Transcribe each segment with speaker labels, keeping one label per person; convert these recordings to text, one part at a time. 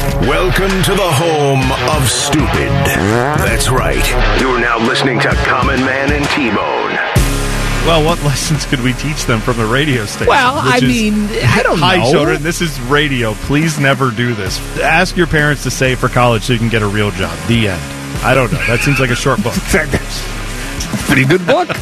Speaker 1: Welcome to the home of stupid. That's right. You're now listening to Common Man and T-Bone.
Speaker 2: Well, what lessons could we teach them from the radio station?
Speaker 3: Well, I mean, I don't know.
Speaker 2: Hi,
Speaker 3: know.
Speaker 2: children. This is radio. Please never do this. Ask your parents to save for college so you can get a real job. The end. I don't know. That seems like a short book.
Speaker 3: Pretty good book.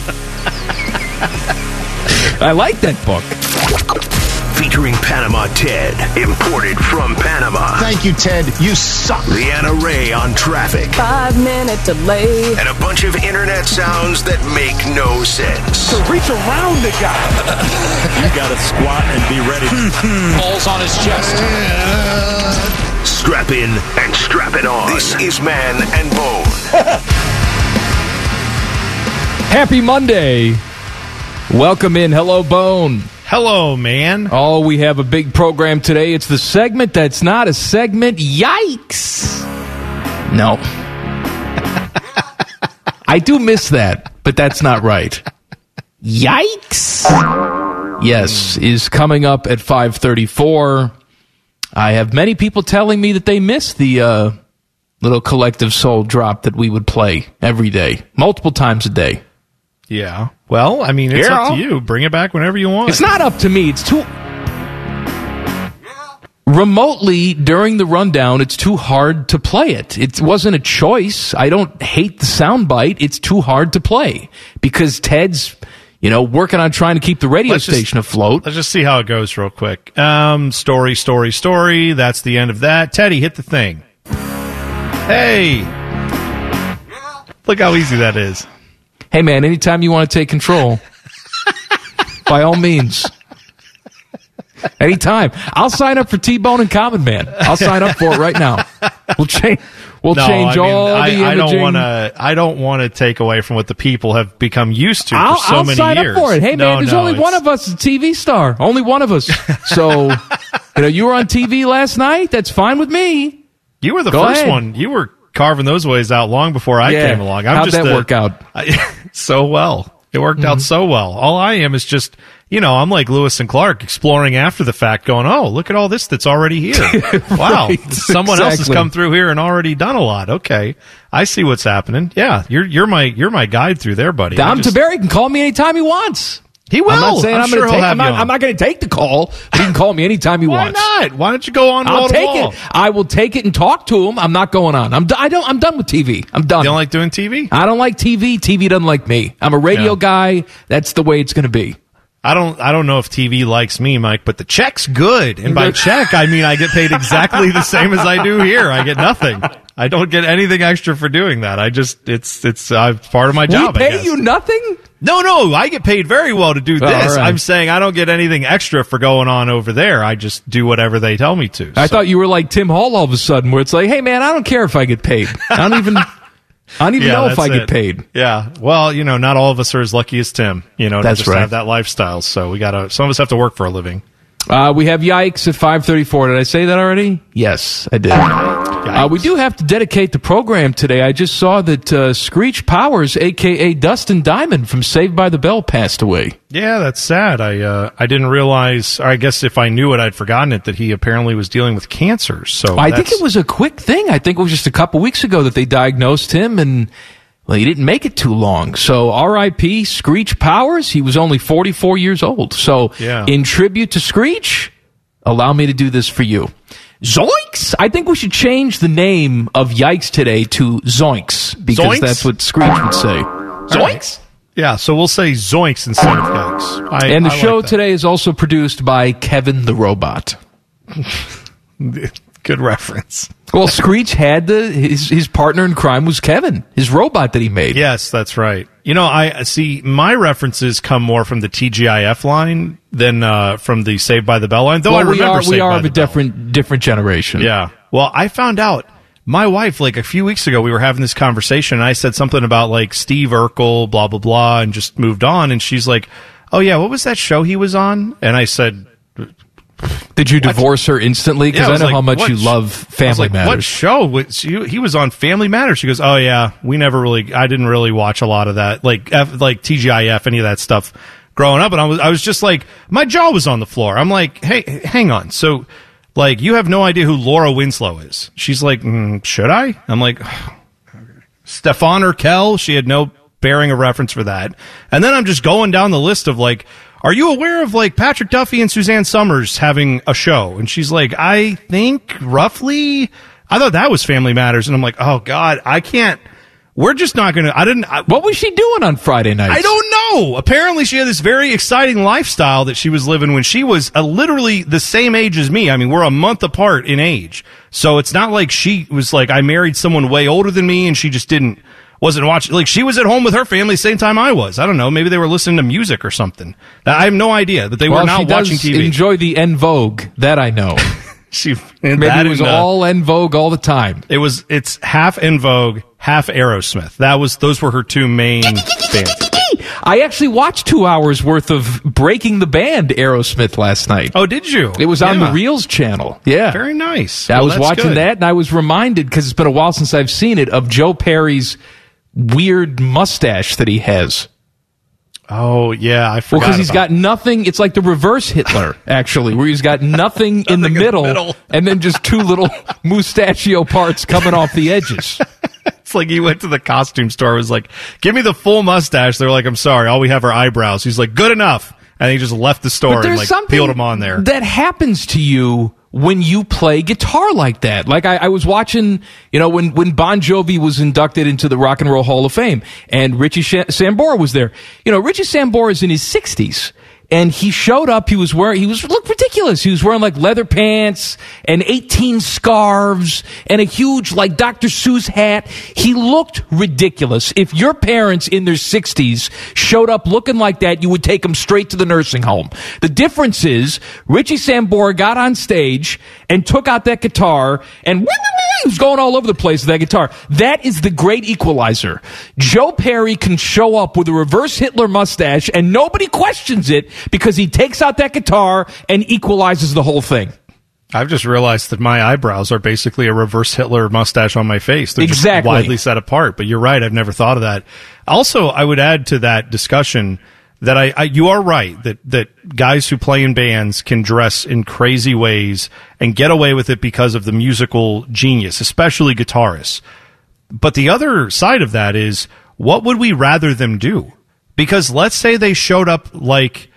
Speaker 3: I like that book.
Speaker 1: Featuring Panama Ted. Imported from Panama.
Speaker 4: Thank you, Ted. You suck.
Speaker 1: Leanna Ray on traffic.
Speaker 5: Five minute delay.
Speaker 1: And a bunch of internet sounds that make no sense.
Speaker 4: To reach around the guy.
Speaker 6: You got to squat and be ready.
Speaker 7: Balls on his chest.
Speaker 1: Strap in and strap it on. This is Man and Bone.
Speaker 3: Happy Monday. Welcome in. Hello, Bone.
Speaker 2: Hello, man.
Speaker 3: Oh, we have a big program today. It's the segment that's not a segment. Yikes. No. I do miss that, but that's not right. Yikes. Yes, is coming up at 534. I have many people telling me that they miss the uh, little collective soul drop that we would play every day, multiple times a day.
Speaker 2: Yeah. Well, I mean, it's
Speaker 3: Yeah.
Speaker 2: up to you. Bring it back whenever you want.
Speaker 3: It's not up to me. It's too. Remotely during the rundown, it's too hard to play it. It wasn't a choice. I don't hate the soundbite. It's too hard to play because Ted's, you know, working on trying to keep the radio
Speaker 2: Let's just-
Speaker 3: station afloat.
Speaker 2: Let's just see how it goes real quick. Um, story, story, story. That's the end of that. Teddy, hit the thing. Hey. Look how easy that is.
Speaker 3: Hey, man, anytime you want to take control, by all means. Anytime. I'll sign up for T Bone and Common Man. I'll sign up for it right now. We'll change. We'll
Speaker 2: No,
Speaker 3: change
Speaker 2: I mean,
Speaker 3: all the
Speaker 2: I,
Speaker 3: imaging.
Speaker 2: I don't want to. I don't want to take away from what the people have become used to
Speaker 3: I'll,
Speaker 2: for so
Speaker 3: I'll
Speaker 2: many
Speaker 3: sign
Speaker 2: years.
Speaker 3: up for it. Hey
Speaker 2: No,
Speaker 3: man, there's
Speaker 2: no,
Speaker 3: only
Speaker 2: it's-
Speaker 3: one of us a TV star. Only one of us. So, you know, you were on TV last night. That's fine with me.
Speaker 2: You were the
Speaker 3: Go
Speaker 2: first
Speaker 3: ahead.
Speaker 2: one. You were carving those ways out long before I
Speaker 3: Yeah.
Speaker 2: came along. I'm
Speaker 3: How'd
Speaker 2: just
Speaker 3: that
Speaker 2: a-
Speaker 3: work out?
Speaker 2: I- so well. It worked
Speaker 3: Mm-hmm.
Speaker 2: out so well. All I am is just, you know, I'm like Lewis and Clark exploring after the fact, going, "Oh, look at all this that's already here. wow,
Speaker 3: Right.
Speaker 2: someone else has come through here and already done a lot. Okay, I see what's happening. Yeah, you're you're my you're my guide through there, buddy.
Speaker 3: Dom
Speaker 2: just-
Speaker 3: can call me anytime he wants.
Speaker 2: He will.
Speaker 3: I'm not saying
Speaker 2: I'm
Speaker 3: I'm,
Speaker 2: sure
Speaker 3: going to take. I'm not. I'm not going to take the call. He can call me anytime he
Speaker 2: Why
Speaker 3: wants.
Speaker 2: not? Why don't you go on?
Speaker 3: I'll take it. I will take it and talk to him. I'm not going on. I'm. do- I don't. I'm done with TV. I'm done.
Speaker 2: You don't like doing TV?
Speaker 3: I don't like TV. TV doesn't like me. I'm a radio
Speaker 2: Yeah.
Speaker 3: guy. That's the way it's going to be.
Speaker 2: I don't I don't know if TV likes me, Mike, but the check's good. And by check, I mean I get paid exactly the same as I do here. I get nothing. I don't get anything extra for doing that. I just it's it's uh, part of my job.
Speaker 3: we
Speaker 2: I
Speaker 3: pay you nothing.
Speaker 2: No, no, I get paid very well to do this.
Speaker 3: Oh, right.
Speaker 2: I'm saying I don't get anything extra for going on over there. I just do whatever they tell me to.
Speaker 3: I
Speaker 2: So-
Speaker 3: thought you were like Tim Hall all of a sudden, where it's like, hey man, I don't care if I get paid. I don't even. I don't even
Speaker 2: Yeah,
Speaker 3: know if I get
Speaker 2: it.
Speaker 3: paid.
Speaker 2: Yeah. Well, you know, not all of us are as lucky as Tim. You know, to
Speaker 3: That's
Speaker 2: just
Speaker 3: right.
Speaker 2: have that lifestyle. So we gotta. Some of us have to work for a living.
Speaker 3: Uh, we have Yikes at 534. Did I say that already? Yes, I did. Uh, we do have to dedicate the program today. I just saw that uh, Screech Powers, a.k.a. Dustin Diamond from Saved by the Bell, passed away.
Speaker 2: Yeah, that's sad. I uh, I didn't realize. Or I guess if I knew it, I'd forgotten it. That he apparently was dealing with cancer. So
Speaker 3: I think it was a quick thing. I think it was just a couple weeks ago that they diagnosed him, and well, he didn't make it too long. So R.I.P. Screech Powers. He was only 44 years old. So
Speaker 2: Yeah.
Speaker 3: in tribute to Screech, allow me to do this for you. Zoinks! I think we should change the name of Yikes today to Zoinks because
Speaker 2: Zoinks?
Speaker 3: that's what Screech would say. Zoinks!
Speaker 2: Yeah, so we'll say zoinks instead of yikes. I,
Speaker 3: And the
Speaker 2: I
Speaker 3: show
Speaker 2: that.
Speaker 3: today is also produced by Kevin the Robot.
Speaker 2: Good reference.
Speaker 3: Well, Screech had the his his partner in crime was Kevin, his robot that he made.
Speaker 2: Yes, that's right. You know, I see my references come more from the TGIF line than uh, from the Saved by the Bell line. Though I
Speaker 3: well, we
Speaker 2: remember
Speaker 3: are
Speaker 2: Saved
Speaker 3: we are of a
Speaker 2: Bell.
Speaker 3: different different generation.
Speaker 2: Yeah. Well, I found out my wife like a few weeks ago we were having this conversation and I said something about like Steve Urkel, blah blah blah, and just moved on. And she's like, "Oh yeah, what was that show he was on?" And I said,
Speaker 3: Did you divorce her instantly? Because
Speaker 2: Yeah, I
Speaker 3: I, know
Speaker 2: like,
Speaker 3: how much you
Speaker 2: sh-
Speaker 3: love Family
Speaker 2: like, What
Speaker 3: Matters.
Speaker 2: show? Was, he, he was on Family Matters. She goes, "Oh yeah, we never really. I didn't really watch a lot of that, like F, like TGIF, any of that stuff." Growing up, and I was, I was just like, my jaw was on the floor. I'm like, hey, hang on. So, like, you have no idea who Laura Winslow is. She's like, mm, should I? I'm like, Stefan or Urkel. She had no bearing of reference for that. And then I'm just going down the list of like, are you aware of like Patrick Duffy and Suzanne Somers having a show? And she's like, I think roughly. I thought that was Family Matters, and I'm like, oh god, I can't. We're just not gonna. I didn't. I,
Speaker 3: What was she doing on Friday nights?
Speaker 2: I don't know. Apparently, she had this very exciting lifestyle that she was living when she was uh, literally the same age as me. I mean, we're a month apart in age, so it's not like she was like I married someone way older than me, and she just didn't wasn't watching. Like she was at home with her family same time I was. I don't know. Maybe they were listening to music or something. I have no idea that they
Speaker 3: Well,
Speaker 2: were not watching TV.
Speaker 3: enjoy the En Vogue. That I know.
Speaker 2: she
Speaker 3: Maybe it was
Speaker 2: and, uh,
Speaker 3: all En Vogue all the time.
Speaker 2: It was. It's half En Vogue, half Aerosmith. That was. Those were her two main bands.
Speaker 3: I actually watched two hours worth of Breaking the Band Aerosmith last night.
Speaker 2: Oh, did you?
Speaker 3: It was on
Speaker 2: Yeah.
Speaker 3: the Reelz channel. Yeah.
Speaker 2: Very nice.
Speaker 3: I
Speaker 2: Well,
Speaker 3: was watching
Speaker 2: good.
Speaker 3: that and I was reminded, because it's been a while since I've seen it, of Joe Perry's weird mustache that he has.
Speaker 2: Oh yeah, I forgot.
Speaker 3: Well, because he's got nothing. It's like the reverse Hitler, actually, where he's got nothing in the
Speaker 2: in the
Speaker 3: middle,
Speaker 2: middle.
Speaker 3: and then just two little mustachio parts coming off the edges.
Speaker 2: It's like he went to the costume store. Was like, "Give me the full mustache." They're like, "I'm sorry, all we have are eyebrows." He's like, "Good enough," and he just left the store and like peeled him on there.
Speaker 3: that happens to you when you play guitar like that. Like I, I was watching, you know, when when Bon Jovi was inducted into the Rock and Roll Hall of Fame, and Richie Sha- Sambora was there. You know, Richie Sambora is in his sixties. And he showed up. He was wearing. He was looked ridiculous. He was wearing like leather pants and eighteen scarves and a huge like Dr. Seuss hat. He looked ridiculous. If your parents in their sixties showed up looking like that, you would take them straight to the nursing home. The difference is Richie Sambora got on stage and took out that guitar and he was going all over the place with that guitar. That is the great equalizer. Joe Perry can show up with a reverse Hitler mustache and nobody questions it because he takes out that guitar and equalizes the whole thing.
Speaker 2: I've just realized that my eyebrows are basically a reverse Hitler mustache on my face. They're just
Speaker 3: Exactly.
Speaker 2: widely set apart. But you're right. I've never thought of that. Also, I would add to that discussion that I, I you are right that that guys who play in bands can dress in crazy ways and get away with it because of the musical genius, especially guitarists. But the other side of that is what would we rather them do? Because let's say they showed up like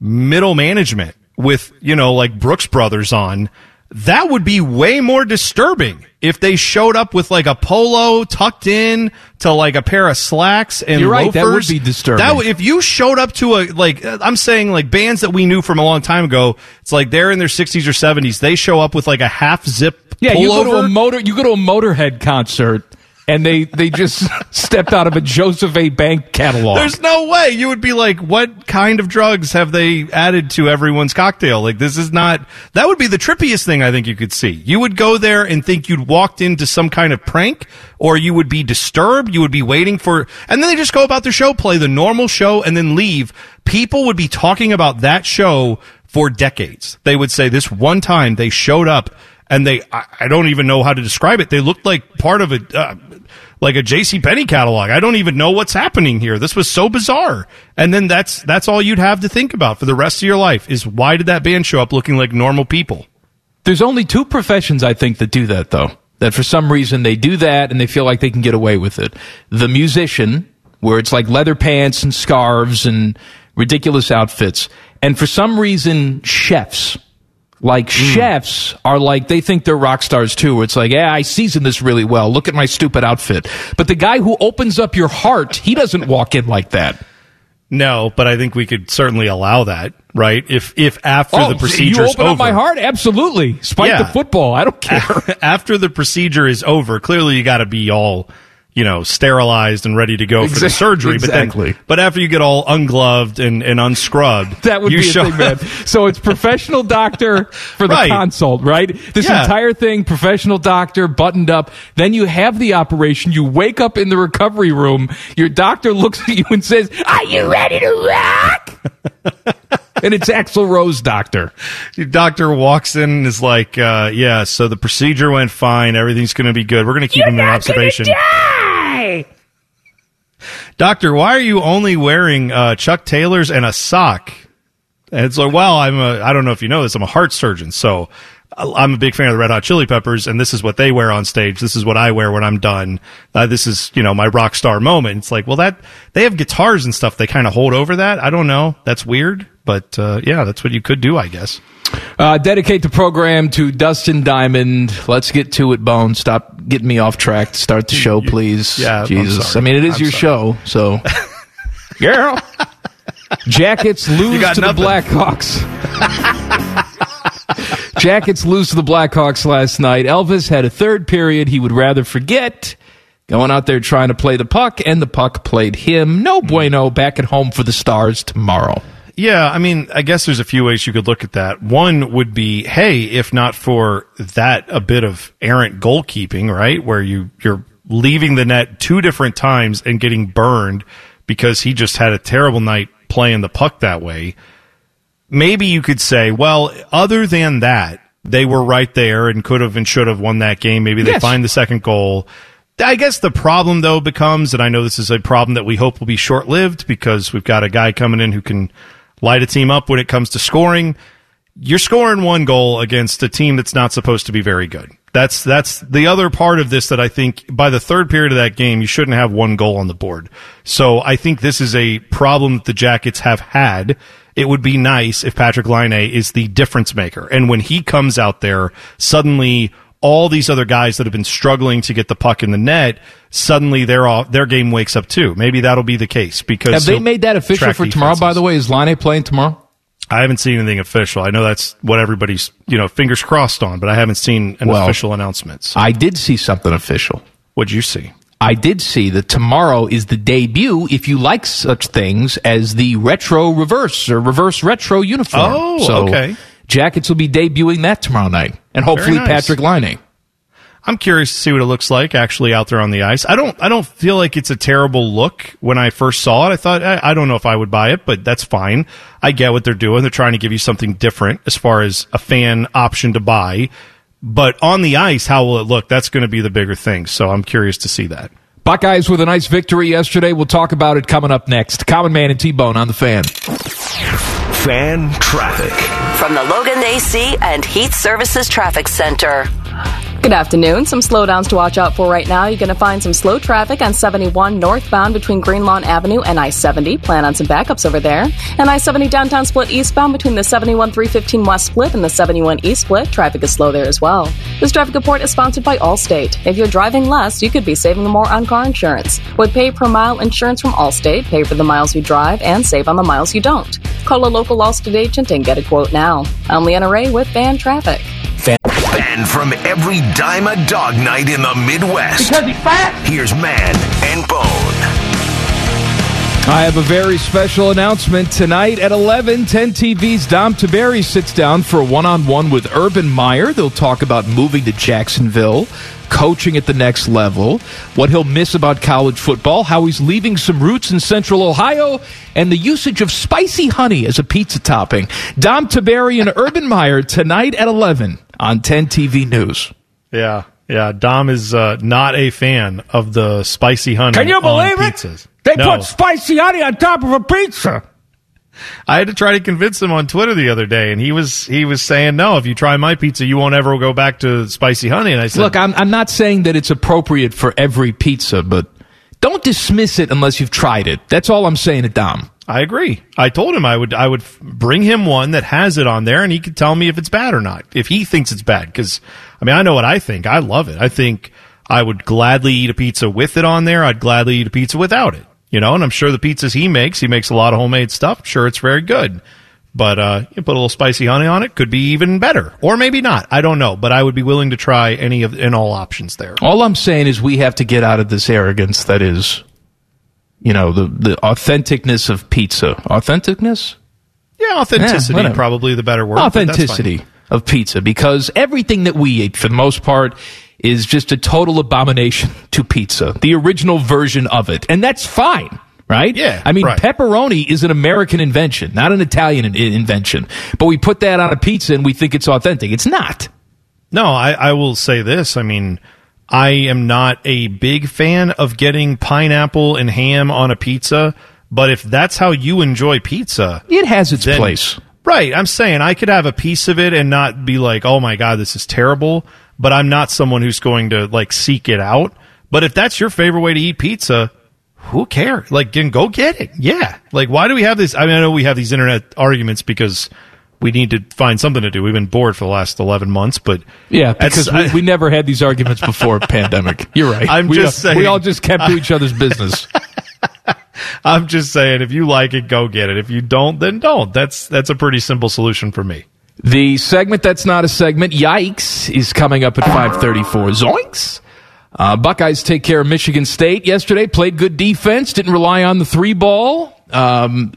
Speaker 2: middle management with, you know, like Brooks Brothers on. That would be way more disturbing if they showed up with like a polo tucked in to like a pair of slacks and
Speaker 3: You're right, that would be disturbing.
Speaker 2: That would- if you showed up to a like I'm saying like bands that we knew from a long time ago, it's like they're in their 60s or 70s. They show up with like a half zip
Speaker 3: Yeah, you go to a motor you go to a Motorhead concert and they they just stepped out of a Joseph A. Bank catalog.
Speaker 2: There's no way you would be like, what kind of drugs have they added to everyone's cocktail? Like, this is not, that would be the trippiest thing I think you could see. You would go there and think you'd walked into some kind of prank, or you would be disturbed. You would be waiting for, and then they just go about their show, play the normal show, and then leave. People would be talking about that show for decades. They would say this one time they showed up and they, I, I don't even know how to describe it. They looked like part of a, uh, like a J.C. Penney catalog. I don't even know what's happening here. This was so bizarre. And then that's that's all you'd have to think about for the rest of your life is why did that band show up looking like normal people?
Speaker 3: There's only two professions I think that do that though. That for some reason they do that and they feel like they can get away with it. The musician, where it's like leather pants and scarves and ridiculous outfits. And for some reason, chefs. Like hmm. chefs are like they think they're rock stars too. It's like, yeah, I season this really well. Look at my stupid outfit. But the guy who opens up your heart, he doesn't walk in like that.
Speaker 2: No, but I think we could certainly allow that, right? If if after
Speaker 3: oh,
Speaker 2: the
Speaker 3: you
Speaker 2: procedure's
Speaker 3: open
Speaker 2: over,
Speaker 3: up my heart, absolutely. Spike
Speaker 2: Yeah.
Speaker 3: the football. I don't care.
Speaker 2: after the procedure is over, clearly you got to be all, you know, sterilized and ready to go for the surgery.
Speaker 3: exactly.
Speaker 2: But then, but after you get all ungloved and, and unscrubbed,
Speaker 3: That would
Speaker 2: you
Speaker 3: be a
Speaker 2: show
Speaker 3: thing, man. So it's professional doctor for the
Speaker 2: Right.
Speaker 3: consult, right? This
Speaker 2: Yeah.
Speaker 3: entire thing, professional doctor, buttoned up. Then you have the operation. You wake up in the recovery room. Your doctor looks at you and says, "Are you ready to rock?" and it's Axl Rose, doctor.
Speaker 2: Your doctor walks in and is like, uh, yeah, so the procedure went fine. Everything's going to be good. We're going to keep him in observation. Doctor, why are you only wearing uh, Chuck Taylors and a sock? And it's like, well, I'm a, I don't know if you know this, I'm a heart surgeon. So I- I'm a big fan of the Red Hot Chili Peppers, and this is what they wear on stage. This is what I wear when I'm done. Uh, this is, you know, my rock star moment. It's like, well, that, they have guitars and stuff. They kind of hold over that. I don't know. That's weird. But, uh, yeah, that's what you could do, I guess.
Speaker 3: Uh, dedicate the program to Dustin Diamond. Let's get to it, Bone. Stop getting me off track. Start the show, please.
Speaker 2: Yeah,
Speaker 3: Jesus. I mean, it is
Speaker 2: I'm
Speaker 3: your
Speaker 2: sorry.
Speaker 3: show, so. Girl. Jackets lose to
Speaker 2: nothing.
Speaker 3: the Blackhawks. Jackets lose to the Blackhawks last night. Elvis had a third period he would rather forget. Going out there trying to play the puck, and the puck played him. No bueno. Back at home for the Stars tomorrow.
Speaker 2: Yeah, I mean, I guess there's a few ways you could look at that. One would be, hey, if not for that, a bit of errant goalkeeping, right, where you you're leaving the net two different times and getting burned because he just had a terrible night playing the puck that way. Maybe you could say, well, other than that, they were right there and could have and should have won that game. Maybe they
Speaker 3: Yes.
Speaker 2: find the second goal. I guess the problem though becomes, and I know this is a problem that we hope will be short lived because we've got a guy coming in who can light a team up when it comes to scoring. You're scoring one goal against a team that's not supposed to be very good. That's that's the other part of this that I think by the third period of that game you shouldn't have one goal on the board. So I think this is a problem that the Jackets have had. It would be nice if Patrik Laine is the difference maker, and when he comes out there, suddenly all these other guys that have been struggling to get the puck in the net, suddenly their all, their game wakes up too. Maybe that'll be the case because
Speaker 3: Have they made that official for tomorrow, by the way? Is Laine playing tomorrow?
Speaker 2: I haven't seen anything official. I know that's what everybody's, you know, fingers crossed on, but I haven't seen an
Speaker 3: Well-
Speaker 2: official announcement. So
Speaker 3: I did see something official.
Speaker 2: what'd you see?
Speaker 3: I did see that tomorrow is the debut, if you like such things, as the retro reverse or reverse retro uniform.
Speaker 2: Oh,
Speaker 3: so
Speaker 2: okay.
Speaker 3: Jackets will be debuting that tomorrow night. And hopefully
Speaker 2: nice.
Speaker 3: Patrik Laine.
Speaker 2: I'm curious to see what it looks like actually out there on the ice. I don't, I don't feel like it's a terrible look. When I first saw it, I thought, I, I don't know if I would buy it, but that's fine. I get what they're doing. They're trying to give you something different as far as a fan option to buy. But on the ice, how will it look? That's going to be the bigger thing. So I'm curious to see that.
Speaker 3: Buckeyes with a nice victory yesterday. We'll talk about it coming up next. Common Man and T-Bone on the fan.
Speaker 1: Fan traffic.
Speaker 8: From the Logan AC and Heat Services Traffic Center.
Speaker 5: Good afternoon. Some slowdowns to watch out for right now. You're going to find some slow traffic on 71 northbound between Green Lawn Avenue and I 70. Plan on some backups over there. And I 70 downtown split eastbound between the 71 315 West split and the 71 East split. Traffic is slow there as well. This traffic report is sponsored by Allstate. If you're driving less, you could be saving more on car insurance. With pay per mile insurance from Allstate, pay for the miles you drive and save on the miles you don't. Call a local Allstate agent and get a quote now. I'm Leanna Ray with Fan Traffic.
Speaker 1: And from every dime a dog night in the Midwest. Because he's fat. Here's Man and Bone.
Speaker 3: I have a very special announcement tonight at 11. 10 TV's Dom Tiberi sits down for a one-on-one with Urban Meyer. They'll talk about moving to Jacksonville, coaching at the next level, what he'll miss about college football, how he's leaving some roots in Central Ohio, and the usage of spicy honey as a pizza topping. Dom Tiberi and Urban Meyer tonight at 11 on 10 TV News.
Speaker 2: Yeah. Yeah. Dom is uh, not a fan of the spicy honey
Speaker 4: Can you
Speaker 2: on
Speaker 4: believe it?
Speaker 2: pizzas.
Speaker 4: They
Speaker 2: No.
Speaker 4: put spicy honey on top of a pizza.
Speaker 2: I had to try to convince him on Twitter the other day, and he was he was saying, "No, if you try my pizza, you won't ever go back to spicy honey." And I said,
Speaker 3: Look, I'm, I'm not saying that it's appropriate for every pizza, but don't dismiss it unless you've tried it. That's all I'm saying to Dom.
Speaker 2: I agree. I told him I would I would bring him one that has it on there, and he could tell me if it's bad or not. If he thinks it's bad, because I mean I know what I think. I love it. I think I would gladly eat a pizza with it on there. I'd gladly eat a pizza without it. You know, and I'm sure the pizzas he makes, he makes a lot of homemade stuff. Sure, it's very good. But uh, you put a little spicy honey on it, could be even better, or maybe not. I don't know, but I would be willing to try any of and all options there.
Speaker 3: All I'm saying is we have to get out of this arrogance that is, you know, the the authenticness of pizza. Authenticness?
Speaker 2: Yeah, authenticity
Speaker 3: whatever.
Speaker 2: probably the better word. but that's fine.
Speaker 3: Authenticity of pizza because everything that we eat for the most part is just a total abomination to pizza. The original version of it. And that's fine. Right?
Speaker 2: Yeah,
Speaker 3: I mean,
Speaker 2: right.
Speaker 3: pepperoni is an American invention, not an Italian in- invention. But we put that on a pizza and we think it's authentic. It's not.
Speaker 2: No, I, I will say this. I mean, I am not a big fan of getting pineapple and ham on a pizza, but if that's how you enjoy pizza,
Speaker 3: It has its
Speaker 2: then-
Speaker 3: place.
Speaker 2: Right. I'm saying I could have a piece of it and not be like, oh my God, this is terrible. But I'm not someone who's going to like seek it out. But if that's your favorite way to eat pizza, who cares? Like, then go get it. Yeah. Like, why do we have this? I mean, I know we have these internet arguments because we need to find something to do. We've been bored for the last 11 months, but
Speaker 3: Yeah, because we, we never had these arguments before pandemic. You're right.
Speaker 2: I'm
Speaker 3: we,
Speaker 2: just
Speaker 3: all-
Speaker 2: saying-
Speaker 3: we all just kept to each other's business.
Speaker 2: I'm just saying, if you like it, go get it. If you don't, then don't. That's that's a pretty simple solution for me.
Speaker 3: The segment that's not a segment, yikes, is coming up at 534. Zoinks! Uh, Buckeyes take care of Michigan State yesterday, played good defense, didn't rely on the three ball. Um,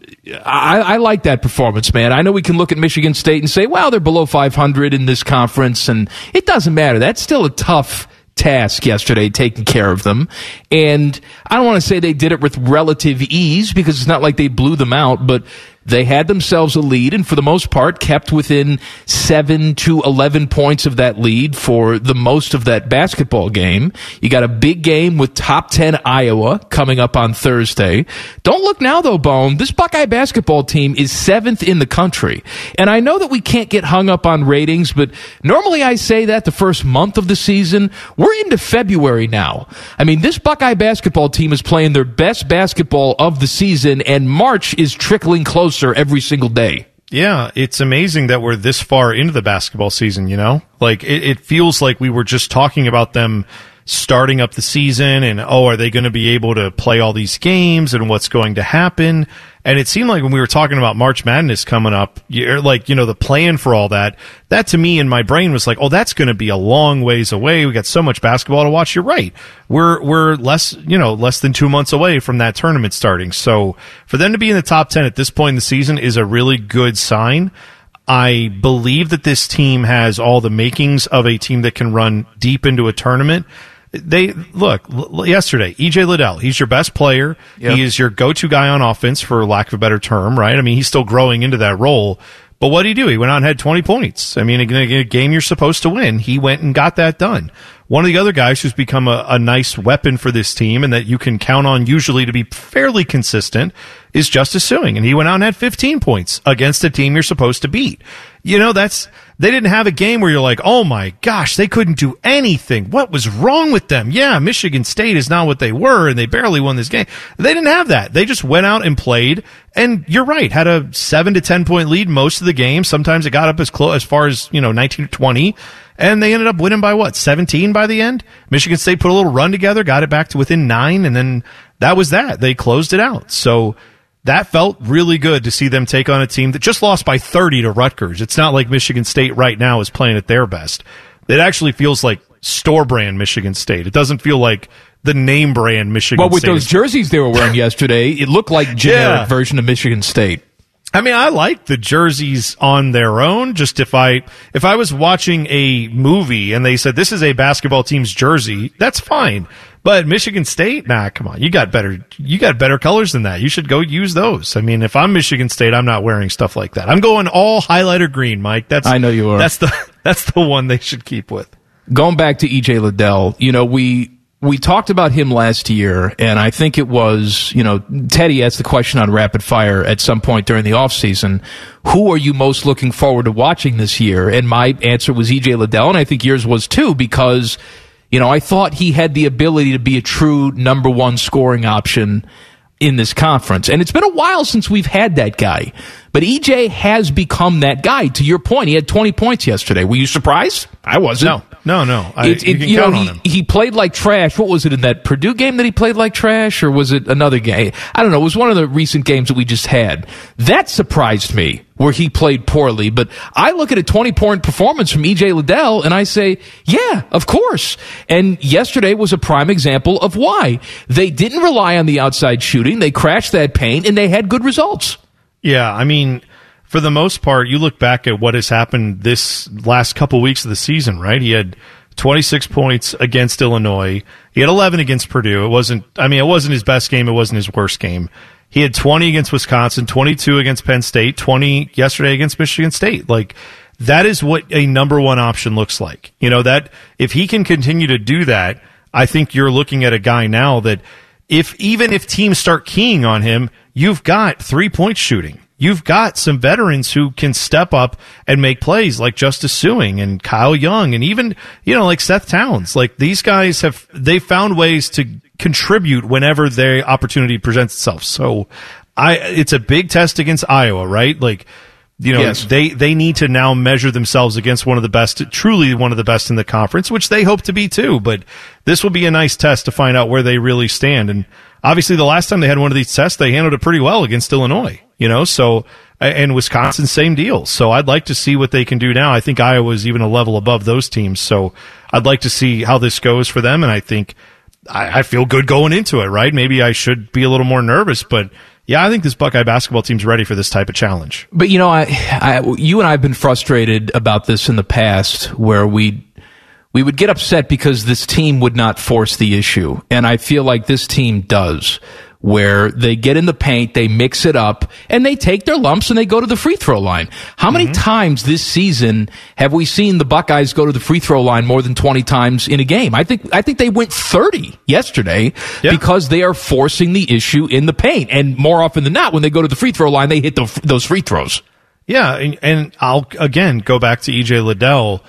Speaker 3: I, I like that performance, man. I know we can look at Michigan State and say, well, they're below 500 in this conference, and it doesn't matter. That's still a tough task yesterday, taking care of them. And I don't want to say they did it with relative ease because it's not like they blew them out, but they had themselves a lead and for the most part kept within 7 to 11 points of that lead for the most of that basketball game. You got a big game with top 10 Iowa coming up on Thursday. Don't look now though, Bone. This Buckeye basketball team is seventh in the country. And I know that we can't get hung up on ratings, but normally I say that the first month of the season. We're into February now. I mean, this Buckeye basketball team is playing their best basketball of the season and March is trickling closer every single day.
Speaker 2: Yeah, it's amazing that we're this far into the basketball season, you know? Like, it, it feels like we were just talking about them starting up the season and, oh, are they going to be able to play all these games and what's going to happen? And it seemed like when we were talking about March Madness coming up, like, you know, the plan for all that, that to me in my brain was like, oh, that's going to be a long ways away. We got so much basketball to watch. You're right. We're, we're less, you know, less than two months away from that tournament starting. So for them to be in the top 10 at this point in the season is a really good sign. I believe that this team has all the makings of a team that can run deep into a tournament. They look l- yesterday. EJ Liddell, he's your best player.
Speaker 3: Yep.
Speaker 2: He is your go-to guy on offense, for lack of a better term, right? I mean, he's still growing into that role. But what did he do? He went out and had 20 points. I mean, in a- game you're supposed to win, he went and got that done. One of the other guys who's become a, a nice weapon for this team and that you can count on usually to be fairly consistent is Justice Sueing. And he went out and had 15 points against a team you're supposed to beat. You know, that's, they didn't have a game where you're like, oh my gosh, they couldn't do anything. What was wrong with them? Yeah, Michigan State is not what they were and they barely won this game. They didn't have that. They just went out and played. And you're right, had a seven to 10 point lead most of the game. Sometimes it got up as close as far as, you know, 19 to 20. And they ended up winning by what, 17 by the end? Michigan State put a little run together, got it back to within nine, and then that was that. They closed it out. So that felt really good to see them take on a team that just lost by 30 to Rutgers. It's not like Michigan State right now is playing at their best. It actually feels like store brand Michigan State. It doesn't feel like the name brand Michigan State.
Speaker 3: Well, with
Speaker 2: State.
Speaker 3: those jerseys they were wearing yesterday, it looked like generic
Speaker 2: Yeah.
Speaker 3: version of Michigan State.
Speaker 2: I mean, I like the jerseys on their own. Just if I if I was watching a movie and they said this is a basketball team's jersey, that's fine. But Michigan State, nah, come on, you got better you got better colors than that. You should go use those. I mean, if I'm Michigan State, I'm not wearing stuff like that. I'm going all highlighter green, Mike. That's
Speaker 3: I know you are.
Speaker 2: That's the that's the one they should keep with.
Speaker 3: going back to EJ Liddell, you know, we we talked about him last year, and I think it was, you know, Teddy asked the question on rapid fire at some point during the offseason, who are you most looking forward to watching this year? And my answer was EJ Liddell, and I think yours was too, because, you know, I thought he had the ability to be a true number one scoring option in this conference. And it's been a while since we've had that guy. But EJ has become that guy. To your point, he had 20 points yesterday. Were you surprised? I wasn't.
Speaker 2: No. No, no. I,
Speaker 3: It-
Speaker 2: you can
Speaker 3: you know,
Speaker 2: count on
Speaker 3: he,
Speaker 2: him.
Speaker 3: he played like trash. What was it in that Purdue game that he played like trash, or was it another game? I don't know. It was one of the recent games that we just had. That surprised me, where he played poorly. But I look at a 20 point performance from EJ Liddell, and I say, yeah, of course. And yesterday was a prime example of why they didn't rely on the outside shooting. They crashed that paint, and they had good results.
Speaker 2: Yeah, I mean, for the most part, you look back at what has happened this last couple weeks of the season, right? He had 26 points against Illinois. He had 11 against Purdue. It wasn't, I mean, it wasn't his best game. It wasn't his worst game. He had 20 against Wisconsin, 22 against Penn State, 20 yesterday against Michigan State. Like, that is what a number one option looks like. You know, that if he can continue to do that, I think you're looking at a guy now that if even if teams start keying on him, you've got three point shooting. You've got some veterans who can step up and make plays like Justice Sueing and Kyle Young and even, you know, like Seth Towns. Like these guys have, they found ways to contribute whenever their opportunity presents itself. So I, it's a big test against Iowa, right? Like, you know,
Speaker 3: Yes.
Speaker 2: they, they need to now measure themselves against one of the best, truly one of the best in the conference, which they hope to be too. But this will be a nice test to find out where they really stand. And obviously the last time they had one of these tests, they handled it pretty well against Illinois, you know, so, and Wisconsin, same deal. So I'd like to see what they can do now. I think Iowa's even a level above those teams. So I'd like to see how this goes for them. And I think I, I feel good going into it, right? Maybe I should be a little more nervous, but yeah, I think this Buckeye basketball team's ready for this type of challenge.
Speaker 3: But you know, I, I, you and I have been frustrated about this in the past, where we we would get upset because this team would not force the issue, and I feel like this team does. Where they get in the paint, they mix it up, and they take their lumps and they go to the free throw line. How many
Speaker 2: Mm-hmm.
Speaker 3: times this season have we seen the Buckeyes go to the free throw line more than twenty times in a game? I think I think they went thirty yesterday
Speaker 2: Yeah.
Speaker 3: because they are forcing the issue in the paint, and more often than not, when they go to the free throw line, they hit the, those free throws.
Speaker 2: Yeah, and, and I'll again go back to EJ Liddell.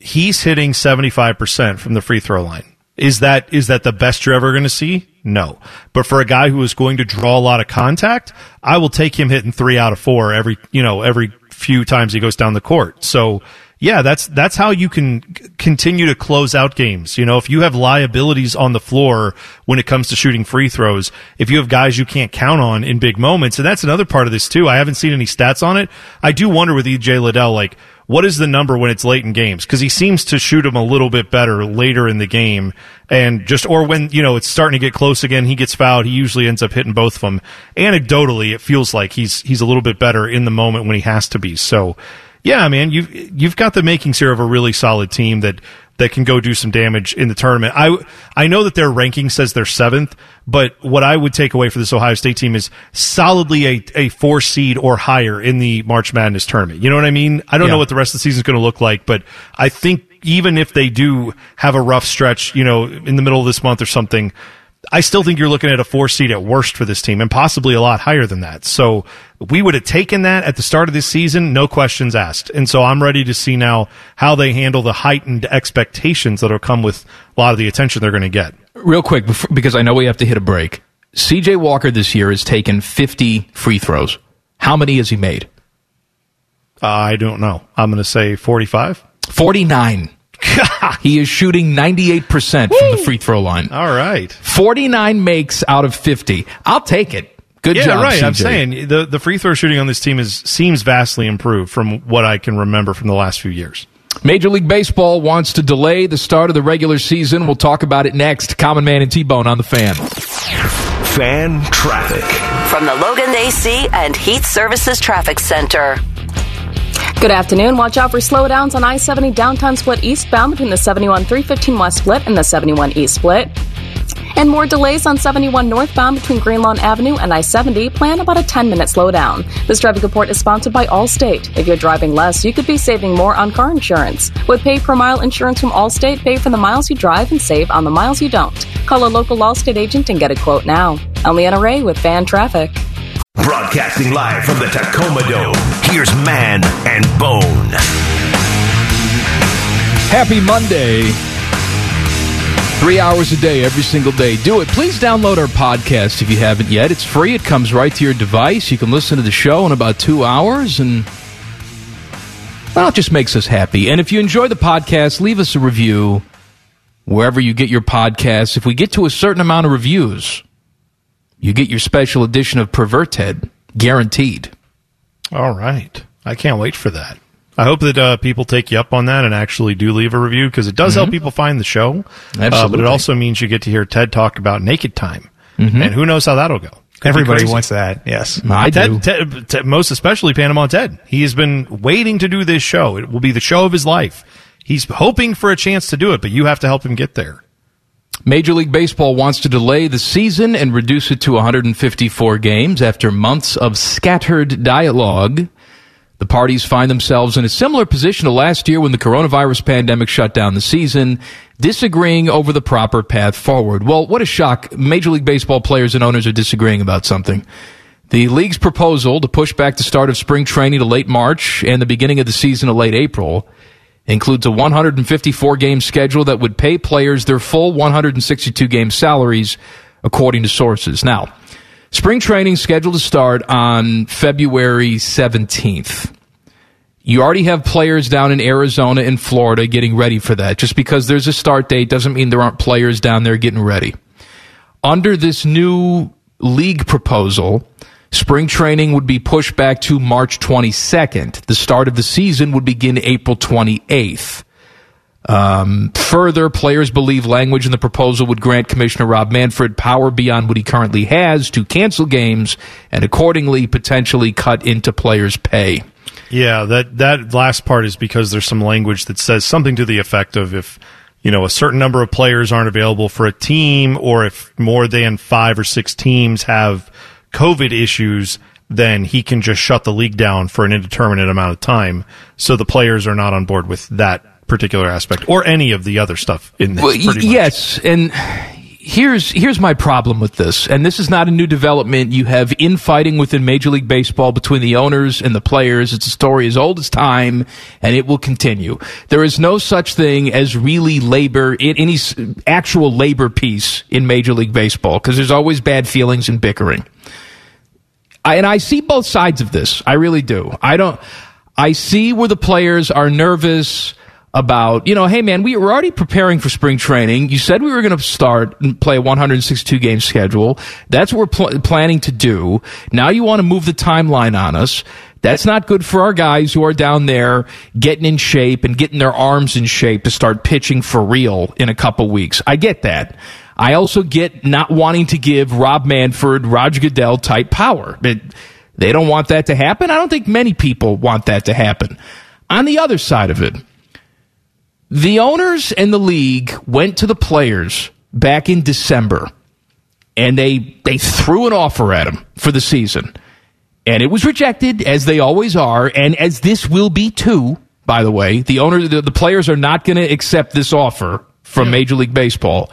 Speaker 2: He's hitting seventy five percent from the free throw line. Is that is that the best you're ever going to see? No. But for a guy who is going to draw a lot of contact, I will take him hitting three out of four every you know every few times he goes down the court. So yeah, that's that's how you can continue to close out games. You know, if you have liabilities on the floor when it comes to shooting free throws, if you have guys you can't count on in big moments, and that's another part of this too. I haven't seen any stats on it. I do wonder with EJ Liddell, like what is the number when it's late in games? Because he seems to shoot them a little bit better later in the game, and just or when you know it's starting to get close again, he gets fouled. He usually ends up hitting both of them. Anecdotally, it feels like he's he's a little bit better in the moment when he has to be. So, yeah, man, you've you've got the makings here of a really solid team that that can go do some damage in the tournament. I I know that their ranking says they're seventh, but what I would take away for this Ohio State team is solidly a, a four seed or higher in the March Madness tournament. You know what I mean? I don't
Speaker 3: Yeah.
Speaker 2: know what the rest of the season is going to look like, but I think even if they do have a rough stretch, you know, in the middle of this month or something, I still think you're looking at a four seed at worst for this team and possibly a lot higher than that. So we would have taken that at the start of this season, no questions asked. And so I'm ready to see now how they handle the heightened expectations that'll come with a lot of the attention they're going to get.
Speaker 3: Real quick, because I know we have to hit a break. CJ Walker this year has taken 50 free throws. How many has he made?
Speaker 2: Uh, I don't know. I'm going to say 45.
Speaker 3: 49. He is shooting 98% from the free throw line.
Speaker 2: All right.
Speaker 3: 49 makes out of 50. I'll take it. Good
Speaker 2: yeah,
Speaker 3: job,
Speaker 2: right. I'm saying the the free throw shooting on this team is seems vastly improved from what I can remember from the last few years.
Speaker 3: Major League Baseball wants to delay the start of the regular season. We'll talk about it next. Common Man and T-Bone on the fan.
Speaker 1: Fan traffic.
Speaker 8: From the Logan AC and Heat Services Traffic Center.
Speaker 5: Good afternoon. Watch out for slowdowns on I 70 downtown split eastbound between the 71 315 West split and the 71 East split. And more delays on 71 northbound between Greenlawn Avenue and I 70. Plan about a 10 minute slowdown. This traffic report is sponsored by Allstate. If you're driving less, you could be saving more on car insurance. With pay per mile insurance from Allstate, pay for the miles you drive and save on the miles you don't. Call a local Allstate agent and get a quote now. I'm Leanna Ray with Fan Traffic.
Speaker 1: Broadcasting live from the Tacoma Dome. Here's Man and Bone.
Speaker 3: Happy Monday. Three hours a day, every single day. Do it. Please download our podcast if you haven't yet. It's free. It comes right to your device. You can listen to the show in about two hours and Well, it just makes us happy. And if you enjoy the podcast, leave us a review wherever you get your podcasts. If we get to a certain amount of reviews, you get your special edition of Perverted, guaranteed.
Speaker 2: All right. I can't wait for that. I hope that uh, people take you up on that and actually do leave a review because it does help people find the show. Uh, but it also means you get to hear Ted talk about Naked Time.
Speaker 3: Mhm.
Speaker 2: And who knows how that'll go. Could
Speaker 9: Everybody wants that. Yes.
Speaker 3: I do.
Speaker 2: Ted, Ted, Ted- most especially Panama Ted. He has been waiting to do this show. It will be the show of his life. He's hoping for a chance to do it, but you have to help him get there.
Speaker 3: Major League Baseball wants to delay the season and reduce it to 154 games after months of scattered dialogue. The parties find themselves in a similar position to last year when the coronavirus pandemic shut down the season, disagreeing over the proper path forward. Well, what a shock. Major League Baseball players and owners are disagreeing about something. The league's proposal to push back the start of spring training to late March and the beginning of the season to late April includes a 154 game schedule that would pay players their full 162 game salaries, according to sources. Now, spring training scheduled to start on February 17th. You already have players down in Arizona and Florida getting ready for that. Just because there's a start date doesn't mean there aren't players down there getting ready. Under this new league proposal, spring training would be pushed back to March 22nd. The start of the season would begin April 28th. Um, further, players believe language in the proposal would grant Commissioner Rob Manfred power beyond what he currently has to cancel games and accordingly potentially cut into players' pay.
Speaker 2: Yeah, that that last part is because there's some language that says something to the effect of if you know a certain number of players aren't available for a team, or if more than five or six teams have COVID issues, then he can just shut the league down for an indeterminate amount of time. So the players are not on board with that particular aspect or any of the other stuff in this.
Speaker 3: Well,
Speaker 2: pretty
Speaker 3: y-
Speaker 2: much.
Speaker 3: yes, and here's here's my problem with this, and this is not a new development. You have infighting within Major League Baseball between the owners and the players. It's a story as old as time, and it will continue. There is no such thing as really labor in any actual labor peace in Major League Baseball because there's always bad feelings and bickering. I, and I see both sides of this. I really do. I don't. I see where the players are nervous about, you know, hey man, we were already preparing for spring training. You said we were going to start and play a 162 game schedule. That's what we're pl- planning to do. Now you want to move the timeline on us. That's not good for our guys who are down there getting in shape and getting their arms in shape to start pitching for real in a couple weeks. I get that. I also get not wanting to give Rob Manfred, Roger Goodell type power. But they don't want that to happen. I don't think many people want that to happen. On the other side of it, the owners and the league went to the players back in December and they they threw an offer at them for the season. And it was rejected as they always are and as this will be too, by the way. The owner the, the players are not going to accept this offer from Major League Baseball.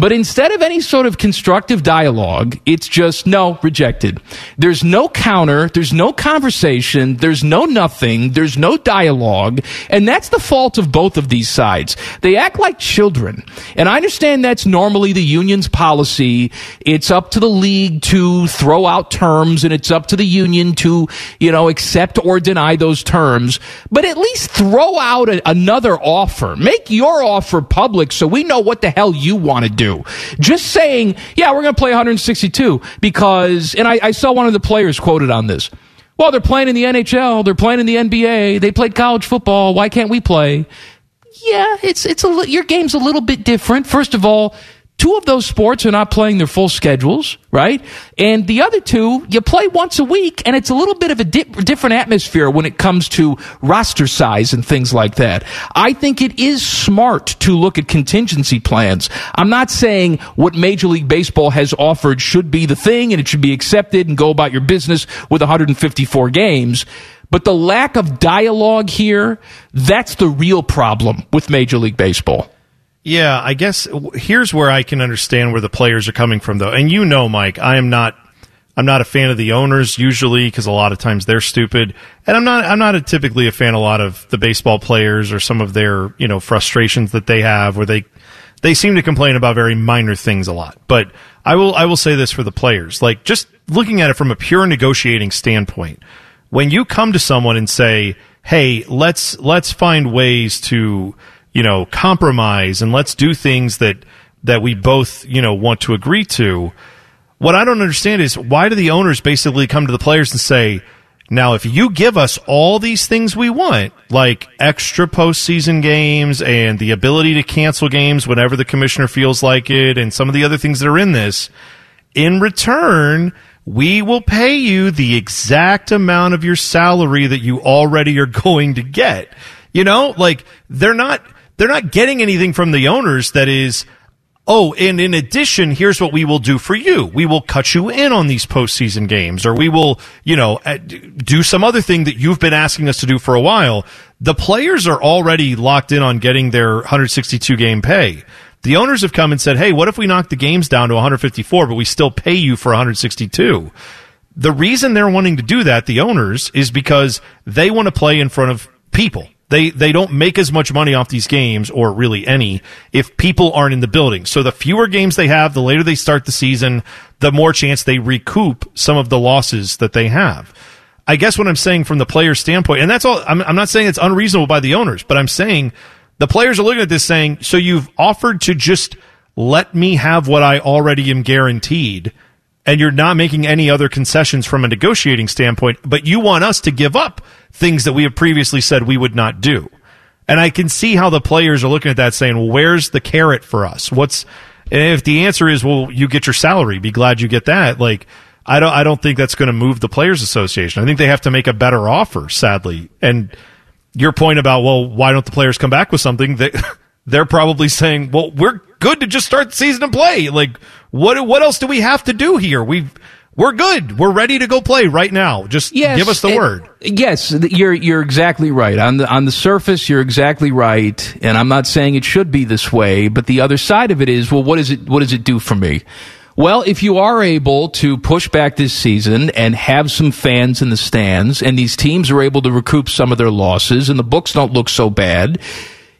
Speaker 3: But instead of any sort of constructive dialogue, it's just no, rejected. There's no counter, there's no conversation, there's no nothing, there's no dialogue, and that's the fault of both of these sides. They act like children. And I understand that's normally the union's policy. It's up to the league to throw out terms and it's up to the union to, you know, accept or deny those terms. But at least throw out a, another offer. Make your offer public so we know what the hell you want to do. Just saying, yeah, we're going to play 162 because, and I, I saw one of the players quoted on this. Well, they're playing in the NHL, they're playing in the NBA, they played college football. Why can't we play? Yeah, it's it's a your game's a little bit different. First of all, two of those sports are not playing their full schedules, right? And the other two, you play once a week, and it's a little bit of a di- different atmosphere when it comes to roster size and things like that. I think it is smart to look at contingency plans. I'm not saying what Major League Baseball has offered should be the thing and it should be accepted and go about your business with 154 games. But the lack of dialogue here, that's the real problem with Major League Baseball.
Speaker 2: Yeah, I guess here's where I can understand where the players are coming from, though. And you know, Mike, I am not. I'm not a fan of the owners usually because a lot of times they're stupid, and I'm not. I'm not a, typically a fan of a lot of the baseball players or some of their you know frustrations that they have, where they they seem to complain about very minor things a lot. But I will I will say this for the players, like just looking at it from a pure negotiating standpoint, when you come to someone and say, hey, let's let's find ways to you know compromise and let's do things that that we both you know want to agree to. What I don't understand is why do the owners basically come to the players and say, now if you give us all these things we want, like extra postseason games and the ability to cancel games whenever the commissioner feels like it, and some of the other things that are in this, in return, we will pay you the exact amount of your salary that you already are going to get. You know, like they're not they're not getting anything from the owners that is oh, and in addition, here's what we will do for you. We will cut you in on these postseason games, or we will, you know, uh, do some other thing that you've been asking us to do for a while. The players are already locked in on getting their 162 game pay. The owners have come and said, hey, what if we knock the games down to 154, but we still pay you for 162? The reason they're wanting to do that, the owners, is because they want to play in front of people. They they don't make as much money off these games, or really any, if people aren't in the building. So the fewer games they have, the later they start the season, the more chance they recoup some of the losses that they have. I guess what I'm saying from the player's standpoint, and that's all. I'm, I'm not saying it's unreasonable by the owners, but I'm saying the players are looking at this saying, so you've offered to just let me have what I already am guaranteed and you're not making any other concessions from a negotiating standpoint, but you want us to give up things that we have previously said we would not do. And I can see how the players are looking at that saying, well, where's the carrot for us? What's, if the answer is, well, you get your salary, be glad you get that. Like, I don't, I don't think that's going to move the players association. I think they have to make a better offer, sadly. And your point about, well, why don't the players come back with something that they're probably saying, well, we're good to just start the season and play. Like, what, what else do we have to do here? We've, we're good. We're ready to go play right now. Just yes, give us the
Speaker 3: it,
Speaker 2: word.
Speaker 3: Yes, you're you're exactly right. On the on the surface, you're exactly right, and I'm not saying it should be this way, but the other side of it is, well, what does it what does it do for me? Well, if you are able to push back this season and have some fans in the stands, and these teams are able to recoup some of their losses, and the books don't look so bad,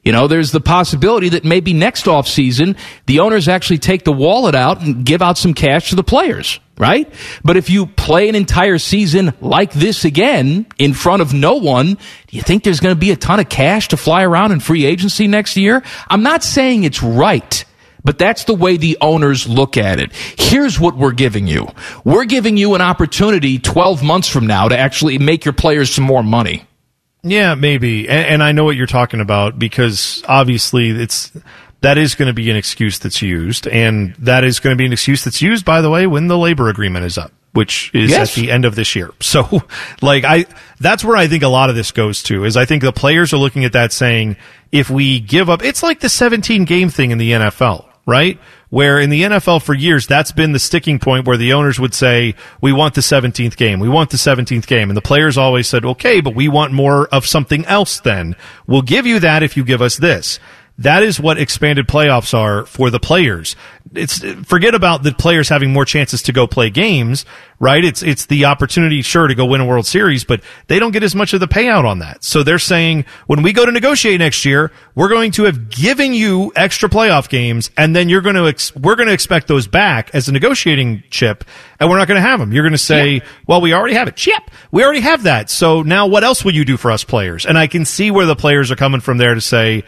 Speaker 3: you know, there's the possibility that maybe next off season the owners actually take the wallet out and give out some cash to the players, right? But if you play an entire season like this again in front of no one, do you think there's going to be a ton of cash to fly around in free agency next year? I'm not saying it's right. But that's the way the owners look at it. Here's what we're giving you. We're giving you an opportunity 12 months from now to actually make your players some more money.
Speaker 2: Yeah, maybe. And, and, I know what you're talking about because obviously it's that is going to be an excuse that's used, and that is going to be an excuse that's used, by the way, when the labor agreement is up, which is yes. at the end of this year. So, like, I that's where I think a lot of this goes to is I think the players are looking at that saying if we give up, it's like the 17 game thing in the NFL, right? where in the NFL for years, that's been the sticking point where the owners would say, we want the 17th game. We want the 17th game. And the players always said, okay, but we want more of something else then. We'll give you that if you give us this. That is what expanded playoffs are for the players. It's forget about the players having more chances to go play games, right? It's it's the opportunity, sure, to go win a World Series, but they don't get as much of the payout on that. So they're saying when we go to negotiate next year, we're going to have given you extra playoff games, and then you're going to ex- we're going to expect those back as a negotiating chip, and we're not going to have them. You're going to say, yeah. well, we already have it. Chip, we already have that. So now what else will you do for us players? And I can see where the players are coming from there to say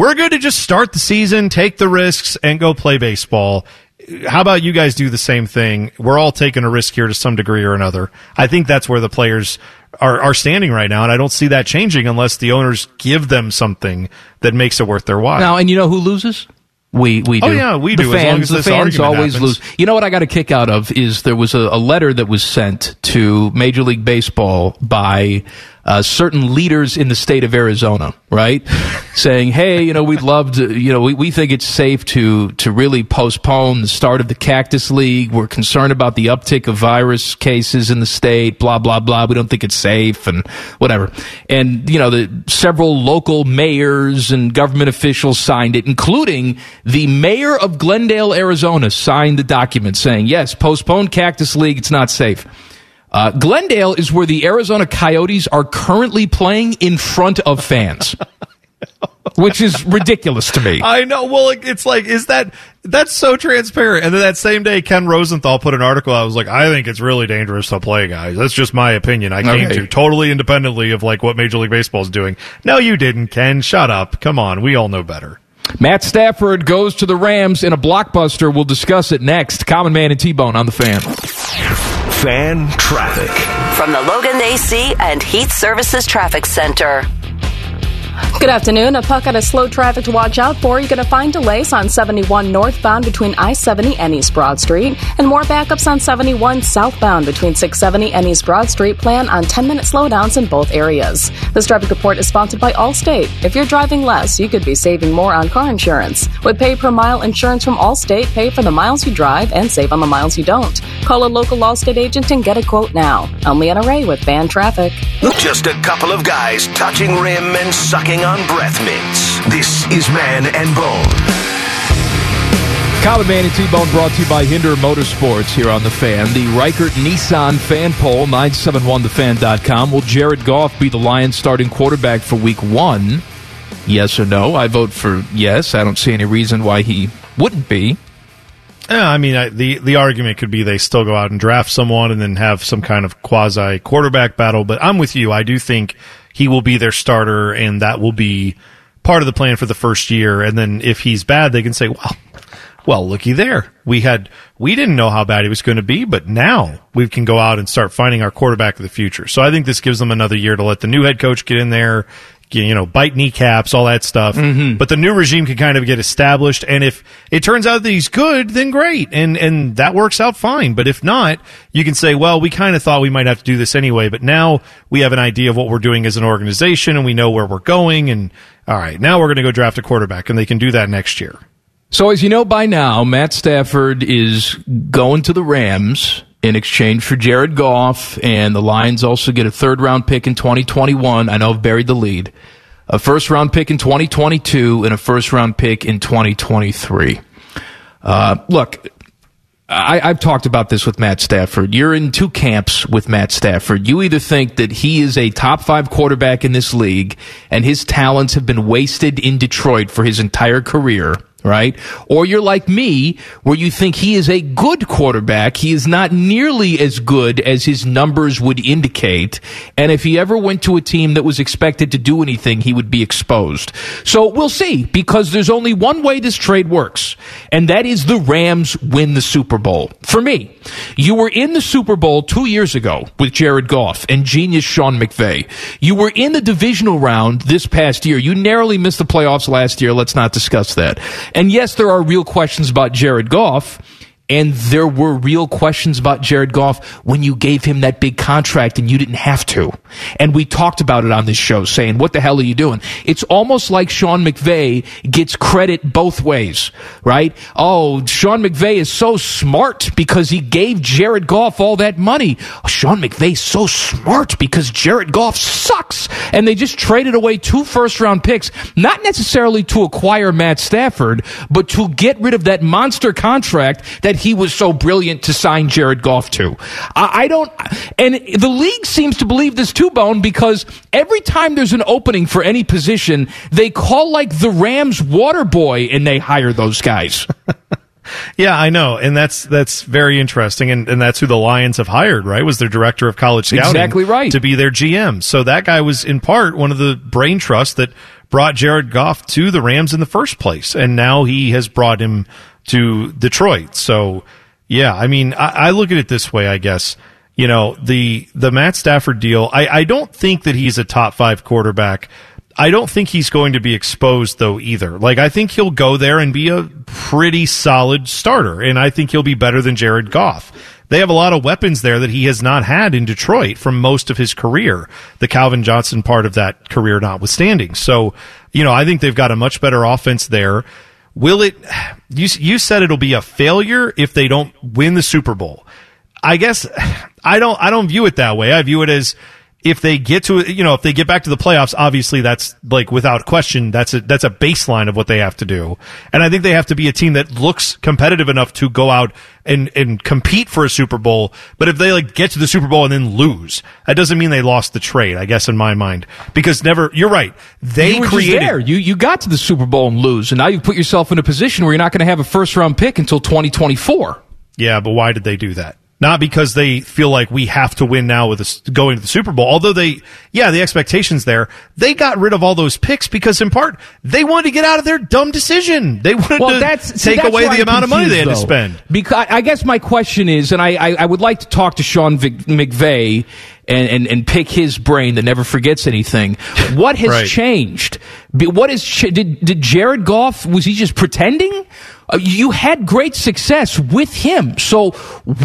Speaker 2: we're good to just start the season, take the risks, and go play baseball. How about you guys do the same thing? We're all taking a risk here to some degree or another. I think that's where the players are, are standing right now, and I don't see that changing unless the owners give them something that makes it worth their while.
Speaker 3: Now, and you know who loses? We we oh,
Speaker 2: do. Oh yeah, we
Speaker 3: the
Speaker 2: do.
Speaker 3: Fans,
Speaker 2: the
Speaker 3: fans always
Speaker 2: happens.
Speaker 3: lose. You know what I got a kick out of is there was a, a letter that was sent to Major League Baseball by uh, certain leaders in the state of Arizona, right? Saying, hey, you know, we'd love to, you know, we, we think it's safe to, to really postpone the start of the Cactus League. We're concerned about the uptick of virus cases in the state, blah, blah, blah. We don't think it's safe and whatever. And, you know, the several local mayors and government officials signed it, including the mayor of Glendale, Arizona signed the document saying, yes, postpone Cactus League. It's not safe. Uh, Glendale is where the Arizona Coyotes are currently playing in front of fans. which is ridiculous to me.
Speaker 2: I know. Well, it's like, is that that's so transparent? And then that same day, Ken Rosenthal put an article. I was like, I think it's really dangerous to play, guys. That's just my opinion. I came
Speaker 3: Okay.
Speaker 2: to totally independently of like what Major League Baseball is doing. No, you didn't, Ken. Shut up. Come on, we all know better.
Speaker 3: Matt Stafford goes to the Rams in a blockbuster. We'll discuss it next. Common Man and T Bone on the fan.
Speaker 1: Fan traffic.
Speaker 8: From the Logan AC and Heat Services Traffic Center.
Speaker 5: Good afternoon. A pocket of slow traffic to watch out for. You're going to find delays on 71 northbound between I 70 and East Broad Street, and more backups on 71 southbound between 670 and East Broad Street. Plan on 10 minute slowdowns in both areas. This traffic report is sponsored by Allstate. If you're driving less, you could be saving more on car insurance. With pay per mile insurance from Allstate, pay for the miles you drive and save on the miles you don't. Call a local Allstate agent and get a quote now. I'm Leanna Ray with Fan Traffic.
Speaker 1: Just a couple of guys touching rim and sucking on breath mints. This is Man and Bone.
Speaker 3: Common Man and T-Bone brought to you by Hinder Motorsports here on The Fan. The Reichert Nissan fan poll, 971thefan.com. Will Jared Goff be the Lions starting quarterback for week one? Yes or no? I vote for yes. I don't see any reason why he wouldn't be.
Speaker 2: Yeah, I mean, I, the the argument could be they still go out and draft someone and then have some kind of quasi quarterback battle. But I'm with you. I do think he will be their starter, and that will be part of the plan for the first year. And then if he's bad, they can say, "Well, well, looky there. We had we didn't know how bad he was going to be, but now we can go out and start finding our quarterback of the future." So I think this gives them another year to let the new head coach get in there, you know, bite kneecaps, all that stuff. Mm-hmm. But the new regime can kind of get established, and if it turns out that he's good, then great, and and that works out fine. But if not, you can say, "Well, we kind of thought we might have to do this anyway, but now we have an idea of what we're doing as an organization, and we know where we're going." And all right, now we're going to go draft a quarterback, and they can do that next year.
Speaker 3: So, as you know by now, Matt Stafford is going to the Rams in exchange for Jared Goff, and the Lions also get a third round pick in 2021. I know I've buried the lead. A first round pick in 2022 and a first round pick in 2023. Uh, look, I, I've talked about this with Matt Stafford. You're in two camps with Matt Stafford. You either think that he is a top five quarterback in this league and his talents have been wasted in Detroit for his entire career, right? Or you're like me, where you think he is a good quarterback. He is not nearly as good as his numbers would indicate. And if he ever went to a team that was expected to do anything, he would be exposed. So we'll see, because there's only one way this trade works, and that is the Rams win the Super Bowl. For me, you were in the Super Bowl two years ago with Jared Goff and genius Sean McVay. You were in the divisional round this past year. You narrowly missed the playoffs last year. Let's not discuss that. And yes, there are real questions about Jared Goff. And there were real questions about Jared Goff when you gave him that big contract and you didn't have to. And we talked about it on this show saying, what the hell are you doing? It's almost like Sean McVay gets credit both ways, right? Oh, Sean McVay is so smart because he gave Jared Goff all that money. Oh, Sean McVay's so smart because Jared Goff sucks. And they just traded away two first round picks, not necessarily to acquire Matt Stafford, but to get rid of that monster contract that he was so brilliant to sign Jared Goff to. I, I don't, and the league seems to believe this too, Bone, because every time there's an opening for any position, they call like the Rams water boy and they hire those guys.
Speaker 2: Yeah, I know, and that's that's very interesting, and, and that's who the Lions have hired, right? Was their director of college scouting,
Speaker 3: Exactly right.
Speaker 2: to be their GM. So that guy was in part one of the brain trust that brought Jared Goff to the Rams in the first place, and now he has brought him to Detroit. So yeah, I mean, I, I look at it this way, I guess. You know, the the Matt Stafford deal. I, I don't think that he's a top five quarterback. I don't think he's going to be exposed though either. Like I think he'll go there and be a pretty solid starter, and I think he'll be better than Jared Goff. They have a lot of weapons there that he has not had in Detroit from most of his career. The Calvin Johnson part of that career notwithstanding. So, you know, I think they've got a much better offense there. Will it? You you said it'll be a failure if they don't win the Super Bowl. I guess I don't I don't view it that way. I view it as if they get to you know if they get back to the playoffs obviously that's like without question that's a that's a baseline of what they have to do and i think they have to be a team that looks competitive enough to go out and and compete for a super bowl but if they like get to the super bowl and then lose that doesn't mean they lost the trade i guess in my mind because never you're right they
Speaker 3: you
Speaker 2: created
Speaker 3: there. You you got to the Super Bowl and lose, and now you've put yourself in a position where you're not going to have a first round pick until 2024.
Speaker 2: Yeah, but why did they do that? Not because they feel like we have to win now with this, going to the Super Bowl. Although they, yeah, the expectations there. They got rid of all those picks because, in part, they wanted to get out of their dumb decision. They wanted
Speaker 3: Well,
Speaker 2: to
Speaker 3: that's see,
Speaker 2: take
Speaker 3: that's
Speaker 2: away the
Speaker 3: I'm
Speaker 2: amount of money they had to spend.
Speaker 3: Because I guess my question is, and I, I, I would like to talk to Sean Vic, McVay and, and, and pick his brain that never forgets anything. What has
Speaker 2: Right.
Speaker 3: changed? What is did did Jared Goff was he just pretending? Uh, you had great success with him, so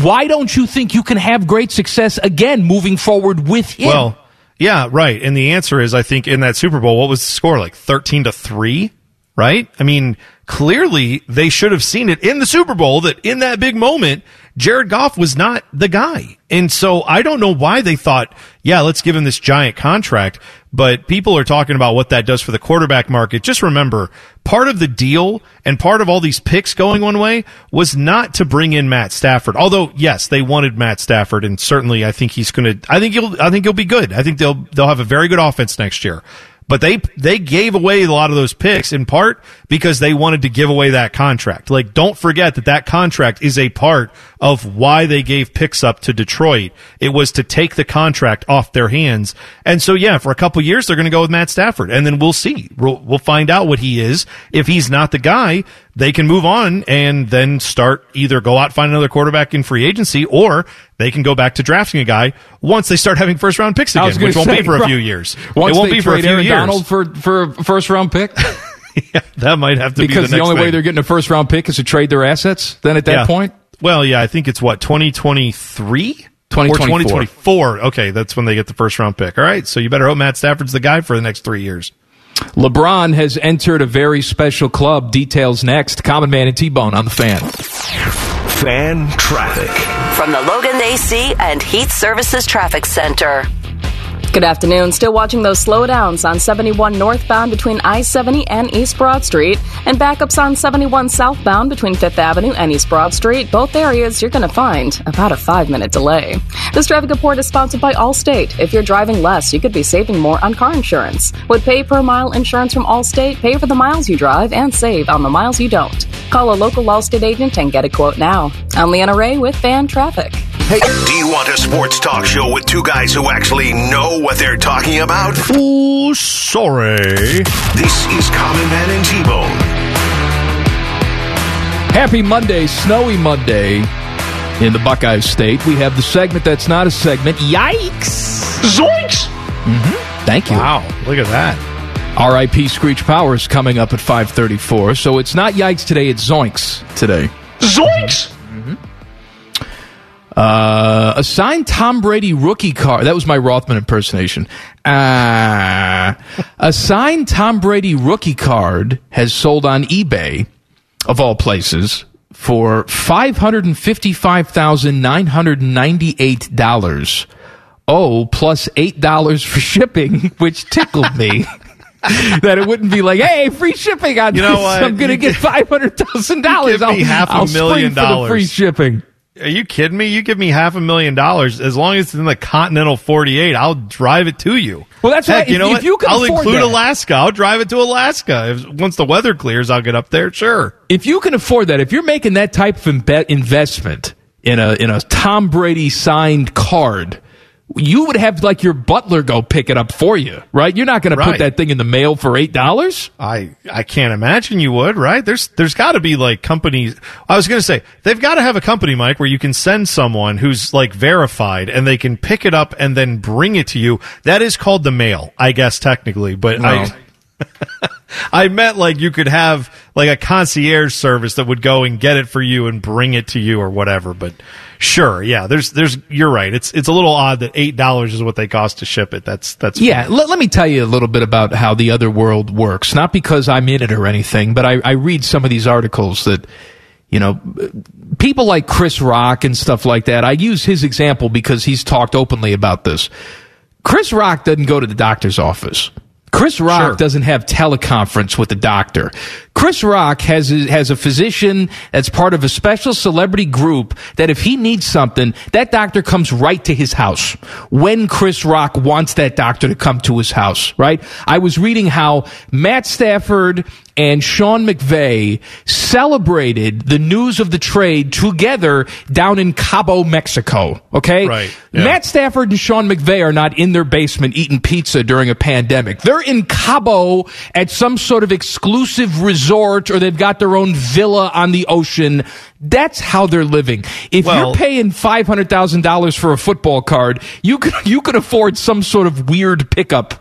Speaker 3: why don't you think you can have great success again moving forward with him?
Speaker 2: Well, yeah, right. And the answer is, I think in that Super Bowl, what was the score? Like 13 to 3, right? I mean, clearly they should have seen it in the Super Bowl that in that big moment, Jared Goff was not the guy. And so I don't know why they thought, yeah, let's give him this giant contract. But people are talking about what that does for the quarterback market. Just remember, part of the deal and part of all these picks going one way was not to bring in Matt Stafford. Although, yes, they wanted Matt Stafford, and certainly I think he's going to. I think he'll. I think he'll be good. I think they'll they'll have a very good offense next year. But they they gave away a lot of those picks in part because they wanted to give away that contract. Like, don't forget that that contract is a part of why they gave picks up to Detroit. It was to take the contract off their hands. And so, yeah, for a couple years, they're going to go with Matt Stafford, and then we'll see. We'll, we'll find out what he is. If he's not the guy, they can move on and then start either go out find another quarterback in free agency, or they can go back to drafting a guy once they start having first round picks again, which won't
Speaker 3: say,
Speaker 2: be for a few years.
Speaker 3: Once
Speaker 2: it won't
Speaker 3: they
Speaker 2: be for a few
Speaker 3: Aaron
Speaker 2: years.
Speaker 3: Donald for for a first round pick.
Speaker 2: yeah, that might have to
Speaker 3: because
Speaker 2: be the,
Speaker 3: the, only way they're getting a first round pick is to trade their assets. Then at that
Speaker 2: Yeah.
Speaker 3: point,
Speaker 2: Well, yeah, I think it's what 2023 or
Speaker 3: 2024.
Speaker 2: 2024. Okay, that's when they get the first round pick. All right, so you better hope Matt Stafford's the guy for the next three years.
Speaker 3: LeBron has entered a very special club. Details next. Common Man and T Bone on the fan.
Speaker 1: Fan traffic.
Speaker 8: From the Logan AC and Heat Services Traffic Center.
Speaker 5: Good afternoon. Still watching those slowdowns on 71 northbound between I 70 and East Broad Street, and backups on 71 southbound between 5th Avenue and East Broad Street. Both areas you're going to find about a five minute delay. This traffic report is sponsored by Allstate. If you're driving less, you could be saving more on car insurance. With pay per mile insurance from Allstate, pay for the miles you drive and save on the miles you don't. Call a local Allstate agent and get a quote now. I'm Leanna Ray with Fan Traffic.
Speaker 1: Hey, do you want a sports talk show with two guys who actually know what they're talking about?
Speaker 2: Ooh, sorry.
Speaker 1: This is Common Man and T-Bone.
Speaker 3: Happy Monday, snowy Monday in the Buckeye State. We have the segment that's not a segment. Yikes!
Speaker 1: Zoinks! Mm-hmm.
Speaker 3: Thank you.
Speaker 2: Wow, look at that.
Speaker 3: R.I.P. Screech Powers coming up at 534. So it's not yikes today, it's zoinks today.
Speaker 1: Zoinks!
Speaker 3: Uh, a signed Tom Brady rookie card. That was my Rothman impersonation. Uh, a signed Tom Brady rookie card has sold on eBay, of all places, for $555,998. Oh, plus $8 for shipping, which tickled me. that it wouldn't be like, hey, free shipping on
Speaker 2: You know
Speaker 3: this.
Speaker 2: what?
Speaker 3: I'm going to get five hundred thousand dollars.
Speaker 2: You give me half a
Speaker 3: I'll
Speaker 2: million
Speaker 3: the free shipping.
Speaker 2: Are you kidding me? You give me half a million dollars as long as it's in the continental 48. I'll drive it to you.
Speaker 3: Well, that's
Speaker 2: Heck,
Speaker 3: right.
Speaker 2: You
Speaker 3: If-
Speaker 2: know
Speaker 3: if
Speaker 2: what?
Speaker 3: you can
Speaker 2: I'll include
Speaker 3: that.
Speaker 2: Alaska. I'll drive it to Alaska. If, once the weather clears, I'll get up there. Sure.
Speaker 3: if you can afford that, if you're making that type of imbe- investment in a in a Tom Brady signed card, you would have like your butler go pick it up for you, right? You're not going to put that thing in the mail for eight dollars.
Speaker 2: I I can't imagine you would, right? There's there's got to be like companies. I was going to say they've got to have a company, Mike, where you can send someone who's like verified and they can pick it up and then bring it to you. That is called the mail, I guess technically, but I. I meant like you could have like a concierge service that would go and get it for you and bring it to you or whatever. But sure, yeah, there's there's you're right. It's it's a little odd that eight dollars is what they cost to ship it. That's that's
Speaker 3: Yeah, let, let me tell you a little bit about how the other world works. Not because I'm in it or anything, but I, I read some of these articles that, you know, people like Chris Rock and stuff like that. I use his example because he's talked openly about this. Chris Rock doesn't go to the doctor's office. Chris Rock
Speaker 2: Sure.
Speaker 3: doesn't have teleconference with the doctor. Chris Rock has a, has a physician that's part of a special celebrity group that if he needs something, that doctor comes right to his house when Chris Rock wants that doctor to come to his house, right? I was reading how Matt Stafford and Sean McVay celebrated the news of the trade together down in Cabo, Mexico. Okay?
Speaker 2: Right, yeah.
Speaker 3: Matt Stafford and Sean McVay are not in their basement eating pizza during a pandemic. They're in Cabo at some sort of exclusive resort or they've got their own villa on the ocean. That's how they're living. If
Speaker 2: Well-
Speaker 3: you're paying $500,000 for a football card, you could, you could afford some sort of weird pickup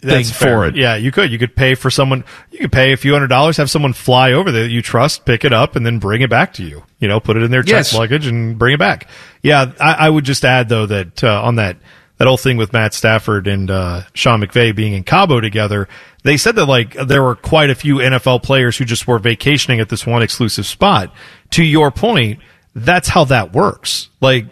Speaker 3: thing
Speaker 2: That's
Speaker 3: for it.
Speaker 2: Yeah, you could. You could pay for someone. You could pay a few hundred dollars, have someone fly over there that you trust, pick it up, and then bring it back to you. You know, put it in their check
Speaker 3: Yes.
Speaker 2: luggage and bring it back. Yeah, I, I would just add though that uh, on that that whole thing with Matt Stafford and uh, Sean McVay being in Cabo together, they said that like there were quite a few NFL players who just were vacationing at this one exclusive spot. To your point, that's how that works. Like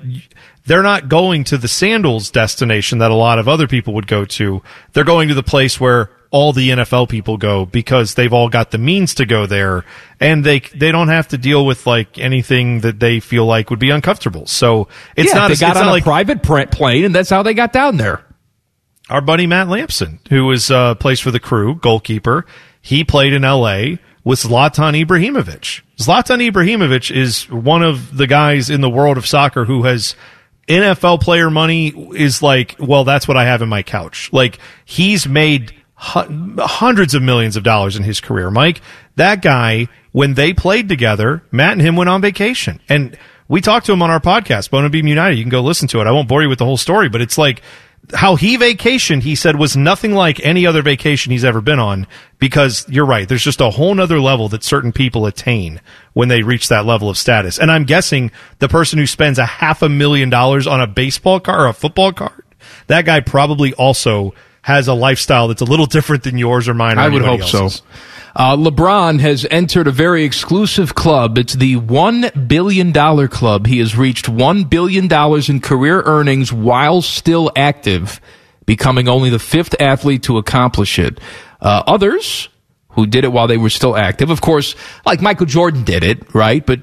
Speaker 2: they're not going to the sandals destination that a lot of other people would go to. They're going to the place where all the NFL people go because they've all got the means to go there and they they don't have to deal with like anything that they feel like would be uncomfortable. So it's
Speaker 3: yeah,
Speaker 2: not
Speaker 3: they
Speaker 2: it's
Speaker 3: got
Speaker 2: not
Speaker 3: on a
Speaker 2: like
Speaker 3: private pr- plane and that's how they got down there.
Speaker 2: Our buddy Matt Lampson, who was uh, plays for the crew, goalkeeper. He played in L.A. with Zlatan Ibrahimovic. Zlatan Ibrahimovic is one of the guys in the world of soccer who has NFL player money is like, well, that's what I have in my couch. Like he's made hu- hundreds of millions of dollars in his career. Mike, that guy, when they played together, Matt and him went on vacation and we talked to him on our podcast, Bona Beam United. You can go listen to it. I won't bore you with the whole story, but it's like, how he vacationed, he said, was nothing like any other vacation he's ever been on because you're right. There's just a whole nother level that certain people attain when they reach that level of status. And I'm guessing the person who spends a half a million dollars on a baseball card or a football card, that guy probably also has a lifestyle that's a little different than yours or mine. Or
Speaker 3: I would hope so. Uh, LeBron has entered a very exclusive club. It's the $1 billion club. He has reached $1 billion in career earnings while still active, becoming only the fifth athlete to accomplish it. Uh, others who did it while they were still active, of course, like Michael Jordan did it, right? But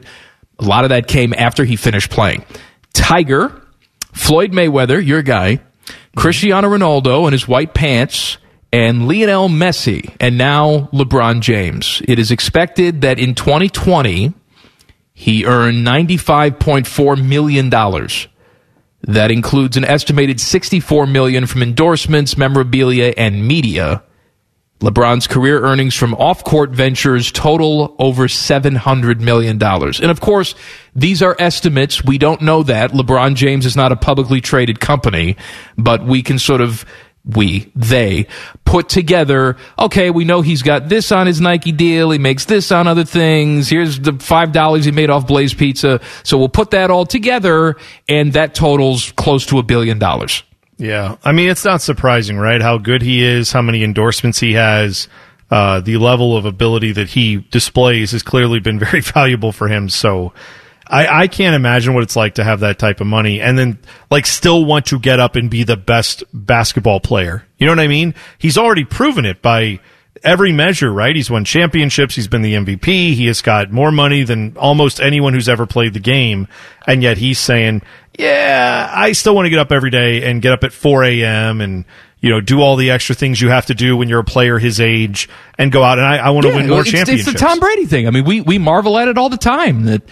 Speaker 3: a lot of that came after he finished playing. Tiger, Floyd Mayweather, your guy, Cristiano Ronaldo and his white pants, and Lionel Messi, and now LeBron James. It is expected that in 2020, he earned $95.4 million. That includes an estimated 64 million from endorsements, memorabilia, and media. LeBron's career earnings from off-court ventures total over $700 million. And of course, these are estimates. We don't know that. LeBron James is not a publicly traded company, but we can sort of we, they, put together, okay, we know he's got this on his Nike deal, he makes this on other things, here's the $5 he made off Blaze Pizza, so we'll put that all together, and that totals close to a billion dollars.
Speaker 2: Yeah. I mean, it's not surprising, right? How good he is, how many endorsements he has. Uh, the level of ability that he displays has clearly been very valuable for him. So I, I can't imagine what it's like to have that type of money and then like still want to get up and be the best basketball player. You know what I mean? He's already proven it by every measure, right? He's won championships. He's been the MVP. He has got more money than almost anyone who's ever played the game. And yet he's saying, yeah, I still want to get up every day and get up at 4 a.m. and, you know, do all the extra things you have to do when you're a player his age and go out and I, I want to
Speaker 3: Yeah,
Speaker 2: win more
Speaker 3: it's,
Speaker 2: championships.
Speaker 3: It's the Tom Brady thing. I mean, we, we marvel at it all the time that,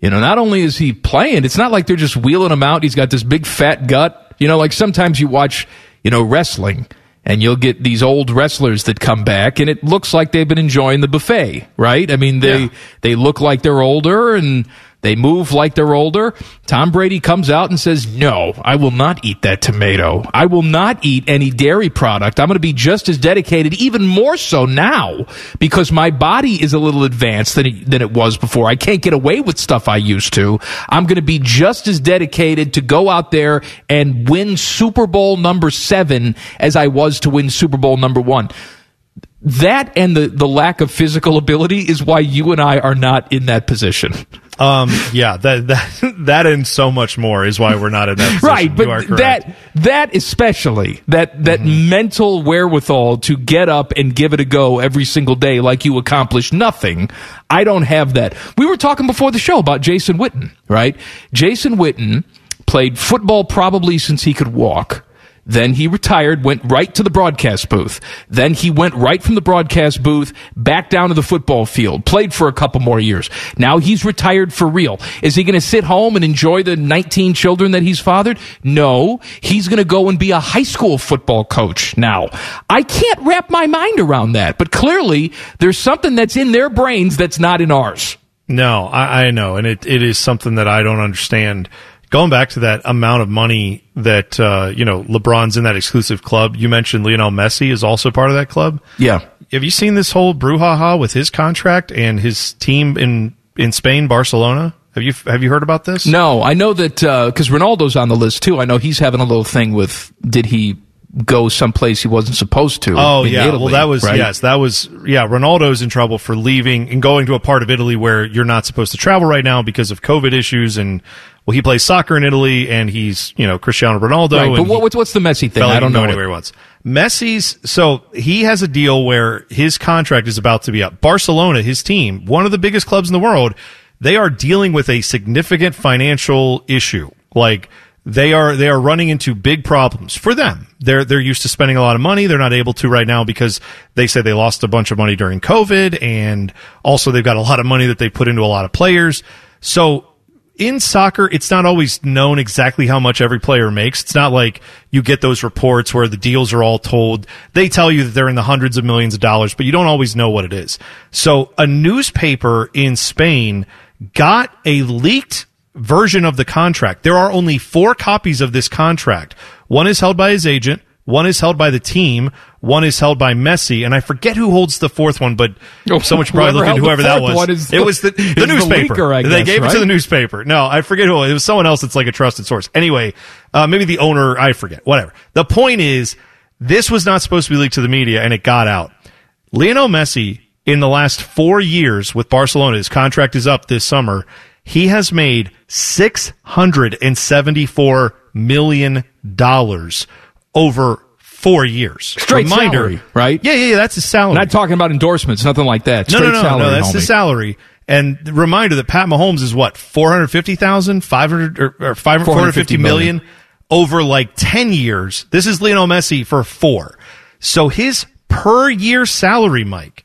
Speaker 3: you know, not only is he playing, it's not like they're just wheeling him out. He's got this big fat gut. You know, like sometimes you watch, you know, wrestling and you'll get these old wrestlers that come back and it looks like they've been enjoying the buffet, right? I mean, they,
Speaker 2: Yeah.
Speaker 3: they look like they're older and they move like they're older. Tom Brady comes out and says, no, I will not eat that tomato. I will not eat any dairy product. I'm going to be just as dedicated, even more so now, because my body is a little advanced than it, than it was before. I can't get away with stuff I used to. I'm going to be just as dedicated to go out there and win Super Bowl number seven as I was to win Super Bowl number one that and the, the lack of physical ability is why you and I are not in that position.
Speaker 2: Um, yeah, that that that and so much more is why we're not in that position.
Speaker 3: right, but that that especially that that
Speaker 2: Mm-hmm.
Speaker 3: mental wherewithal to get up and give it a go every single day like you accomplish nothing. I don't have that. We were talking before the show about Jason Witten, right? Jason Witten played football probably since he could walk. Then he retired, went right to the broadcast booth. Then he went right from the broadcast booth back down to the football field, played for a couple more years. Now he's retired for real. Is he going to sit home and enjoy the 19 children that he's fathered? No. He's going to go and be a high school football coach now. I can't wrap my mind around that, but clearly there's something that's in their brains that's not in ours.
Speaker 2: No, I, I know, and it, it is something that I don't understand. Going back to that amount of money that uh, you know LeBron's in that exclusive club. You mentioned Lionel Messi is also part of that club.
Speaker 3: Yeah.
Speaker 2: Have you seen this whole brouhaha with his contract and his team in in Spain, Barcelona? Have you have you heard about this?
Speaker 3: No, I know that because Ronaldo's on the list too. I know he's having a little thing with did he go someplace he wasn't supposed to?
Speaker 2: Oh yeah,
Speaker 3: Italy,
Speaker 2: well that was
Speaker 3: right?
Speaker 2: yes, that was yeah. Ronaldo's in trouble for leaving and going to a part of Italy where you're not supposed to travel right now because of COVID issues. And well, he plays soccer in Italy, and he's you know Cristiano Ronaldo.
Speaker 3: Right, but what, what's what's the Messi thing? I don't know.
Speaker 2: anywhere he wants. Messi's so he has a deal where his contract is about to be up. Barcelona, his team, one of the biggest clubs in the world, they are dealing with a significant financial issue. Like they are they are running into big problems for them. They're they're used to spending a lot of money. They're not able to right now because they said they lost a bunch of money during COVID and also they've got a lot of money that they put into a lot of players. So in soccer, it's not always known exactly how much every player makes. It's not like you get those reports where the deals are all told. They tell you that they're in the hundreds of millions of dollars, but you don't always know what it is. So a newspaper in Spain got a leaked version of the contract. There are only four copies of this contract. One is held by his agent. One is held by the team. One is held by Messi, and I forget who holds the fourth one. But
Speaker 3: Oh,
Speaker 2: someone should probably
Speaker 3: whoever
Speaker 2: look into whoever that was. it
Speaker 3: the-
Speaker 2: was the, the
Speaker 3: is the
Speaker 2: newspaper.
Speaker 3: leaker,
Speaker 2: they gave it to the newspaper. No, I forget who it was. Someone else that's like a trusted source. Anyway, uh, maybe the owner. I forget. Whatever. The point is, this was not supposed to be leaked to the media, and it got out. Lionel Messi, in the last four years with Barcelona, his contract is up this summer. He has made six hundred and seventy-four million dollars over four years.
Speaker 3: Straight
Speaker 2: Reminder,
Speaker 3: salary, right?
Speaker 2: Yeah, yeah, yeah. That's his salary.
Speaker 3: Not talking about endorsements, nothing like that.
Speaker 2: No,
Speaker 3: Straight
Speaker 2: no, no,
Speaker 3: salary,
Speaker 2: no. That's the salary. And the reminder that Pat Mahomes is what 450,000, 500 or, or 5, 450 million.
Speaker 3: million.
Speaker 2: over like 10 years. This is Lionel Messi for 4. So his per year salary, Mike,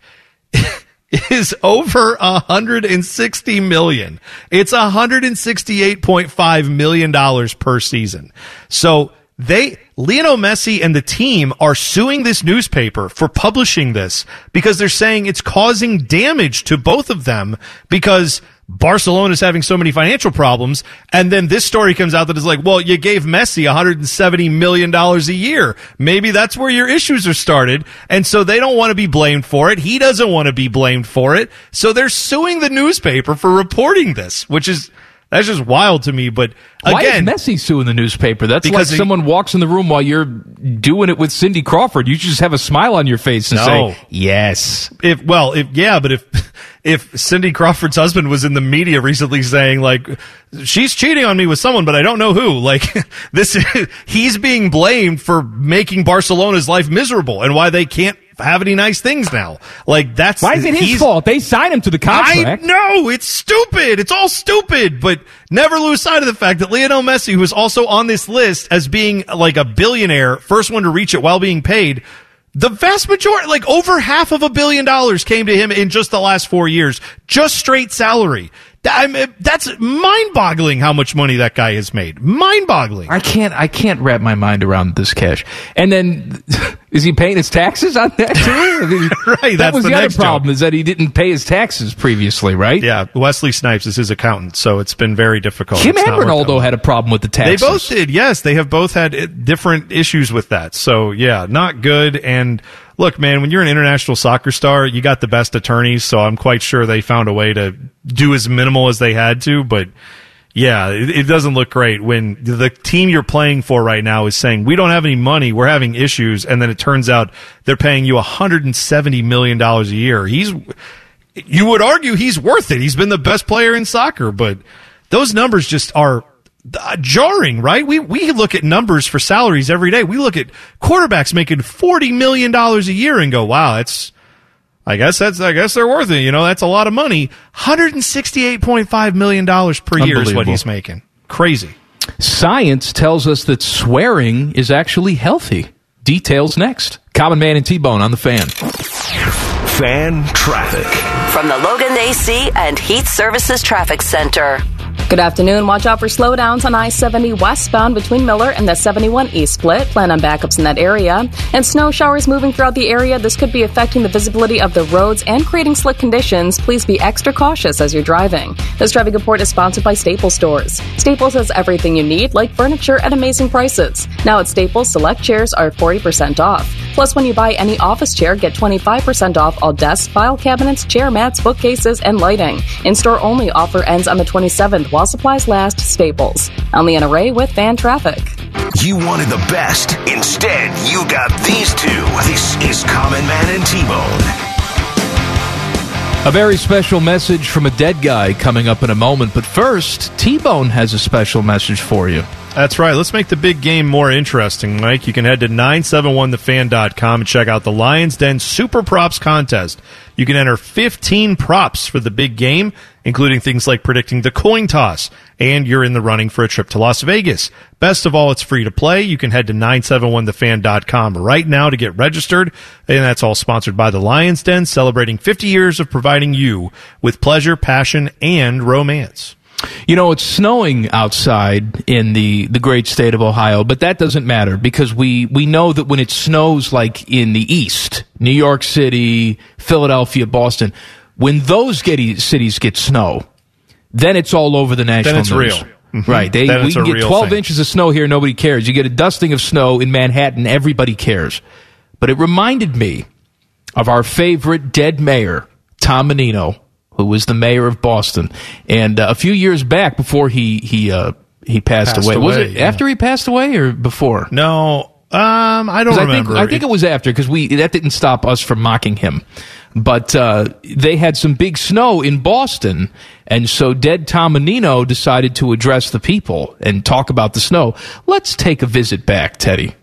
Speaker 2: is over 160 million. It's 168.5 million dollars per season. So they Lionel Messi and the team are suing this newspaper for publishing this because they're saying it's causing damage to both of them because Barcelona is having so many financial problems. And then this story comes out that is like, well, you gave Messi 170 million dollars a year. Maybe that's where your issues are started. And so they don't want to be blamed for it. He doesn't want to be blamed for it. So they're suing the newspaper for reporting this, which is, that's just wild to me. But
Speaker 3: Why
Speaker 2: again,
Speaker 3: is Messi suing the newspaper? That's
Speaker 2: Because
Speaker 3: like
Speaker 2: he-
Speaker 3: someone walks in the room while you're doing it with Cindy Crawford. You just have a smile on your face and
Speaker 2: No.
Speaker 3: say, "Yes."
Speaker 2: if well if yeah but if if cindy crawford's husband was in the media recently saying like she's cheating on me with someone but i don't know who like this he's being blamed for making barcelona's life miserable and why they can't have any nice things now like that's
Speaker 4: Why is it his fault? They signed him to the contract.
Speaker 2: I know it's stupid. It's all stupid, but never lose sight of the fact that Lionel Messi, who is also on this list as being like a billionaire, first one to reach it while being paid, the vast majority, like over half of a billion dollars came to him in just the last four years, just straight salary. That- I mean, that's mind-boggling how much money that guy has made. Mind-boggling.
Speaker 3: I can't. I can't wrap my mind around this cash. And then, is he paying his taxes on that too? I mean,
Speaker 2: Right,
Speaker 3: That
Speaker 2: that's
Speaker 3: was
Speaker 2: the
Speaker 3: the, other
Speaker 2: next joke.
Speaker 3: problem is that he didn't pay his taxes previously, right?
Speaker 2: Yeah, Wesley Snipes is his accountant, so it's been very difficult. It's
Speaker 3: and
Speaker 2: not worked out
Speaker 3: Ronaldo had a problem with the taxes.
Speaker 2: They both did, yes. They have both had uh, different issues with that. So, yeah, not good. And look, man, when you're an international soccer star, you got the best attorneys. So I'm quite sure they found a way to do as minimal as they had to. But yeah, it, it doesn't look great when the team you're playing for right now is saying, we don't have any money. We're having issues. And then it turns out they're paying you $170 million a year. He's, you would argue he's worth it. He's been the best player in soccer, but those numbers just are uh, jarring, right? We we look at numbers for salaries every day. We look at quarterbacks making forty million dollars a year and go, "Wow, that's." I guess that's. I guess they're worth it. You know, that's a lot of money. Hundred and sixty-eight point five million dollars per year is what he's making. Crazy.
Speaker 3: Science tells us that swearing is actually healthy. Details next. Common Man and T Bone on the fan.
Speaker 1: Fan traffic.
Speaker 8: From the Logan AC and Heat Services Traffic Center.
Speaker 5: Good afternoon. Watch out for slowdowns on I 70 westbound between Miller and the 71 East split. Plan on backups in that area. And snow showers moving throughout the area. This could be affecting the visibility of the roads and creating slick conditions. Please be extra cautious as you're driving. This traffic report is sponsored by Staples Stores. Staples has everything you need, like furniture at amazing prices. Now at Staples, select chairs are 40% off. Plus, when you buy any office chair, get 25% off all desks, file cabinets, chair mats, bookcases, and lighting. In store only offer ends on the 27th while supplies last, Staples. I'm Leanna Ray with Fan Traffic.
Speaker 1: You wanted the best. Instead, you got these two. This is Common Man and T-Bone.
Speaker 3: A very special message from a dead guy coming up in a moment. But first, T Bone has a special message for you.
Speaker 2: That's right. Let's make the big game more interesting, Mike. You can head to 971thefan.com and check out the Lions Den Super Props Contest. You can enter 15 props for the big game, including things like predicting the coin toss, and you're in the running for a trip to Las Vegas. Best of all, it's free to play. You can head to 971thefan.com right now to get registered, and that's all sponsored by the Lions Den, celebrating 50 years of providing you with pleasure, passion, and romance.
Speaker 3: You know, it's snowing outside in the, the great state of Ohio, but that doesn't matter because we, we know that when it snows like in the east, New York City, Philadelphia, Boston, when those get, cities get snow, then it's all over the national
Speaker 2: then it's
Speaker 3: news.
Speaker 2: real. Mm-hmm.
Speaker 3: Right. They,
Speaker 2: Then
Speaker 3: we can get 12
Speaker 2: thing.
Speaker 3: inches of snow here, nobody cares. You get a dusting of snow in Manhattan, everybody cares. But it reminded me of our favorite dead mayor, Tom Menino, who was the mayor of Boston. And uh, a few years back, before he he uh, he passed,
Speaker 2: Passed
Speaker 3: away, was it
Speaker 2: yeah.
Speaker 3: after he passed away or before?
Speaker 2: No, um, I don't
Speaker 3: 'Cause I
Speaker 2: remember.
Speaker 3: think I think it was after because we that didn't stop us from mocking him. But uh, they had some big snow in Boston, and so dead Tom Menino decided to address the people and talk about the snow. Let's take a visit back, Teddy.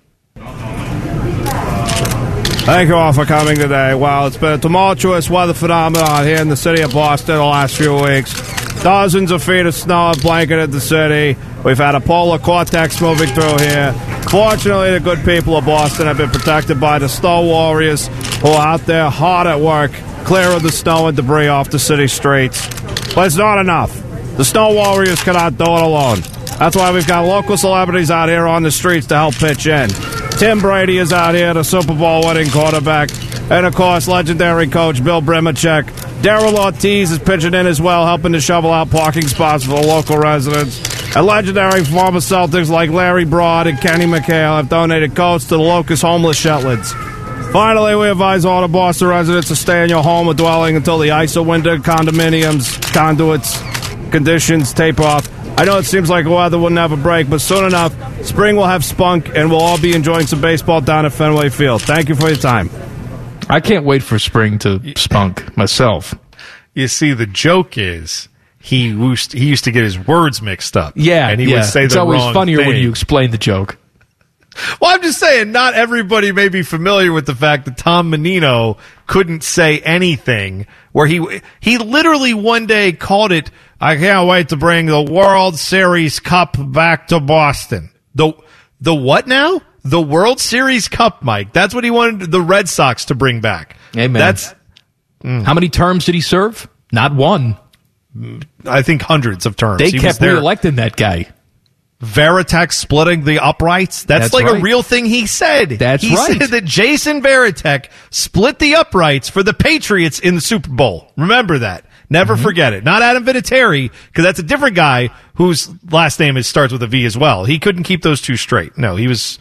Speaker 9: Thank you all for coming today. Well, it's been a tumultuous weather phenomenon here in the city of Boston the last few weeks. Dozens of feet of snow have blanketed the city. We've had a polar vortex moving through here. Fortunately, the good people of Boston have been protected by the snow warriors who are out there hard at work, clearing the snow and debris off the city streets. But it's not enough. The snow warriors cannot do it alone. That's why we've got local celebrities out here on the streets to help pitch in. Tim Brady is out here, the Super Bowl winning quarterback. And of course, legendary coach Bill Brimacek. Daryl Ortiz is pitching in as well, helping to shovel out parking spots for the local residents. And legendary former Celtics like Larry Broad and Kenny McHale have donated coats to the Locust homeless Shetlands. Finally, we advise all the Boston residents to stay in your home or dwelling until the ice ISO window, condominiums, conduits, conditions taper off. I know it seems like the weather will never break, but soon enough, spring will have spunk, and we'll all be enjoying some baseball down at Fenway Field. Thank you for your time.
Speaker 3: I can't wait for spring to spunk myself.
Speaker 2: You see, the joke is he used he used to get his words mixed up.
Speaker 3: Yeah,
Speaker 2: and he
Speaker 3: yeah.
Speaker 2: would say
Speaker 3: it's always funnier when you explain the joke.
Speaker 2: Well, I'm just saying, not everybody may be familiar with the fact that Tom Menino couldn't say anything. Where he he literally one day called it, "I can't wait to bring the World Series Cup back to Boston." The the what now? The World Series Cup, Mike. That's what he wanted the Red Sox to bring back.
Speaker 3: Amen.
Speaker 2: That's
Speaker 3: How many terms did he serve? Not one.
Speaker 2: I think hundreds of terms.
Speaker 3: They
Speaker 2: He
Speaker 3: kept re-electing that guy.
Speaker 2: Varitek splitting the uprights. That's,
Speaker 3: That's
Speaker 2: like a real thing he said.
Speaker 3: That's
Speaker 2: he
Speaker 3: right.
Speaker 2: He said that Jason Varitek split the uprights for the Patriots in the Super Bowl. Remember that. Never
Speaker 3: Mm-hmm.
Speaker 2: forget it. Not Adam Vinatieri, because that's a different guy whose last name is starts with a V as well. He couldn't keep those two straight. No, he was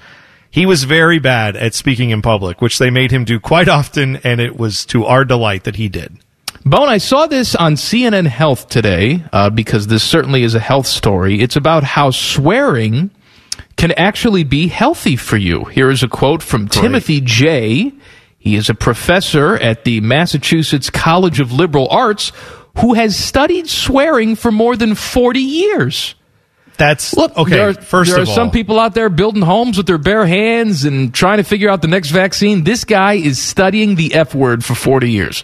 Speaker 2: he was very bad at speaking in public, which they made him do quite often, and it was to our delight that he did.
Speaker 3: Bone, I saw this on CNN Health today uh, because this certainly is a health story. It's about how swearing can actually be healthy for you. Here is a quote from Timothy Jay. He is a professor at the Massachusetts College of Liberal Arts who has studied swearing for more than 40 years.
Speaker 2: That's
Speaker 3: Look,
Speaker 2: okay.
Speaker 3: There are,
Speaker 2: first
Speaker 3: there are
Speaker 2: all,
Speaker 3: some people out there building homes with their bare hands and trying to figure out the next vaccine. This guy is studying the F word for 40 years.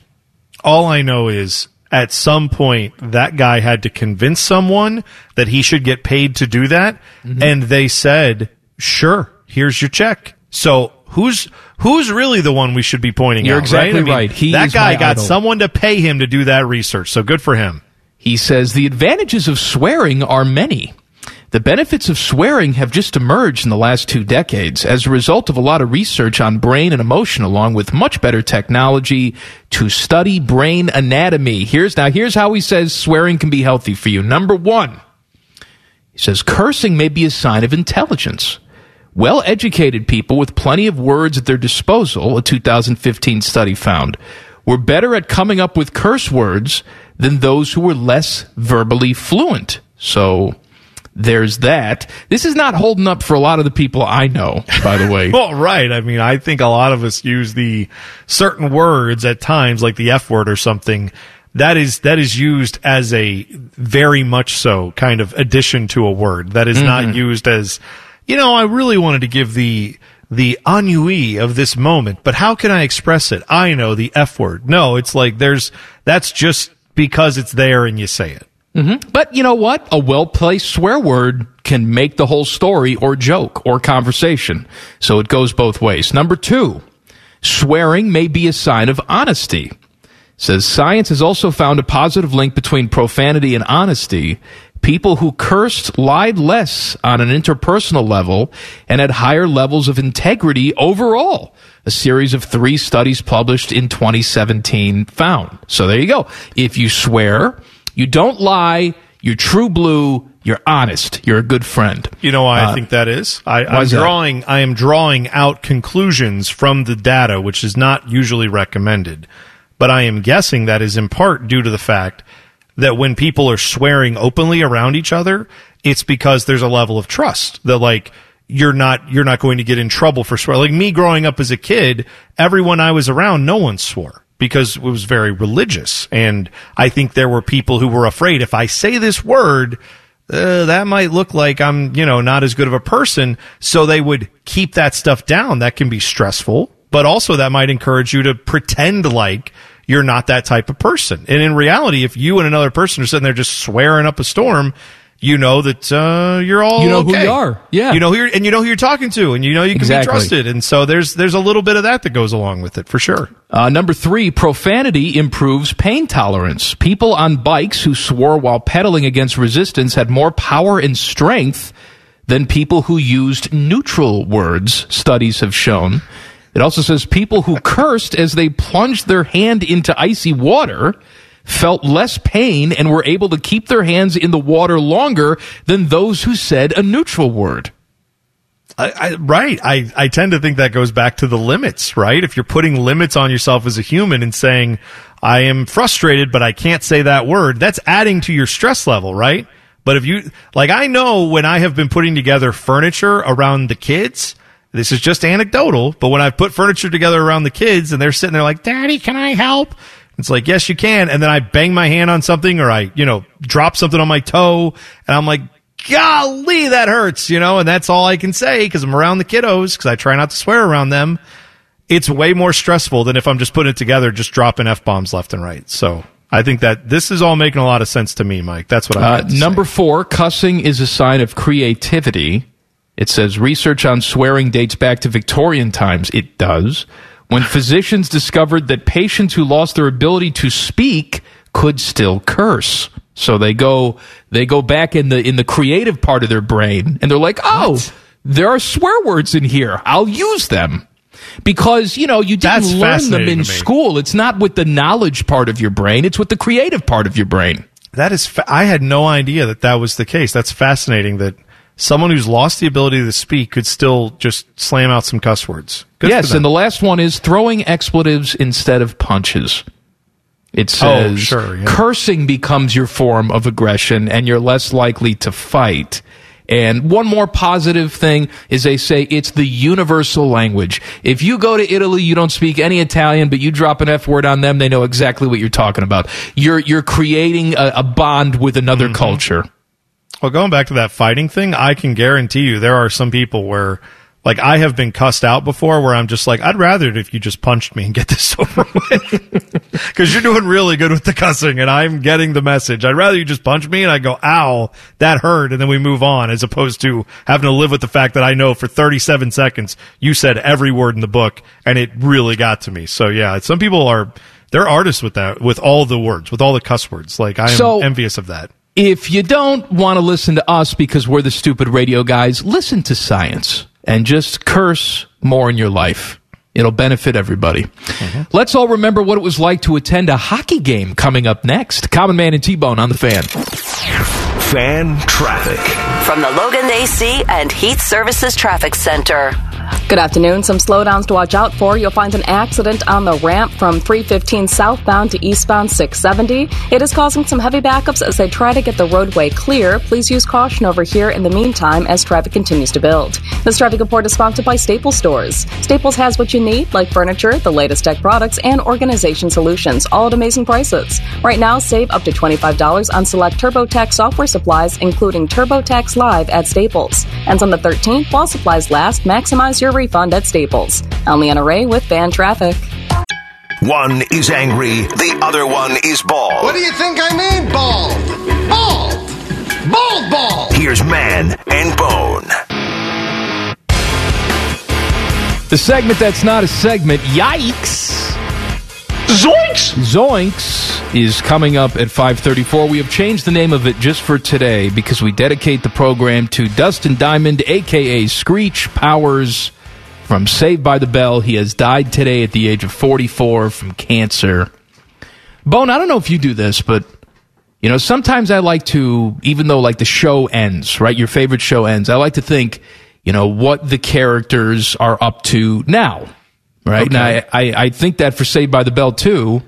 Speaker 2: all I know is at some point that guy had to convince someone that he should get paid to do that,
Speaker 3: Mm-hmm.
Speaker 2: and they said, "Sure, here's your check." So who's who's really the one we should be pointing
Speaker 3: You're
Speaker 2: out?
Speaker 3: exactly
Speaker 2: right. I mean,
Speaker 3: right. He
Speaker 2: that guy got
Speaker 3: idol.
Speaker 2: someone to pay him to do that research. So good for him.
Speaker 3: He says the advantages of swearing are many. The benefits of swearing have just emerged in the last two decades as a result of a lot of research on brain and emotion, along with much better technology to study brain anatomy. Here's now, here's how he says swearing can be healthy for you. Number one, he says cursing may be a sign of intelligence. Well educated people with plenty of words at their disposal, a 2015 study found, were better at coming up with curse words than those who were less verbally fluent. So there's that. This is not holding up for a lot of the people I know, by the way.
Speaker 2: Well, right. I mean, I think a lot of us use the certain words at times, like the F word or something. That is that is used as a very much so kind of addition to a word. That is not mm-hmm. used as, you know, I really wanted to give the the ennui of this moment, but how can I express it? I know the F word. No, it's like there's that's just because it's there and you say it. Mm-hmm.
Speaker 3: But you know what? A well placed swear word can make the whole story or joke or conversation. So it goes both ways. Number two, swearing may be a sign of honesty. Says science has also found a positive link between profanity and honesty. People who cursed lied less on an interpersonal level and had higher levels of integrity overall. A series of three studies published in 2017 found. So there you go. If you swear, you don't lie, you're true blue, you're honest, you're a good friend.
Speaker 2: You know why
Speaker 3: Uh,
Speaker 2: I think that is? I,
Speaker 3: that?
Speaker 2: drawing. I am drawing out conclusions from the data, which is not usually recommended, but I am guessing that is in part due to the fact that when people are swearing openly around each other, it's because there's a level of trust that like you're not you're not going to get in trouble for swearing. Like me growing up as a kid, everyone I was around, no one swore because it was very religious, and I think there were people who were afraid if I say this word uh, that might look like I'm, you know, not as good of a person. So they would keep that stuff down. That can be stressful, but also that might encourage you to pretend like you're not that type of person. And in reality, if you and another person are sitting there just swearing up a storm, you know that uh, you're all
Speaker 3: You know who you are. Yeah.
Speaker 2: you know who you're, and you know who you're talking to, and you know you can
Speaker 3: Exactly.
Speaker 2: be trusted. And so there's there's a little bit of that that goes along with it for sure.
Speaker 3: Uh, number three, profanity improves pain tolerance. People on bikes who swore while pedaling against resistance had more power and strength than people who used neutral words, studies have shown. It also says people who cursed as they plunged their hand into icy water felt less pain and were able to keep their hands in the water longer than those who said a neutral word.
Speaker 2: I, I, right. I, I tend to think that goes back to the limits, right? If you're putting limits on yourself as a human and saying, I am frustrated, but I can't say that word, that's adding to your stress level, right? But if you, like, I know when I have been putting together furniture around the kids, this is just anecdotal, but when I've put furniture together around the kids and they're sitting there like, Daddy, can I help? It's like, yes, you can. And then I bang my hand on something or I, you know, drop something on my toe and I'm like, golly, that hurts, you know, and that's all I can say because I'm around the kiddos because I try not to swear around them. It's way more stressful than if I'm just putting it together, just dropping F bombs left and right. So I think that this is all making a lot of sense to me, Mike. That's what I
Speaker 3: Uh, number four, cussing is a sign of creativity. It says research on swearing dates back to Victorian times. It does. When physicians discovered that patients who lost their ability to speak could still curse. So they go they go back in the in the creative part of their brain and they're like, "Oh, there are swear words in here. I'll use them." Because, you know, you didn't
Speaker 2: That's
Speaker 3: learn them in school. It's not with the knowledge part of your brain, it's with the creative part of your brain.
Speaker 2: That is, fa- I had no idea that that was the case. That's fascinating that someone who's lost the ability to speak could still just slam out some cuss words. Good
Speaker 3: yes, and the last one is throwing expletives instead of punches. It says
Speaker 2: Oh, sure, yeah.
Speaker 3: cursing becomes your form of aggression and you're less likely to fight. And one more positive thing is they say it's the universal language. If you go to Italy, you don't speak any Italian, but you drop an F word on them, they know exactly what you're talking about. You're you're creating a, a bond with another
Speaker 2: Mm-hmm.
Speaker 3: culture.
Speaker 2: Well, going back to that fighting thing, I can guarantee you there are some people where, like, I have been cussed out before where I'm just like, I'd rather it if you just punched me and get this over with. Because you're doing really good with the cussing and I'm getting the message. I'd rather you just punch me and I go, ow, that hurt. And then we move on as opposed to having to live with the fact that I know for 37 seconds you said every word in the book and it really got to me. So, yeah, some people are. They're artists with that, with all the words, with all the cuss words. Like I am
Speaker 3: So-
Speaker 2: envious of that.
Speaker 3: If you don't want to listen to us because we're the stupid radio guys, listen to science and just curse more in your life. It'll benefit everybody. Mm-hmm. Let's all remember what it was like to attend a hockey game coming up next. Common Man and T Bone on the fan.
Speaker 1: Fan traffic.
Speaker 8: From the Logan AC and Heat Services Traffic Center.
Speaker 5: Good afternoon. Some slowdowns to watch out for. You'll find an accident on the ramp from 315 southbound to eastbound 670. It is causing some heavy backups as they try to get the roadway clear. Please use caution over here in the meantime as traffic continues to build. This traffic report is sponsored by Staples Stores. Staples has what you need, like furniture, the latest tech products, and organization solutions, all at amazing prices. Right now, save up to $25 on select TurboTax software supplies, including TurboTax Live at Staples. Ends on the 13th while supplies last. Maximize your refund at Staples. I'm Leanna Ray with Fan Traffic.
Speaker 1: One is angry, the other one is bald.
Speaker 10: What do you think I mean, bald? Bald! Bald bald!
Speaker 1: Here's Man and Bone.
Speaker 3: The segment that's not a segment, yikes! Zoinks! Zoinks is coming up at 534. We have changed the name of it just for today because we dedicate the program to Dustin Diamond, a.k.a. Screech Powers from Saved by the Bell. He has died today at the age of 44 from cancer. Bone, I don't know if you do this, but you know, sometimes I like to, even though like the show ends, right? Your favorite show ends. I like to think, you know, what the characters are up to now, right? And I, I, I think that for Saved by the Bell too,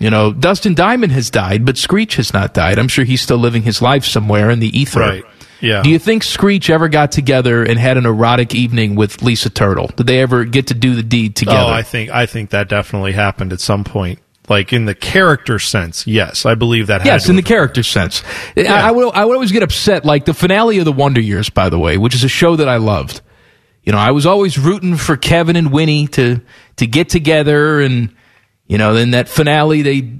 Speaker 3: you know, Dustin Diamond has died, but Screech has not died. I'm sure he's still living his life somewhere in the ether.
Speaker 2: Right. Yeah.
Speaker 3: Do you think Screech ever got together and had an erotic evening with Lisa Turtle? Did they ever get to do the deed together?
Speaker 2: Oh, I think I think that definitely happened at some point. Like in the character sense, yes, I believe that.
Speaker 3: Yes, in the character sense. I, I would I would always get upset, like the finale of the Wonder Years, by the way, which is a show that I loved. You know, I was always rooting for Kevin and Winnie to to get together, and you know, then that finale they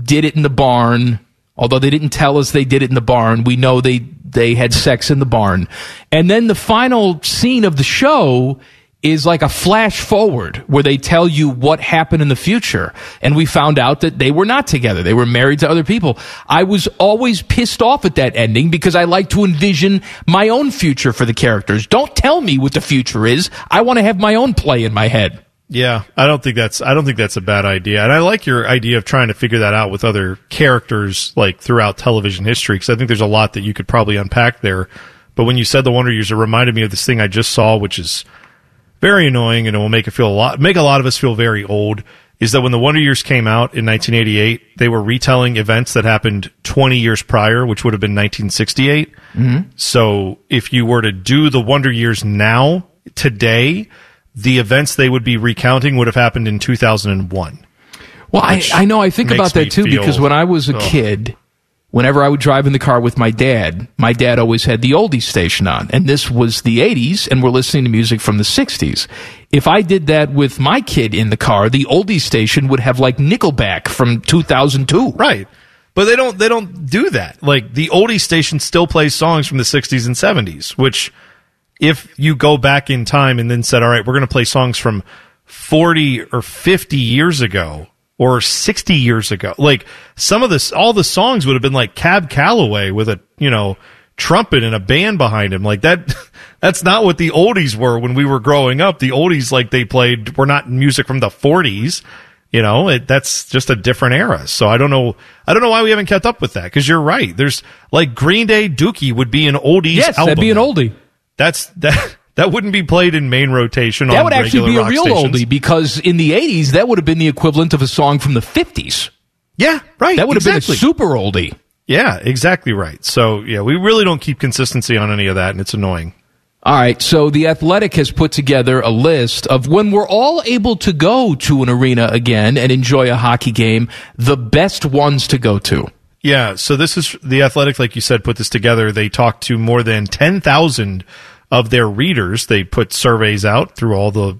Speaker 3: did it in the barn. Although they didn't tell us they did it in the barn, we know they they had sex in the barn. And then the final scene of the show is like a flash forward where they tell you what happened in the future. And we found out that they were not together. They were married to other people. I was always pissed off at that ending because I like to envision my own future for the characters. Don't tell me what the future is. I want to have my own play in my head.
Speaker 2: Yeah, I don't think that's I don't think that's a bad idea, and I like your idea of trying to figure that out with other characters like throughout television history because I think there's a lot that you could probably unpack there. But when you said the Wonder Years, it reminded me of this thing I just saw, which is very annoying, and it will make it feel a lot make a lot of us feel very old. Is that when the Wonder Years came out in 1988, they were retelling events that happened 20 years prior, which would have been 1968.
Speaker 3: Mm-hmm.
Speaker 2: So if you were to do the Wonder Years now, today, the events they would be recounting would have happened in 2001.
Speaker 3: Well, I, I know I think about that too
Speaker 2: feel-
Speaker 3: because when I was a
Speaker 2: Ugh.
Speaker 3: kid, whenever I would drive in the car with my dad, my dad always had the oldies station on, and this was the 80s, and we're listening to music from the 60s. If I did that with my kid in the car, the oldies station would have like Nickelback from 2002.
Speaker 2: Right. But they don't they don't do that. Like the oldie station still plays songs from the 60s and 70s, which if you go back in time and then said, "All right, we're going to play songs from 40 or 50 years ago or 60 years ago." Like some of this all the songs would have been like Cab Calloway with a, you know, trumpet and a band behind him. Like that that's not what the oldies were when we were growing up. The oldies like they played were not music from the 40s. You know, it, that's just a different era. So I don't know. I don't know why we haven't kept up with that. Because you're right. There's like Green Day Dookie would be an oldies.
Speaker 3: Yes,
Speaker 2: album.
Speaker 3: that'd be an oldie.
Speaker 2: That's that. That wouldn't be played in main rotation.
Speaker 3: That would actually be a real
Speaker 2: stations.
Speaker 3: oldie because in the 80s, that would have been the equivalent of a song from the 50s.
Speaker 2: Yeah, right.
Speaker 3: That would have been a super oldie.
Speaker 2: Yeah, exactly right. So yeah, we really don't keep consistency on any of that, and it's annoying.
Speaker 3: All right, so the Athletic has put together a list of when we're all able to go to an arena again and enjoy a hockey game, the best ones to go to.
Speaker 2: Yeah, so this is the Athletic, like you said, put this together. They talked to more than 10,000 of their readers. They put surveys out through all the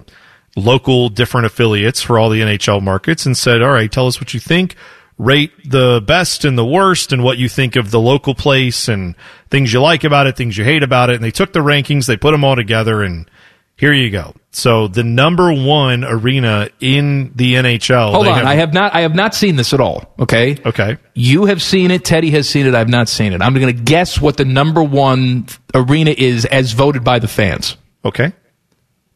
Speaker 2: local different affiliates for all the NHL markets and said, all right, tell us what you think. Rate the best and the worst and what you think of the local place and things you like about it, things you hate about it. And they took the rankings, they put them all together, and here you go. So the number one arena in the NHL.
Speaker 3: Hold on,
Speaker 2: have-
Speaker 3: I have not I have not seen this at all. Okay.
Speaker 2: Okay.
Speaker 3: You have seen it. Teddy has seen it. I've not seen it. I'm going to guess what the number one arena is as voted by the fans.
Speaker 2: Okay.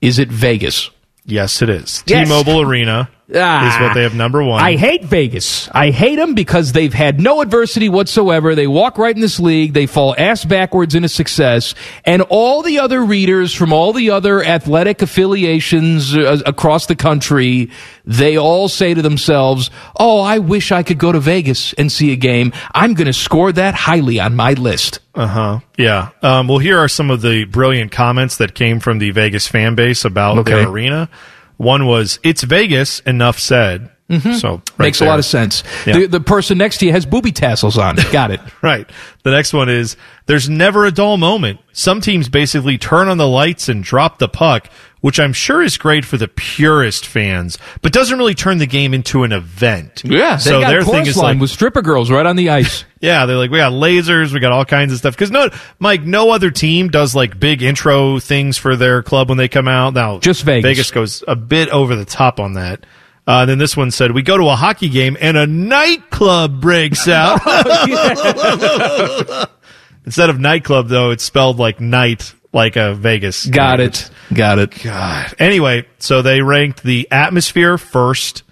Speaker 3: Is it Vegas?
Speaker 2: Yes, it is.
Speaker 3: Yes.
Speaker 2: T-Mobile Arena
Speaker 3: Ah.
Speaker 2: is what they have number one.
Speaker 3: I hate Vegas. I hate them because they've had no adversity whatsoever. They walk right in this league. They fall ass backwards into success. And all the other readers from all the other athletic affiliations uh, across the country, they all say to themselves, Oh, I wish I could go to Vegas and see a game. I'm going to score that highly on my list.
Speaker 2: Uh huh. Yeah. Um, well, here are some of the brilliant comments that came from the Vegas fan base about
Speaker 3: Okay.
Speaker 2: their arena. One was, "It's Vegas." Enough said. So right
Speaker 3: Mm-hmm. Makes a lot of sense.
Speaker 2: Yeah.
Speaker 3: The, the person next to you has booby tassels on. Got it.
Speaker 2: Right. The next one is there's never a dull moment. Some teams basically turn on the lights and drop the puck, which I'm sure is great for the purist fans, but doesn't really turn the game into an event.
Speaker 3: Yeah.
Speaker 2: So their thing is like,
Speaker 3: with stripper girls right on the ice.
Speaker 2: yeah, they're like, we got lasers, we got all kinds of stuff. Because no, Mike, no other team does like big intro things for their club when they come out. Now,
Speaker 3: Just Vegas.
Speaker 2: Vegas goes a bit over the top on that. Uh, then this one said, we go to a hockey game and a nightclub breaks out. Instead of nightclub, though, it's spelled like night, like a Vegas.
Speaker 3: Got it. Got it.
Speaker 2: God. Anyway, so they ranked the atmosphere first,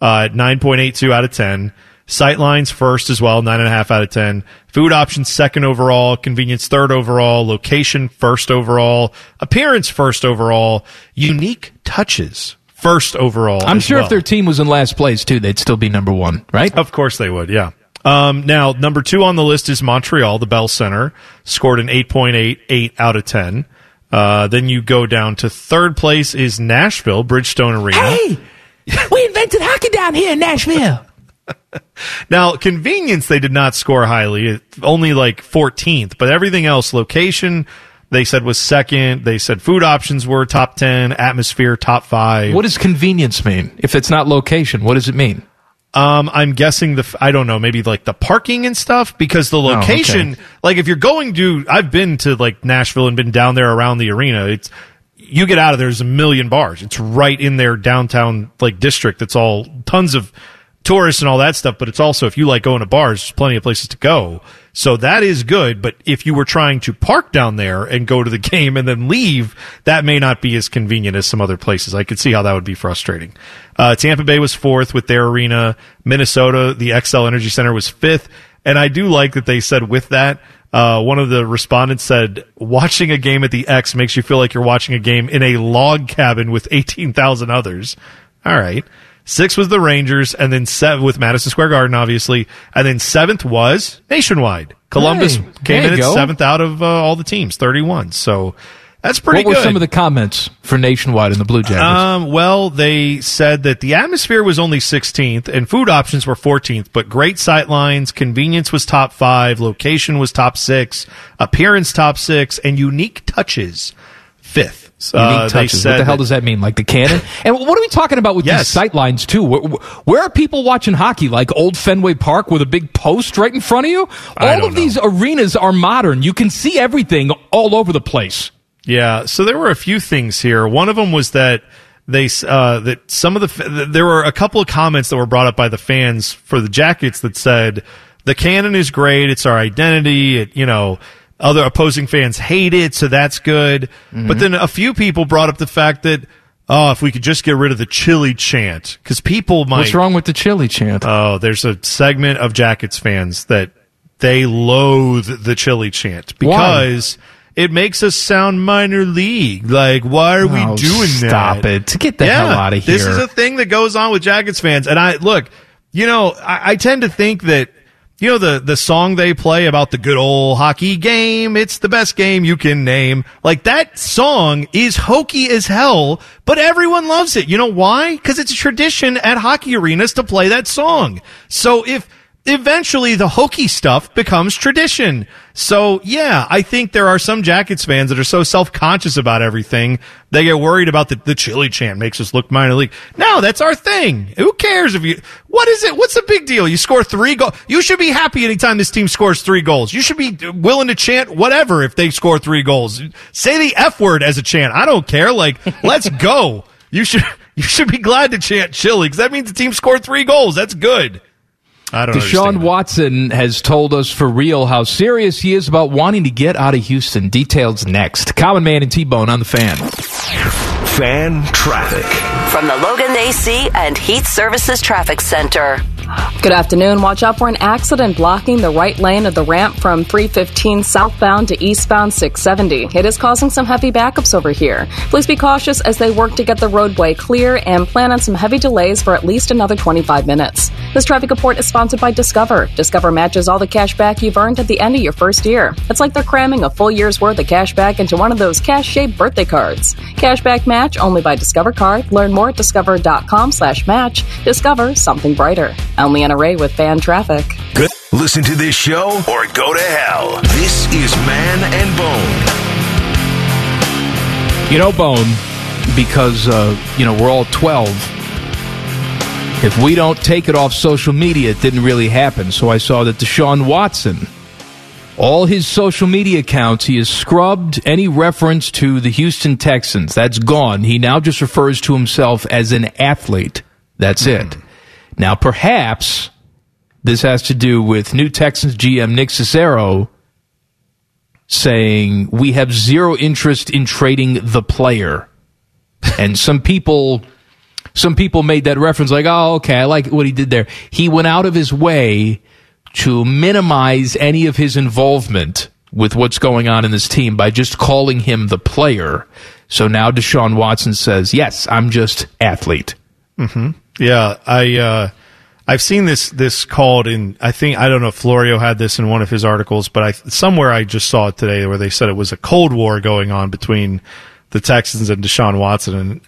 Speaker 2: uh, at 9.82 out of 10. Sightlines first as well, 9.5 out of 10. Food options second overall. Convenience third overall. Location first overall. Appearance first overall. Unique touches first overall.
Speaker 3: I'm
Speaker 2: as
Speaker 3: sure
Speaker 2: well.
Speaker 3: if their team was in last place too, they'd still be number one, right?
Speaker 2: Of course they would, yeah. Um, now, number two on the list is Montreal, the Bell Center, scored an 8.88 out of 10. Uh, then you go down to third place is Nashville, Bridgestone Arena.
Speaker 3: Hey, we invented hockey down here in Nashville.
Speaker 2: Now, convenience, they did not score highly, only like 14th, but everything else, location, they said was second. They said food options were top 10, atmosphere top five.
Speaker 3: What does convenience mean? If it's not location, what does it mean?
Speaker 2: Um, I'm guessing the I don't know, maybe like the parking and stuff because the location,
Speaker 3: okay.
Speaker 2: like if you're going to, I've been to like Nashville and been down there around the arena. It's you get out of there, there's a million bars. It's right in their downtown like district. It's all tons of tourists and all that stuff. But it's also if you like going to bars, there's plenty of places to go. So that is good. But if you were trying to park down there and go to the game and then leave, that may not be as convenient as some other places. I could see how that would be frustrating. Uh, Tampa Bay was fourth with their arena. Minnesota, the Xcel Energy Center was fifth. And I do like that they said with that, uh, one of the respondents said, watching a game at the X makes you feel like you're watching a game in a log cabin with 18,000 others. All right. Six was the Rangers, and then seven with Madison Square Garden, obviously, and then seventh was Nationwide. Columbus
Speaker 3: Hey,
Speaker 2: came in at
Speaker 3: go.
Speaker 2: seventh out of uh, all the teams, thirty-one. So that's pretty
Speaker 3: what were
Speaker 2: good.
Speaker 3: some of the comments for Nationwide and the Blue Jackets?
Speaker 2: Um, well, they said that the atmosphere was only 16th and food options were 14th, but great sight lines, convenience was top five, location was top six, appearance top six, and unique touches fifth.
Speaker 3: Unique
Speaker 2: Uh, they
Speaker 3: touches. What the hell does that mean? Like the cannon? and what are we talking about with
Speaker 2: Yes.
Speaker 3: these sight lines too? Where, where are people watching hockey? Like old Fenway Park with a big post right in front of you? All of these arenas are modern. You can see everything all over the place.
Speaker 2: Yeah, so there were a few things here. One of them was that they uh, that some of the there were a couple of comments that were brought up by the fans for the jackets that said the cannon is great, it's our identity. It, you know, other opposing fans hate it, so that's good. Mm-hmm. But then a few people brought up the fact that oh, if we could just get rid of the chili chant, because people might.
Speaker 3: What's wrong with the chili chant?
Speaker 2: Oh, there's a segment of Jackets fans that they loathe the chili chant because it makes us sound minor league. Like, why are we
Speaker 3: Oh,
Speaker 2: doing
Speaker 3: stop
Speaker 2: that?
Speaker 3: Stop it. To get the hell outta
Speaker 2: This is a thing that goes on with Jackets fans. And I, look, you know, I, I tend to think that you know the the song they play about the good old hockey game. It's the best game you can name. Like that song is hokey as hell, but everyone loves it. You know why? Because it's a tradition at hockey arenas to play that song. So if eventually the hokey stuff becomes tradition. So yeah, I think there are some Jackets fans that are so self-conscious about everything. They get worried about the, the chili chant makes us look minor league. No, that's our thing. Who cares if you, what is it? What's the big deal? You score three goals. You should be happy anytime this team scores three goals. You should be willing to chant whatever if they score three goals. Say the F word as a chant. I don't care. Like, let's go. You should, you should be glad to chant chili because that means the team scored three goals. That's good. I don't
Speaker 3: Deshaun
Speaker 2: understand.
Speaker 3: Watson has told us for real how serious he is about wanting to get out of Houston. Details next. Common Man and T Bone on the fan.
Speaker 1: Fan traffic.
Speaker 8: From the Logan AC and Heat Services Traffic Center.
Speaker 5: Good afternoon. Watch out for an accident blocking the right lane of the ramp from 315 southbound to eastbound 670. It is causing some heavy backups over here. Please be cautious as they work to get the roadway clear and plan on some heavy delays for at least another 25 minutes. This traffic report is sponsored by Discover. Discover matches all the cash back you've earned at the end of your first year. It's like they're cramming a full year's worth of cash back into one of those cash-shaped birthday cards. Cashback match only by Discover Card. Learn more at discover.com slash match. Discover something brighter. I'm Leanna Ray with Fan Traffic.
Speaker 1: Good. Listen to this show or go to hell. This is Man and Bone.
Speaker 3: You know, Bone, because, uh, you know, we're all 12. If we don't take it off social media, it didn't really happen. So I saw that Deshaun Watson, all his social media accounts, he has scrubbed any reference to the Houston Texans. That's gone. He now just refers to himself as an athlete. That's it. Now, perhaps this has to do with new Texans GM Nick Caserio saying we have zero interest in trading the player. and some people some people made that reference like, "Oh, okay, I like what he did there." He went out of his way to minimize any of his involvement with what's going on in this team by just calling him the player. So now Deshaun Watson says, "Yes, I'm just athlete."
Speaker 2: hmm Yeah, I uh, I've seen this this called in. I think I don't know if Florio had this in one of his articles, but I somewhere I just saw it today where they said it was a cold war going on between the Texans and Deshaun Watson, and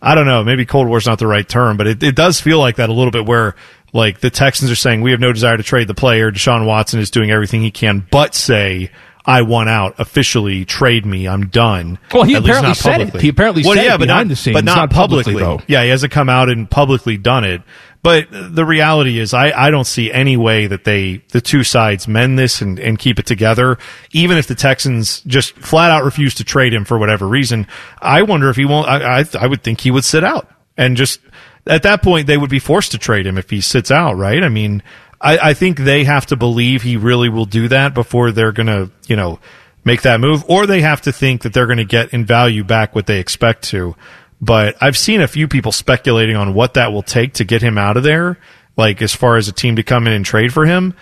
Speaker 2: I don't know, maybe cold war is not the right term, but it, it does feel like that a little bit where like the Texans are saying we have no desire to trade the player. Deshaun Watson is doing everything he can, but say. I want out officially. Trade me. I'm done.
Speaker 3: Well, he
Speaker 2: At least
Speaker 3: apparently
Speaker 2: not
Speaker 3: said it.
Speaker 2: publicly.
Speaker 3: He apparently
Speaker 2: well,
Speaker 3: said
Speaker 2: yeah,
Speaker 3: it
Speaker 2: but
Speaker 3: behind
Speaker 2: not,
Speaker 3: the scenes,
Speaker 2: but not,
Speaker 3: not publicly,
Speaker 2: publicly.
Speaker 3: though.
Speaker 2: Yeah, he hasn't come out and publicly done it. But the reality is, I, I don't see any way that they, the two sides mend this and, and keep it together. Even if the Texans just flat out refuse to trade him for whatever reason, I wonder if he won't, I, I, I would think he would sit out and just, at that point, they would be forced to trade him if he sits out, right? I mean, I, I think they have to believe he really will do that before they're going to, you know, make that move, or they have to think that they're going to get in value back what they expect to. But I've seen a few people speculating on what that will take to get him out of there, like as far as a team to come in and trade for him.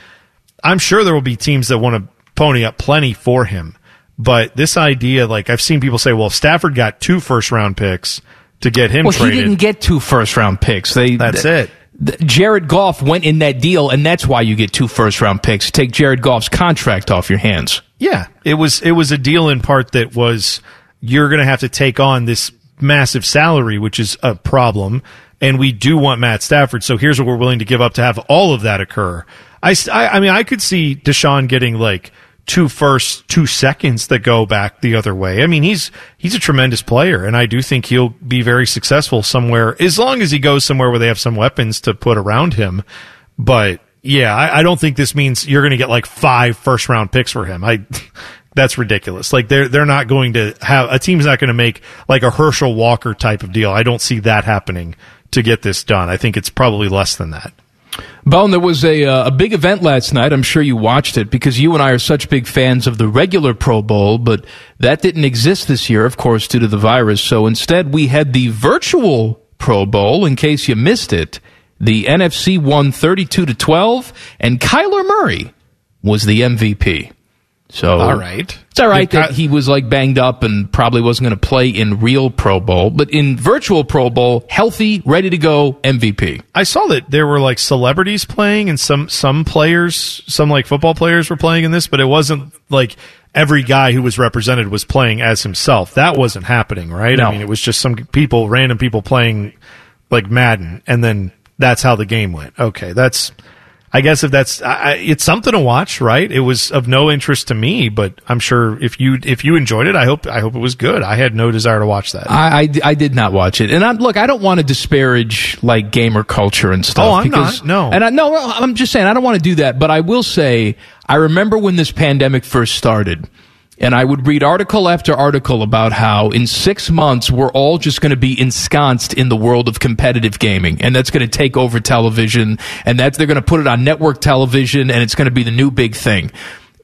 Speaker 2: I'm sure there will be teams that want to pony up plenty for him. But this idea, like I've seen people say, well, if Stafford got two first round picks to get him
Speaker 3: well,
Speaker 2: traded.
Speaker 3: he didn't get two first round picks. They
Speaker 2: That's
Speaker 3: th-
Speaker 2: it.
Speaker 3: Jared Goff went in that deal, and that's why you get two first round picks. Take Jared Goff's contract off your hands.
Speaker 2: Yeah, it was it was a deal in part that was you're going to have to take on this massive salary, which is a problem, and we do want Matt Stafford. So here's what we're willing to give up to have all of that occur. I I, I mean, I could see Deshaun getting like two firsts, two seconds that go back the other way. I mean, he's he's a tremendous player, and I do think he'll be very successful somewhere as long as he goes somewhere where they have some weapons to put around him. But yeah, I, I don't think this means you're going to get like five first round picks for him. I that's ridiculous. Like they're they're not going to have a team's not going to make like a Herschel Walker type of deal. I don't see that happening to get this done. I think it's probably less than that.
Speaker 3: Bone, there was a uh, a big event last night. I'm sure you watched it because you and I are such big fans of the regular Pro Bowl, but that didn't exist this year, of course, due to the virus. So instead, we had the virtual Pro Bowl. In case you missed it, the NFC won 32 to 12, and Kyler Murray was the MVP. So
Speaker 2: All right.
Speaker 3: it's all right
Speaker 2: You
Speaker 3: that he was like banged up and probably wasn't going to play in real Pro Bowl, but in virtual Pro Bowl, healthy, ready to go, MVP.
Speaker 2: I saw that there were like celebrities playing and some some players, some like football players were playing in this, but it wasn't like every guy who was represented was playing as himself. That wasn't happening, right?
Speaker 3: No.
Speaker 2: I mean, it was just some people, random people playing like Madden, and then that's how the game went. Okay, that's. I guess if that's, I, it's something to watch, right? It was of no interest to me, but I'm sure if you if you enjoyed it, I hope I hope it was good. I had no desire to watch that.
Speaker 3: I, I, I did not watch it, and I'm, look, I don't want to disparage like gamer culture and stuff.
Speaker 2: Oh, I'm
Speaker 3: because,
Speaker 2: not. No.
Speaker 3: and I no, I'm just saying I don't want to do that. But I will say I remember when this pandemic first started, and I would read article after article about how in six months we're all just going to be ensconced in the world of competitive gaming, and that's going to take over television, and that they're going to put it on network television, and it's going to be the new big thing.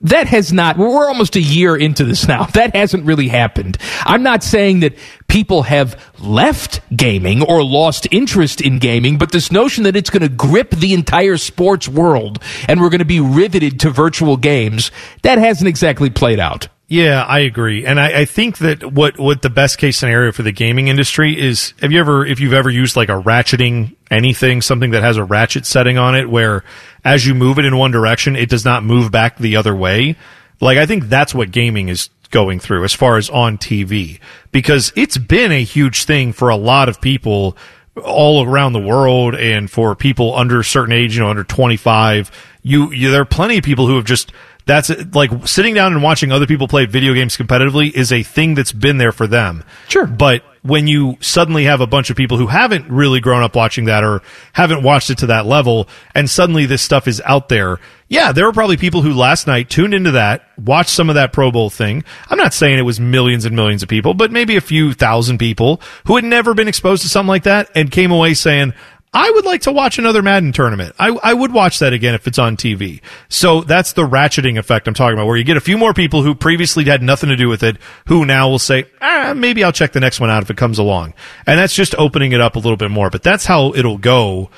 Speaker 3: That has not, we're we're almost a year into this now. That hasn't really happened. I'm not saying that people have left gaming or lost interest in gaming, but this notion that it's going to grip the entire sports world and we're going to be riveted to virtual games, that hasn't exactly played out.
Speaker 2: Yeah, I agree, and I, I think that what what the best case scenario for the gaming industry is. Have you ever, if you've ever used like a ratcheting anything, something that has a ratchet setting on it, where as you move it in one direction, it does not move back the other way. Like I think that's what gaming is going through as far as on TV, because it's been a huge thing for a lot of people all around the world and for people under a certain age, you know, under 25, you, you there are plenty of people who have just that's like sitting down and watching other people play video games competitively is a thing that's been there for them.
Speaker 3: Sure.
Speaker 2: But when you suddenly have a bunch of people who haven't really grown up watching that or haven't watched it to that level and suddenly this stuff is out there. Yeah, there were probably people who last night tuned into that, watched some of that Pro Bowl thing. I'm not saying it was millions and millions of people, but maybe a few thousand people who had never been exposed to something like that and came away saying, I would like to watch another Madden tournament. I, I would watch that again if it's on TV. So that's the ratcheting effect I'm talking about, where you get a few more people who previously had nothing to do with it, who now will say, ah, maybe I'll check the next one out if it comes along. And that's just opening it up a little bit more. But that's how it'll go,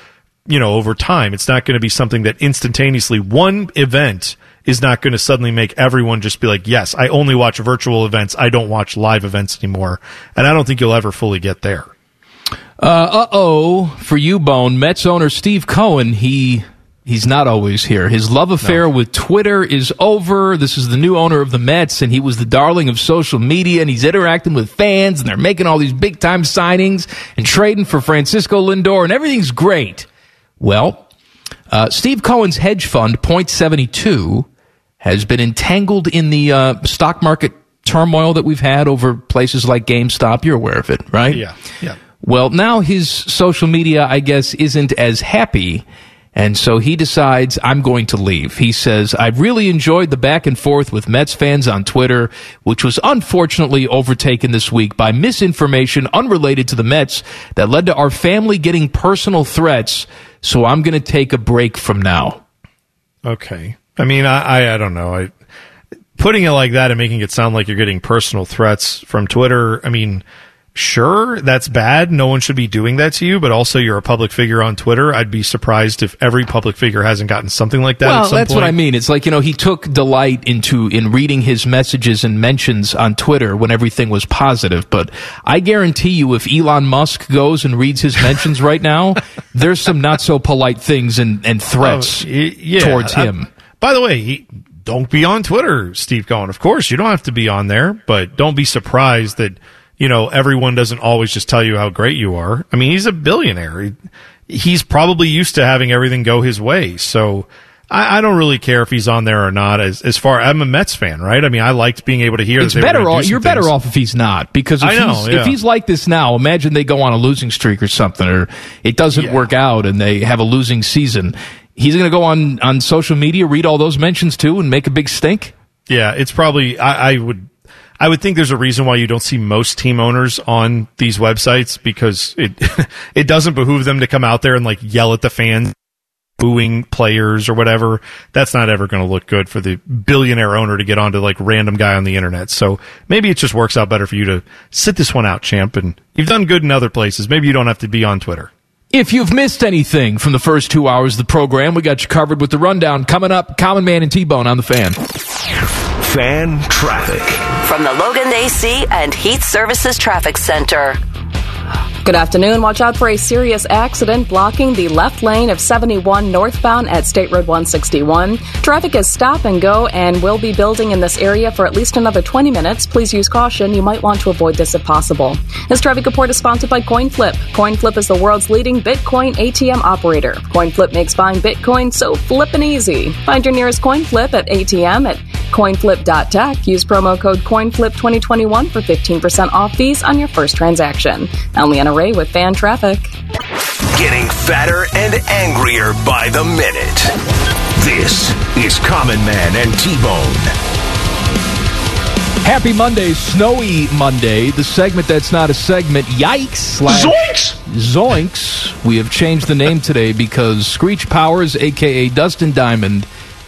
Speaker 2: you know, over time. It's not going to be something that instantaneously one event is not going to suddenly make everyone just be like, yes, I only watch virtual events. I don't watch live events anymore. And I don't think you'll ever fully get there.
Speaker 3: Uh oh, for you, Bone. Mets owner Steve Cohen, he he's not always here. His love affair with Twitter is over. This is the new owner of the Mets, and he was the darling of social media, and he's interacting with fans, and they're making all these big time signings and trading for Francisco Lindor, and everything's great. Well, uh, Steve Cohen's hedge fund, Point Seventy Two, has been entangled in the uh, stock market turmoil that we've had over places like GameStop. You're aware of it, right?
Speaker 2: Yeah. Yeah.
Speaker 3: Well, now his social media, I guess, isn't as happy. And so he decides, I'm going to leave. He says, I've really enjoyed the back and forth with Mets fans on Twitter, which was unfortunately overtaken this week by misinformation unrelated to the Mets that led to our family getting personal threats. So I'm going to take a break from now.
Speaker 2: Okay. I mean, I, I, I don't know. I, putting it like that and making it sound like you're getting personal threats from Twitter. I mean, sure, that's bad. No one should be doing that to you, but also you're a public figure on Twitter. I'd be surprised if every public figure hasn't gotten something like that. at
Speaker 3: Well,
Speaker 2: some
Speaker 3: that's
Speaker 2: point.
Speaker 3: what I mean. It's like, you know, he took delight into in reading his messages and mentions on Twitter when everything was positive. But I guarantee you, if Elon Musk goes and reads his mentions right now, there's some not so polite things and, and oh, threats
Speaker 2: Oh, yeah.
Speaker 3: towards
Speaker 2: I-
Speaker 3: him.
Speaker 2: by the way, he, don't be on Twitter, Steve Cohen. Of course, you don't have to be on there, but don't be surprised that, you know, everyone doesn't always just tell you how great you are. I mean, he's a billionaire. He, he's probably used to having everything go his way. So I, I don't really care if he's on there or not. As, as far, I'm a Mets fan, right? I mean, I liked being able to hear
Speaker 3: It's
Speaker 2: that
Speaker 3: better off. You're better off if he's not because if,
Speaker 2: I know,
Speaker 3: he's,
Speaker 2: yeah.
Speaker 3: if he's like this now, imagine they go on a losing streak or something, or it doesn't
Speaker 2: Yeah.
Speaker 3: work out and they have a losing season. He's going to go on on social media, read all those mentions too, and make a big stink.
Speaker 2: Yeah, it's probably I, I would I would think there's a reason why you don't see most team owners on these websites because it it doesn't behoove them to come out there and like yell at the fans booing players or whatever. That's not ever going to look good for the billionaire owner to get onto like random guy on the internet. So maybe it just works out better for you to sit this one out, champ. And you've done good in other places. Maybe you don't have to be on Twitter.
Speaker 3: If you've missed anything from the first two hours of the program, we got you covered with the rundown coming up. Common Man and T Bone on the fan.
Speaker 1: Fan traffic.
Speaker 8: From the Logan AC and Heat Services Traffic Center.
Speaker 5: Good afternoon. Watch out for a serious accident blocking the left lane of 71 northbound at State Road 161. Traffic is stop and go and will be building in this area for at least another 20 minutes. Please use caution. You might want to avoid this if possible. This traffic report is sponsored by CoinFlip. CoinFlip is the world's leading Bitcoin ATM operator. CoinFlip makes buying Bitcoin so flippin' easy. Find your nearest CoinFlip at ATM at coinflip.tech. Use promo code CoinFlip2021 for 15% off fees on your first transaction. Only on Ray with fan traffic.
Speaker 1: Getting fatter and angrier by the minute. This is Common Man and T Bone.
Speaker 3: Happy Monday, snowy Monday. The segment that's not a segment. Yikes! Slash
Speaker 1: Zoinks!
Speaker 3: Zoinks. We have changed the name today because Screech Powers, aka Dustin Diamond,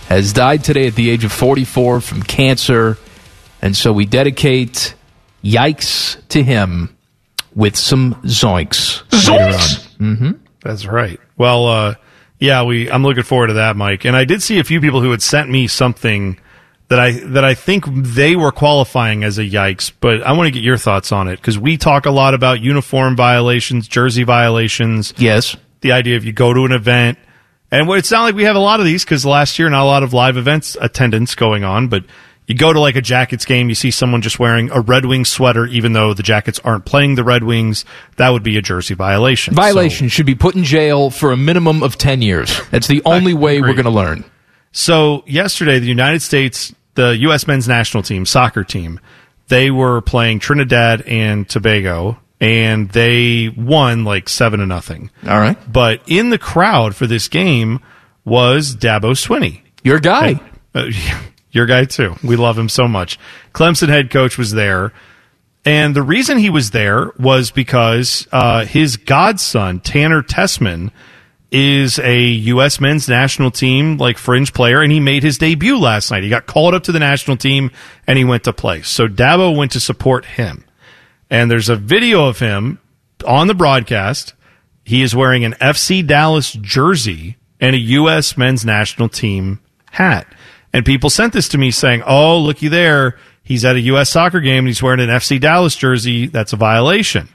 Speaker 3: has died today at the age of 44 from cancer, and so we dedicate Yikes to him with some Zoinks. later on.
Speaker 2: Mm-hmm. That's right. Well, uh, yeah, we. I'm looking forward to that, Mike. And I did see a few people who had sent me something that I that I think they were qualifying as a yikes. But I want to get your thoughts on it because we talk a lot about uniform violations, jersey violations.
Speaker 3: Yes,
Speaker 2: the idea of you go to an event. And it's not like we have a lot of these because last year not a lot of live events attendance going on, but you go to like a Jackets game, you see someone just wearing a Red Wings sweater, even though the Jackets aren't playing the Red Wings. That would be a jersey violation.
Speaker 3: Violation should be put in jail for a minimum of 10 years. That's the only way we're going to learn.
Speaker 2: So yesterday, the United States, the U.S. men's national team, soccer team, they were playing Trinidad and Tobago, and they won like seven to nothing.
Speaker 3: All right.
Speaker 2: But in the crowd for this game was Dabo Swinney.
Speaker 3: Your guy.
Speaker 2: Uh, your guy too. We love him so much. Clemson head coach was there. And the reason he was there was because uh, his godson, Tanner Tessmann, is a U.S. men's national team like fringe player, and he made his debut last night. He got called up to the national team, and he went to play. So Dabo went to support him. And there's a video of him on the broadcast. He is wearing an FC Dallas jersey and a U.S. men's national team hat. And people sent this to me saying, "Oh, looky there, he's at a U.S. soccer game and he's wearing an FC Dallas jersey. That's a violation."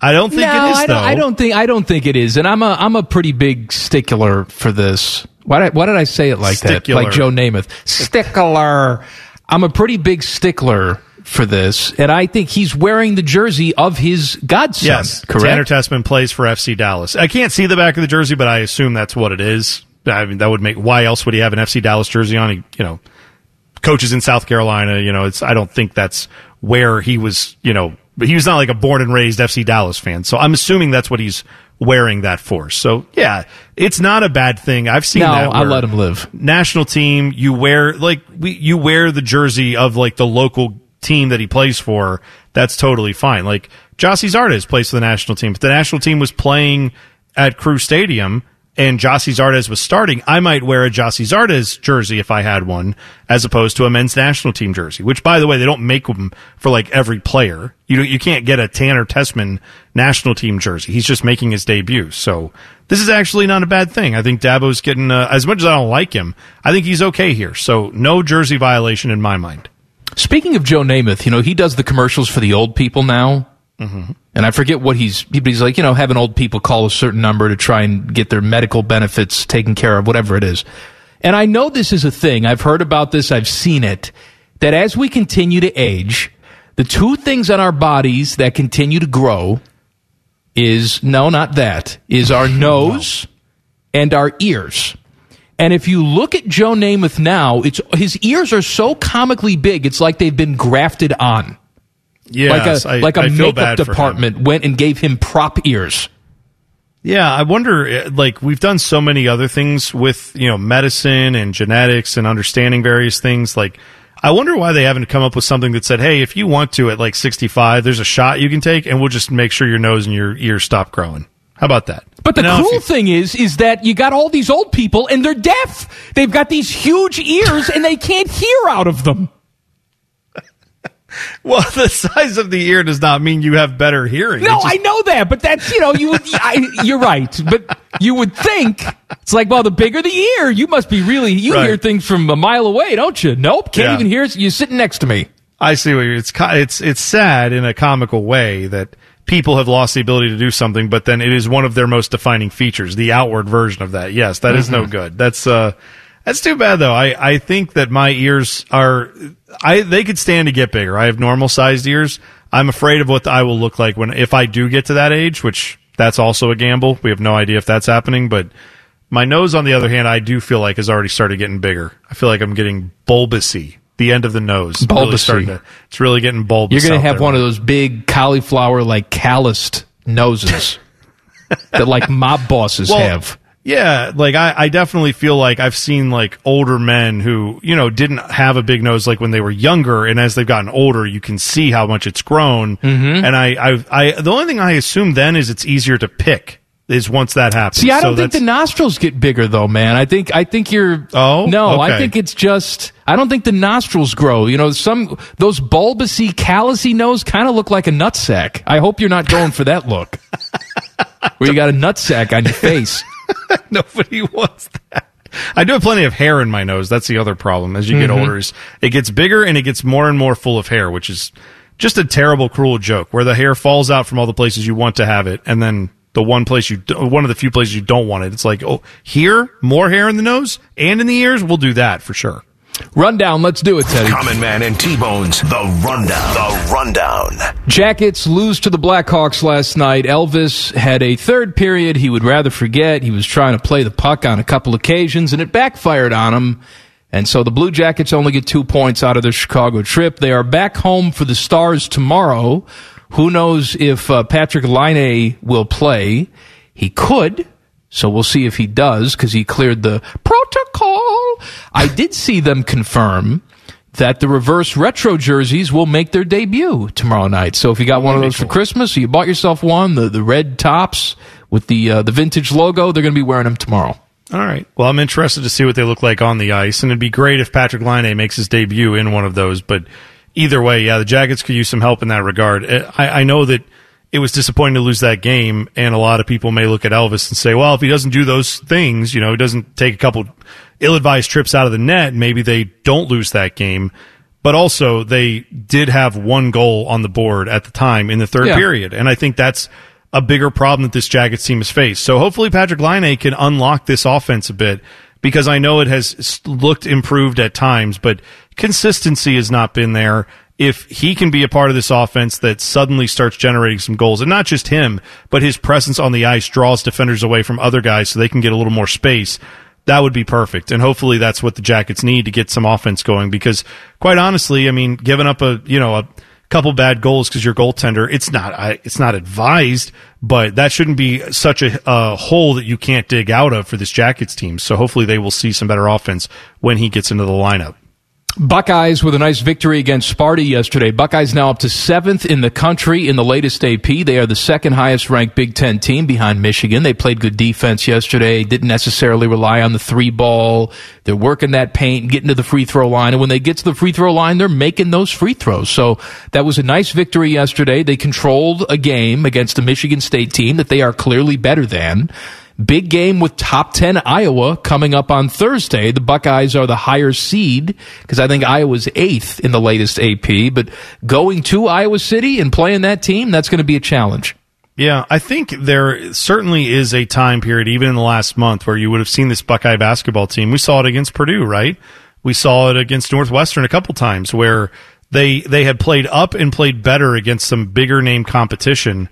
Speaker 2: I don't think
Speaker 3: no,
Speaker 2: it is.
Speaker 3: I
Speaker 2: though.
Speaker 3: don't, I don't think I don't think it is, and I'm a I'm a pretty big stickler for this. Why did, why did I say it like
Speaker 2: Stickler.
Speaker 3: that? Like Joe Namath, stickler. I'm a pretty big stickler for this, and I think he's wearing the jersey of his godson.
Speaker 2: Yes,
Speaker 3: correct.
Speaker 2: Tanner Tessmann plays for FC Dallas. I can't see the back of the jersey, but I assume that's what it is. I mean, that would make. Why else would he have an FC Dallas jersey on? He, you know, coaches in South Carolina. You know, it's. I don't think that's where he was. You know, but he was not like a born and raised FC Dallas fan. So I'm assuming that's what he's wearing that for. So yeah, it's not a bad thing. I've seen
Speaker 3: No,
Speaker 2: that.
Speaker 3: I let him live.
Speaker 2: National team, you wear like we, you wear the jersey of like the local team that he plays for. That's totally fine. Like Gyasi Zardes plays for the national team. but the national team was playing at Crew Stadium and Gyasi Zardes was starting, I might wear a Gyasi Zardes jersey if I had one, as opposed to a men's national team jersey. Which, by the way, they don't make them for like every player. You you can't get a Tanner Tessmann national team jersey. He's just making his debut. So this is actually not a bad thing. I think Dabo's getting uh, as much as I don't like him. I think he's okay here. So no jersey violation in my mind.
Speaker 3: Speaking of Joe Namath, you know he does the commercials for the old people now.
Speaker 2: Mm-hmm.
Speaker 3: And I forget what he's he's like, you know, having old people call a certain number to try and get their medical benefits taken care of, whatever it is. And I know this is a thing. I've heard about this, I've seen it, that as we continue to age, the two things on our bodies that continue to grow is no, not that, is our nose and our ears. And if you look at Joe Namath now, it's his ears are so comically big, it's like they've been grafted on
Speaker 2: Yes,
Speaker 3: like a
Speaker 2: I-
Speaker 3: like a makeup
Speaker 2: bad for him.
Speaker 3: department went and gave him prop ears.
Speaker 2: Yeah, I wonder. uh, Like we've done so many other things with you know medicine and genetics and understanding various things. Like I wonder why they haven't come up with something that said, "Hey, if you want to at like 65, there's a shot you can take, and we'll just make sure your nose and your ears stop growing." How about that?
Speaker 3: But the
Speaker 2: You know,
Speaker 3: cool
Speaker 2: you-
Speaker 3: thing is, is that you got all these old people and they're deaf. They've got these huge ears and they can't hear out of them.
Speaker 2: Well, the size of the ear does not mean you have better hearing.
Speaker 3: No, just, I know that, but that's you know you. Would, I, you're right, but you would think it's like, well, the bigger the ear, you must be really you right. hear things from a mile away, don't you? Nope, can't yeah. even hear. You sitting next to me.
Speaker 2: I see what you're. It's it's it's sad in a comical way that people have lost the ability to do something, but then it is one of their most defining features, the outward version of that. Yes, that mm-hmm. is no mm-hmm. good. That's uh that's too bad though. I, I think that my ears are I they could stand to get bigger. I have normal sized ears. I'm afraid of what I will look like when if I do get to that age, which that's also a gamble. We have no idea if that's happening, but my nose on the other hand, I do feel like has already started getting bigger. I feel like I'm getting bulbousy the end of the nose.
Speaker 3: Bulbous.
Speaker 2: Really to, it's really getting bulbous.
Speaker 3: You're going to have one of those big cauliflower like calloused noses that like mob bosses well, have.
Speaker 2: Yeah, like I, I definitely feel like I've seen like older men who, you know, didn't have a big nose like when they were younger, and as they've gotten older, you can see how much it's grown. Mm-hmm. And I, I, I, the only thing I assume then is it's easier to pick is once that happens.
Speaker 3: See, I don't so think the nostrils get bigger though, man. I think I think you're
Speaker 2: Oh
Speaker 3: no,
Speaker 2: okay.
Speaker 3: I think it's just I don't think the nostrils grow. You know, some those bulbousy, callousy nose kind of look like a nutsack. I hope you're not going for that look. where you got a nutsack on your face.
Speaker 2: Nobody wants that. I do have plenty of hair in my nose. That's the other problem. As you get mm-hmm. older, is it gets bigger and it gets more and more full of hair, which is just a terrible, cruel joke where the hair falls out from all the places you want to have it, and then the one place you one of the few places you don't want it. It's like, oh, here more hair in the nose and in the ears. We'll do that for sure.
Speaker 3: Rundown, let's do it, Teddy.
Speaker 1: Common Man and T-Bones, the rundown. The rundown.
Speaker 3: Jackets lose to the Blackhawks last night. Elvis had a third period he would rather forget. He was trying to play the puck on a couple occasions, and it backfired on him. And so the Blue Jackets only get two points out of their Chicago trip. They are back home for the Stars tomorrow who knows if uh, Patrik Laine will play? He could. So we'll see if he does because he cleared the protocol. I did see them confirm that the reverse retro jerseys will make their debut tomorrow night. So if you got one of those for Christmas, or you bought yourself one, the, the red tops with the uh, the vintage logo, they're going to be wearing them tomorrow.
Speaker 2: All right. Well, I'm interested to see what they look like on the ice, and it'd be great if Patrik Laine makes his debut in one of those. But either way, yeah, the Jackets could use some help in that regard. Uh, I, I know that it was disappointing to lose that game, and a lot of people may look at Elvis and say, well, if he doesn't do those things, you know, he doesn't take a couple ill-advised trips out of the net, maybe they don't lose that game. But also, they did have one goal on the board at the time in the third yeah. period, and I think that's a bigger problem that this Jackets team has faced. So hopefully, Patrik Laine can unlock this offense a bit because I know it has looked improved at times, but consistency has not been there. If he can be a part of this offense that suddenly starts generating some goals, and not just him, but his presence on the ice draws defenders away from other guys so they can get a little more space, that would be perfect. And hopefully that's what the Jackets need to get some offense going because quite honestly, I mean, giving up a, you know, a couple bad goals because your goaltender, it's not, it's not advised, but that shouldn't be such a, a, hole that you can't dig out of for this Jackets team. So hopefully they will see some better offense when he gets into the lineup.
Speaker 3: Buckeyes with a nice victory against Sparty yesterday. Buckeyes now up to seventh in the country in the latest AP. They are the second highest ranked Big Ten team behind Michigan. They played good defense yesterday, didn't necessarily rely on the three ball. They're working that paint, getting to the free throw line. And when they get to the free throw line, they're making those free throws. So that was a nice victory yesterday. They controlled a game against a Michigan State team that they are clearly better than. Big game with top 10 Iowa coming up on Thursday. The Buckeyes are the higher seed because I think Iowa's eighth in the latest AP, but going to Iowa City and playing that team, that's going to be a challenge.
Speaker 2: Yeah, I think there certainly is a time period, even in the last month, where you would have seen this Buckeye basketball team. We saw it against Purdue, right? We saw it against Northwestern a couple times where they they had played up and played better against some bigger name competition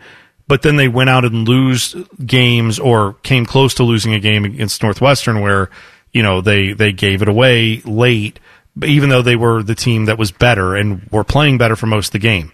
Speaker 2: but then they went out and lose games or came close to losing a game against Northwestern where, you know, they, they gave it away late, even though they were the team that was better and were playing better for most of the game.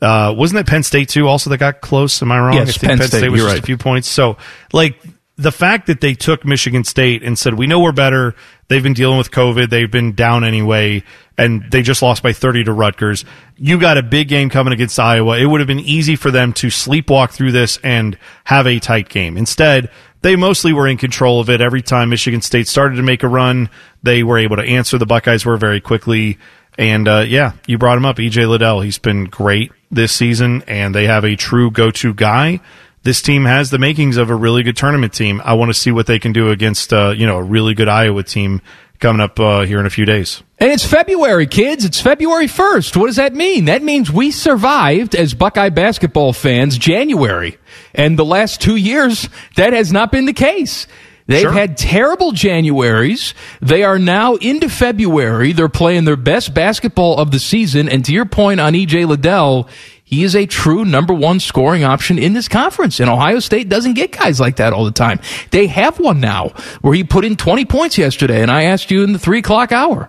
Speaker 2: Uh, wasn't it Penn State too also that got close? Am I wrong?
Speaker 3: Yes,
Speaker 2: I think
Speaker 3: Penn, Penn State, State
Speaker 2: was
Speaker 3: just
Speaker 2: right. a few points. So like the fact that they took Michigan State and said, we know we're better. They've been dealing with COVID. They've been down anyway and they just lost by 30 to Rutgers. You got a big game coming against Iowa. It would have been easy for them to sleepwalk through this and have a tight game. Instead, they mostly were in control of it. Every time Michigan State started to make a run, they were able to answer. The Buckeyes were very quickly. And uh, yeah, you brought him up, EJ Liddell. He's been great this season, and they have a true go-to guy. This team has the makings of a really good tournament team. I want to see what they can do against uh, you know a really good Iowa team coming up uh, here in a few days.
Speaker 3: And it's February, kids. It's February 1st. What does that mean? That means we survived as Buckeye basketball fans January. And the last two years, that has not been the case. They've
Speaker 2: Sure.
Speaker 3: had terrible Januaries. They are now into February. They're playing their best basketball of the season. And to your point on EJ Liddell, he is a true number one scoring option in this conference. And Ohio State doesn't get guys like that all the time. They have one now where he put in 20 points yesterday. And I asked you in the three o'clock hour,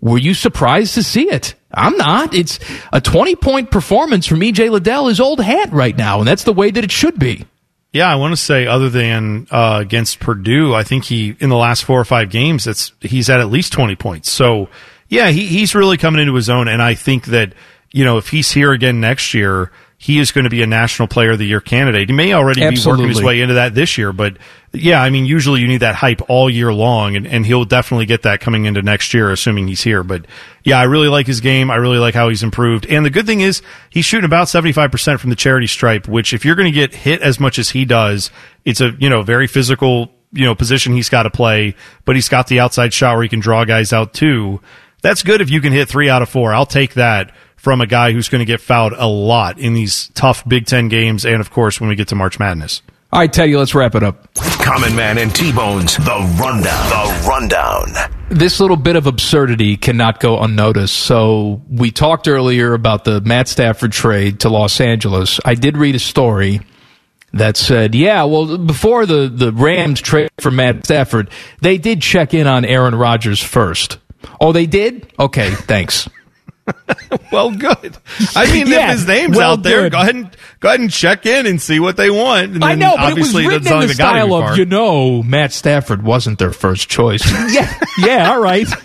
Speaker 3: were you surprised to see it? I'm not. It's a 20 point performance from EJ Liddell is old hat right now. And that's the way that it should be.
Speaker 2: Yeah, I want to say other than uh, against Purdue, I think he in the last four or five games, that's he's at at least twenty points. So yeah, he, he's really coming into his own, and I think that you know if he's here again next year, he is going to be a National Player of the Year candidate. He may already be working his way into that this year, but yeah, I mean usually you need that hype all year long, and, and he'll definitely get that coming into next year, assuming he's here. But yeah, I really like his game. I really like how he's improved, and the good thing is he's shooting about seventy five percent from the charity stripe, which if you're going to get hit as much as he does, it's a you know very physical you know position he's got to play, but he's got the outside shot where he can draw guys out too. That's good if you can hit three out of four. I'll take that from a guy who's going to get fouled a lot in these tough Big Ten games, and of course when we get to March Madness.
Speaker 3: All right, Teddy, let's wrap it up.
Speaker 1: Common Man and T-Bone's The Rundown. The Rundown.
Speaker 3: This little bit of absurdity cannot go unnoticed. So we talked earlier about the Matt Stafford trade to Los Angeles. I did read a story that said, yeah, well, before the, the Rams trade for Matt Stafford, they did check in on Aaron Rodgers first. Oh, they did? Okay, thanks.
Speaker 2: Well, good. I mean,
Speaker 3: Yeah,
Speaker 2: if his name's
Speaker 3: well,
Speaker 2: out there,
Speaker 3: good.
Speaker 2: go ahead and go ahead and check in and see what they want. And
Speaker 3: I know, but it was
Speaker 2: obviously
Speaker 3: written in the
Speaker 2: like a guy
Speaker 3: style of,
Speaker 2: far.
Speaker 3: you know, Matt Stafford wasn't their first choice. yeah, yeah, all right.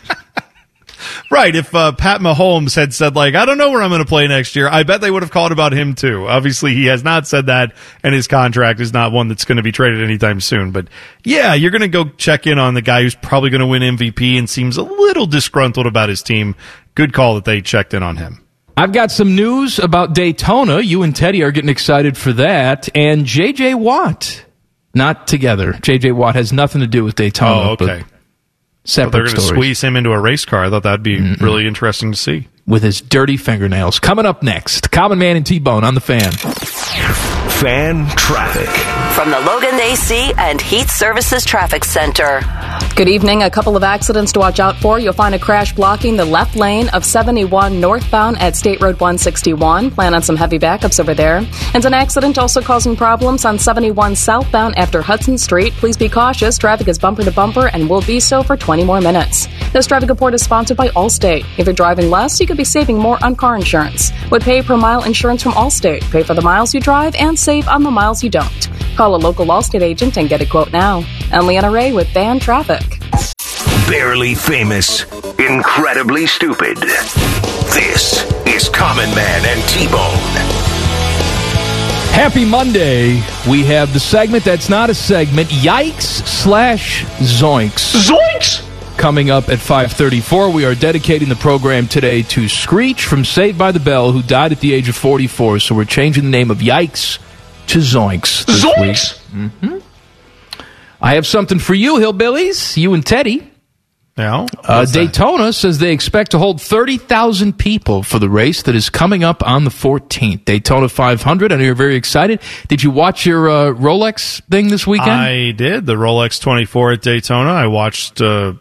Speaker 2: Right. If uh, Pat Mahomes had said, like, I don't know where I'm going to play next year, I bet they would have called about him too. Obviously, he has not said that, and his contract is not one that's going to be traded anytime soon. But yeah, you're going to go check in on the guy who's probably going to win MVP and seems a little disgruntled about his team. Good call that they checked in on him.
Speaker 3: I've got some news about Daytona. You and Teddy are getting excited for that. And JJ Watt, not together. JJ Watt has nothing to do with Daytona.
Speaker 2: Oh, okay.
Speaker 3: But
Speaker 2: So
Speaker 3: separate
Speaker 2: they're going to squeeze him into a race car. I thought that'd be really interesting to see.
Speaker 3: With his dirty fingernails. Coming up next, Common Man and T Bone on the fan.
Speaker 1: Fan traffic.
Speaker 8: From the Logan AC and Heat Services Traffic Center.
Speaker 5: Good evening. A couple of accidents to watch out for. You'll find a crash blocking the left lane of 71 northbound at State Road 161. Plan on some heavy backups over there. And an accident also causing problems on 71 southbound after Hudson Street. Please be cautious. Traffic is bumper to bumper and will be so for 20 more minutes. This traffic report is sponsored by Allstate. If you're driving less, you could be saving more on car insurance. With pay per mile insurance from Allstate, pay for the miles you drive and save on the miles you don't. Call a local Allstate agent and get a quote now. I'm Leanna Ray with Fan Traffic.
Speaker 1: Barely famous. Incredibly stupid. This is Common Man and T-Bone.
Speaker 3: Happy Monday. We have the segment that's not a segment, Yikes slash Zoinks.
Speaker 1: Zoinks!
Speaker 3: Coming up at 534, we are dedicating the program today to Screech from Saved by the Bell, who died at the age of 44. So we're changing the name of Yikes to Zoinks. this
Speaker 1: Zoinks!
Speaker 3: week. hmm I have something for you, Hillbillies, you and Teddy.
Speaker 2: Yeah.
Speaker 3: Uh, Daytona says they expect to hold 30,000 people for the race that is coming up on the 14th. Daytona 500. I know you're very excited. Did you watch your uh, Rolex thing this weekend?
Speaker 2: I did the Rolex 24 at Daytona. I watched. Uh,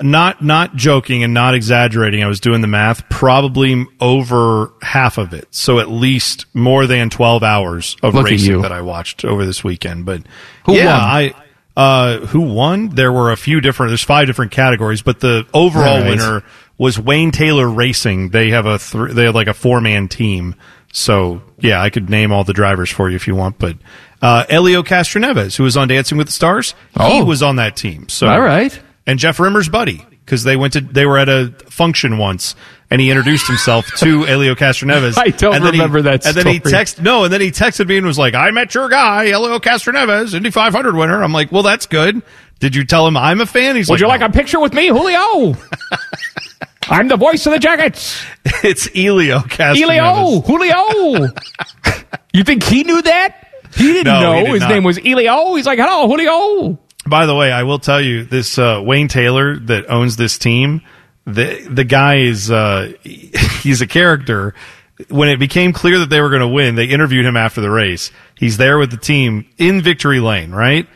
Speaker 2: not not joking and not exaggerating. I was doing the math. Probably over half of it. So at least more than 12 hours of
Speaker 3: Look
Speaker 2: racing that I watched over this weekend. But
Speaker 3: Who
Speaker 2: yeah,
Speaker 3: won?
Speaker 2: I. Uh, who won? There were a few different. There's five different categories, but the overall
Speaker 3: Right.
Speaker 2: winner was Wayne Taylor Racing. They have a th- they have like a four man team. So yeah, I could name all the drivers for you if you want. But uh, Helio Castroneves, who was on Dancing with the Stars, he
Speaker 3: Oh.
Speaker 2: was on that team. So
Speaker 3: All right.
Speaker 2: And Jeff Rimer's buddy because they went to they were at a function once and he introduced himself to Helio Castroneves.
Speaker 3: I don't
Speaker 2: then he-
Speaker 3: remember that
Speaker 2: And then he texted no, and then he texted me and was like, "I met your guy, Helio Castroneves, Indy 500 winner." I'm like, "Well, that's good." Did you tell him I'm a fan? He's like,
Speaker 3: Would
Speaker 2: like,
Speaker 3: you like
Speaker 2: "No."
Speaker 3: a picture with me, Julio?
Speaker 4: I'm the voice of the Jackets.
Speaker 2: It's Helio Castroneves.
Speaker 4: Helio, Julio. you think he knew that? He didn't
Speaker 2: No, he
Speaker 4: know
Speaker 2: did
Speaker 4: his
Speaker 2: not.
Speaker 4: name was Helio. He's like, hello, Julio.
Speaker 2: By the way, I will tell you this: uh, Wayne Taylor that owns this team, the the guy is uh, he's a character. When it became clear that they were going to win, they interviewed him after the race. He's there with the team in victory lane, right?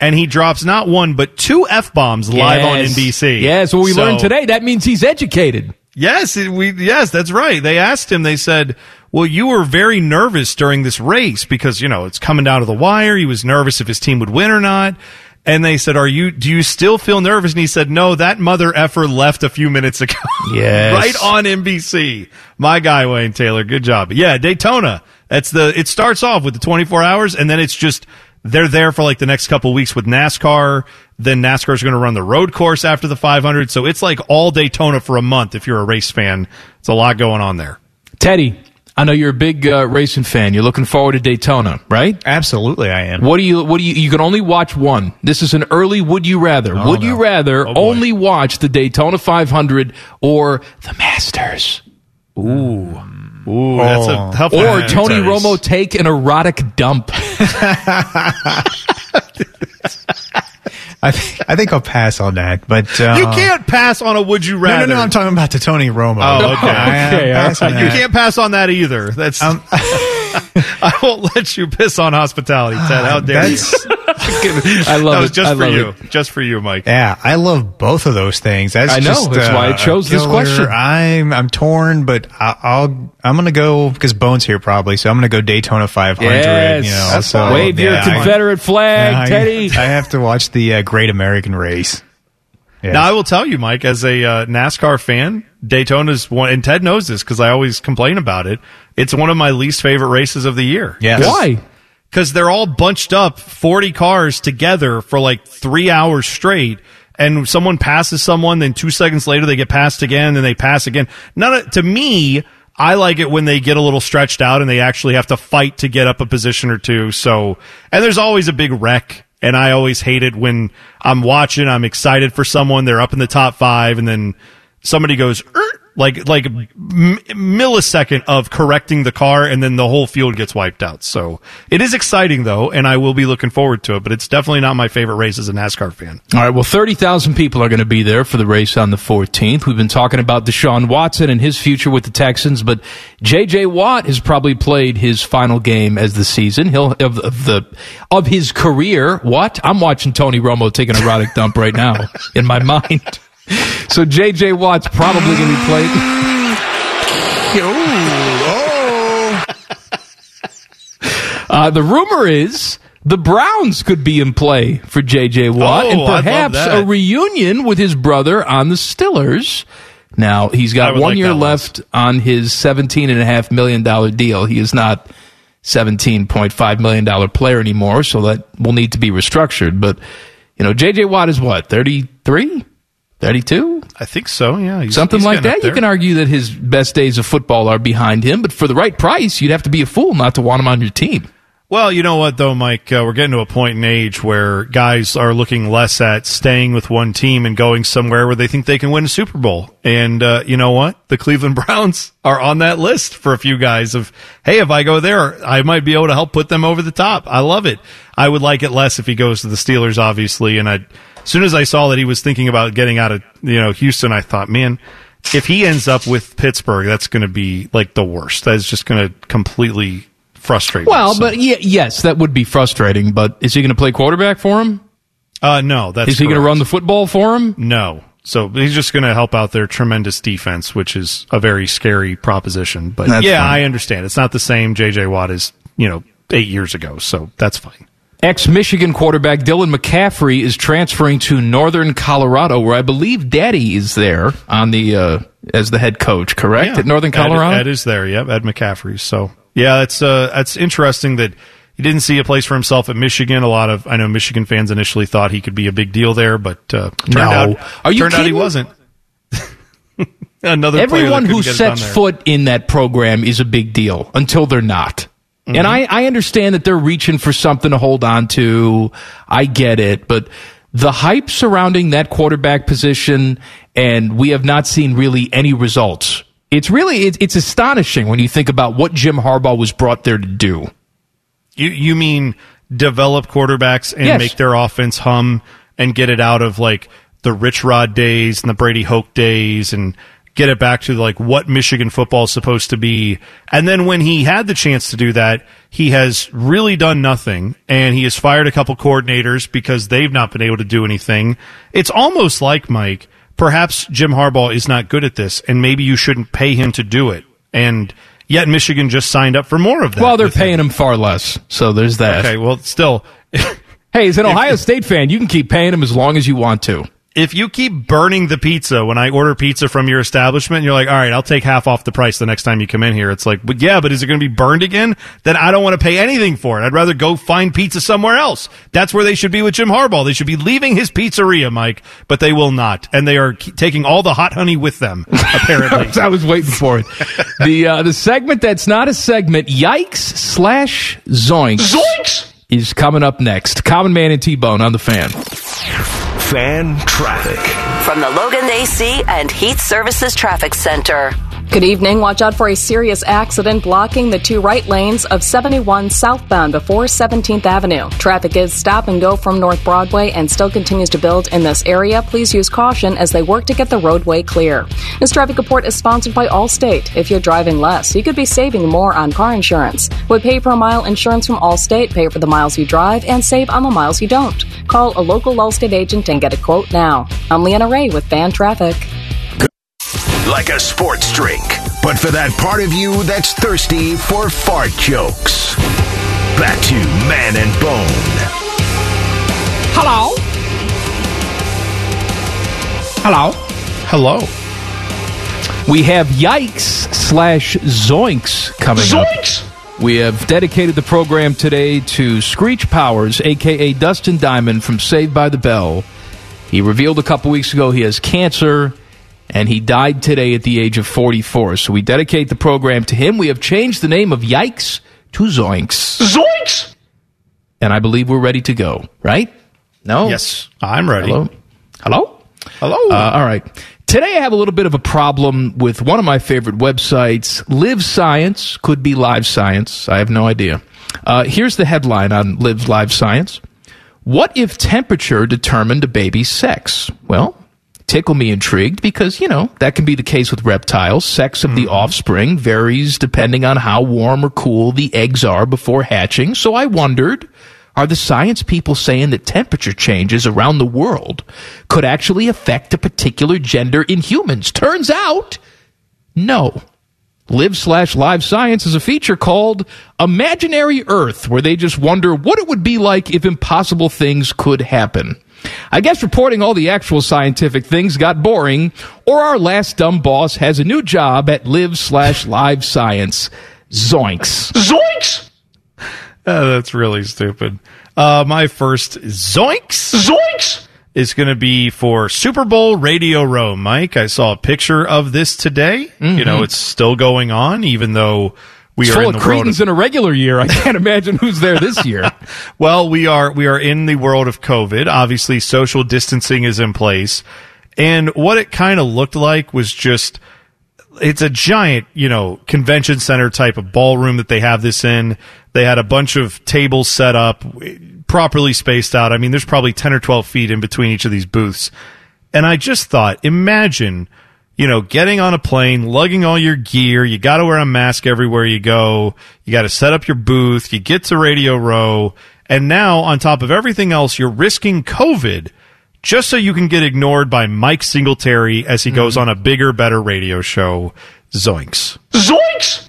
Speaker 2: And he drops not one but two f bombs live on NBC.
Speaker 4: Yes, what we
Speaker 2: So-
Speaker 4: learned today. That means he's educated.
Speaker 2: Yes, we yes, that's right. They asked him. They said, "Well, you were very nervous during this race because you know it's coming down to the wire. He was nervous if his team would win or not." And they said, "Are you? Do you still feel nervous?" And he said, "No, that mother effer left a few minutes ago.
Speaker 4: Yes.
Speaker 2: right on NBC. My guy Wayne Taylor, good job. But yeah, Daytona. That's the. It starts off with the 24 hours, and then it's just they're there for like the next couple weeks with NASCAR. Then NASCAR is going to run the road course after the 500. So it's like all Daytona for a month if you're a race fan. It's a lot going on there.
Speaker 3: Teddy, I know you're a big uh, racing fan. You're looking forward to Daytona, right?
Speaker 11: Absolutely, I am.
Speaker 3: What do you? What do you? You can only watch one. This is an early. Would you rather?
Speaker 11: Oh,
Speaker 3: would
Speaker 11: no.
Speaker 3: you rather
Speaker 11: Oh,
Speaker 3: only watch the Daytona 500 or the Masters?
Speaker 2: Ooh, ooh, that's a
Speaker 11: Oh.
Speaker 2: tough
Speaker 3: Or
Speaker 2: one.
Speaker 3: Tony. Romo take an erotic dump?
Speaker 11: I think I think I'll pass on that. But uh,
Speaker 2: You can't pass on a would you
Speaker 11: No,
Speaker 2: rather.
Speaker 11: no, no. I'm talking about the Tony Romo.
Speaker 2: Oh, okay.
Speaker 4: Okay, all
Speaker 11: passing
Speaker 2: You can't pass on that either. That's.
Speaker 11: Um,
Speaker 2: I won't let you piss on hospitality, Ted. How dare you?
Speaker 11: That's
Speaker 3: I love
Speaker 2: that was just
Speaker 3: I
Speaker 2: for you.
Speaker 3: it.
Speaker 2: Just for you, Mike.
Speaker 11: yeah. I love both of those things. That's
Speaker 3: I know,
Speaker 11: just,
Speaker 3: that's
Speaker 11: uh,
Speaker 3: why I chose
Speaker 11: a
Speaker 3: this question.
Speaker 11: I'm I'm torn, but I, I'll I'm gonna go because Bones here probably, so I'm gonna go Daytona 500.
Speaker 3: Yes.
Speaker 11: you know,
Speaker 3: That's
Speaker 11: so
Speaker 3: fine. Wave your
Speaker 11: yeah, I-
Speaker 3: Confederate flag,
Speaker 11: yeah, I-
Speaker 3: Teddy.
Speaker 11: I, have to watch the uh, Great American Race. Yes.
Speaker 2: Now I will tell you, Mike, as a uh, NASCAR fan, Daytona's one, and Ted knows this because I always complain about it. It's one of my least favorite races of the year.
Speaker 11: Yes.
Speaker 3: Why?
Speaker 2: Because they're all bunched up 40 cars together for like three hours straight. And someone passes someone then two seconds later they get passed again then they pass again. None to me i like it when they get a little stretched out and they actually have to fight to get up a position or two. So and there's always a big wreck and i always hate it when i'm watching i'm excited for someone they're up in the top five and then somebody goes "Er," like like a m- millisecond of correcting the car and then the whole field gets wiped out so it is exciting though and i will be looking forward to it but it's definitely not my favorite race as a nascar fan
Speaker 3: All right, well, 30,000 people are going to be there for the race on the 14th. We've been talking about Deshaun Watson and his future with the Texans, but J.J. Watt has probably played his final game as the season. He'll of, of the of his career. What? I'm watching Tony Romo take an erotic dump right now in my mind. So J.J. Watt's probably going to be played. Oh, Uh, the rumor is the Browns could be in play for J.J. Watt
Speaker 2: Oh,
Speaker 3: and perhaps a reunion with his brother on the Stillers. Now, he's got one
Speaker 2: like
Speaker 3: year left on his $17.5 million deal. He is not $17.5 million player anymore, so that will need to be restructured. But, you know, J.J. Watt is what, 33? 32?
Speaker 2: i think so yeah he's-
Speaker 3: Something
Speaker 2: he's
Speaker 3: like that. You can argue that his best days of football are behind him, but for the right price, you'd have to be a fool not to want him on your team.
Speaker 2: Well, you know what, though, Mike? Uh, we're getting to a point in age where guys are looking less at staying with one team and going somewhere where they think they can win a Super Bowl. And uh, you know what? The Cleveland Browns are on that list for a few guys of, hey, if I go there, I might be able to help put them over the top. I love it. I would like it less if he goes to the Steelers, obviously. And I, as soon as I saw that he was thinking about getting out of, you know, Houston, I thought, man, if he ends up with Pittsburgh, that's going to be like the worst. That's just going to completely frustrate me.
Speaker 3: Well,
Speaker 2: So-
Speaker 3: but yeah, yes, that would be frustrating. But is he going to play quarterback for him?
Speaker 2: Uh, no, that's
Speaker 3: Is he going to run the football for him?
Speaker 2: No. So he's just going to help out their tremendous defense, which is a very scary proposition. But
Speaker 3: That's
Speaker 2: yeah,
Speaker 3: fine.
Speaker 2: I understand. It's not the same J.J. Watt is you know, eight years ago. So that's fine.
Speaker 3: Ex Michigan quarterback Dylan McCaffrey is transferring to Northern Colorado, where I believe Daddy is there on the uh, as the head coach. Correct
Speaker 2: Yeah.
Speaker 3: at Northern Colorado.
Speaker 2: Ed, is there. Yep. Ed McCaffrey. So yeah, that's, uh, that's interesting that he didn't see a place for himself at Michigan. A lot of, I know Michigan fans initially thought he could be a big deal there, but, uh, turned
Speaker 3: No.
Speaker 2: out,
Speaker 3: Are you
Speaker 2: turned out he wasn't. Another
Speaker 3: Everyone who sets foot in that program is a big deal until they're not.
Speaker 2: Mm-hmm.
Speaker 3: And I, I understand that they're reaching for something to hold on to. I get it, but the hype surrounding that quarterback position, and we have not seen really any results. It's really it's, it's astonishing when you think about what Jim Harbaugh was brought there to do.
Speaker 2: You you mean develop quarterbacks and
Speaker 3: Yes.
Speaker 2: make their offense hum and get it out of like the Rich Rod days and the Brady Hoke days and get it back to like what Michigan football is supposed to be. And then when he had the chance to do that, he has really done nothing and he has fired a couple coordinators because they've not been able to do anything. It's almost like Mike, perhaps Jim Harbaugh is not good at this and maybe you shouldn't pay him to do it. And yet Michigan just signed up for more of that.
Speaker 3: Well, they're
Speaker 2: with him.
Speaker 3: paying him far less, so there's that.
Speaker 2: Okay, well, still,
Speaker 3: Hey, as an Ohio State fan, you can keep paying him as long as you want to.
Speaker 2: If you keep burning the pizza when I order pizza from your establishment, you're like, all right, I'll take half off the price the next time you come in here. It's like, but yeah, but is it going to be burned again? Then I don't want to pay anything for it. I'd rather go find pizza somewhere else. That's where they should be with Jim Harbaugh. They should be leaving his pizzeria, Mike, but they will not. And they are ke- taking all the hot honey with them, apparently.
Speaker 3: I was waiting for it. The uh, the segment that's not a segment, yikes slash zoinks,
Speaker 1: Zoinks!
Speaker 3: is coming up next. Common Man and T Bone on the fan.
Speaker 1: Fan traffic.
Speaker 8: From the Logan AC and Heat Services Traffic Center.
Speaker 5: Good evening. Watch out for a serious accident blocking the two right lanes of 71 southbound before 17th Avenue. Traffic is stop and go from North Broadway and still continues to build in this area. Please use caution as they work to get the roadway clear. This traffic report is sponsored by Allstate. If you're driving less, you could be saving more on car insurance. With pay per mile insurance from Allstate, pay for the miles you drive and save on the miles you don't. Call a local Allstate agent and get a quote now. I'm Leanna Ray with Fan Traffic.
Speaker 1: Like a sports drink, but for that part of you that's thirsty for fart jokes. Back to Man and Bone.
Speaker 4: Hello? Hello?
Speaker 2: Hello.
Speaker 3: We have yikes slash zoinks coming
Speaker 1: Zoinks!
Speaker 3: up. We have dedicated the program today to Screech Powers, aka Dustin Diamond from Saved by the Bell. He revealed a couple weeks ago he has cancer, and he died today at the age of 44. So we dedicate the program to him. We have changed the name of Yikes to Zoinks.
Speaker 1: Zoinks!
Speaker 3: And I believe we're ready to go, right? No?
Speaker 2: Yes, I'm ready.
Speaker 3: Hello? Hello?
Speaker 2: Hello.
Speaker 3: Uh, all right. Today I have a little bit of a problem with one of my favorite websites, Live Science. Could be Live Science. I have no idea. Uh, here's the headline on Live Live Science. What if temperature determined a baby's sex? Well, tickle me intrigued because, you know, that can be the case with reptiles. Sex of the mm-hmm. offspring varies depending on how warm or cool the eggs are before hatching. So I wondered, are the science people saying that temperature changes around the world could actually affect a particular gender in humans? Turns out, no. Live slash live science is a feature called Imaginary Earth, where they just wonder what it would be like if impossible things could happen. I guess reporting all the actual scientific things got boring, or our last dumb boss has a new job at live slash live science. Zoinks.
Speaker 1: Zoinks!
Speaker 2: Oh, that's really stupid. Uh, my first zoinks
Speaker 1: Zoinks!
Speaker 2: is going to be for Super Bowl Radio Row. Mike, I saw a picture of this today. You know, it's still going on, even though we
Speaker 3: It's
Speaker 2: are
Speaker 3: full
Speaker 2: in
Speaker 3: of
Speaker 2: the world
Speaker 3: cretins
Speaker 2: of
Speaker 3: in a regular year. I can't imagine who's there this year.
Speaker 2: well, we are we are in the world of COVID. Obviously, social distancing is in place, and what it kind of looked like was just it's a giant, you know, convention center type of ballroom that they have this in. They had a bunch of tables set up, properly spaced out. I mean, there's probably 10 or 12 feet in between each of these booths. And I just thought, imagine, you know, getting on a plane, lugging all your gear. You got to wear a mask everywhere you go. You got to set up your booth. You get to Radio Row. And now, on top of everything else, you're risking COVID just so you can get ignored by Mike Singletary as he goes mm-hmm. on a bigger, better radio show. Zoinks.
Speaker 1: Zoinks!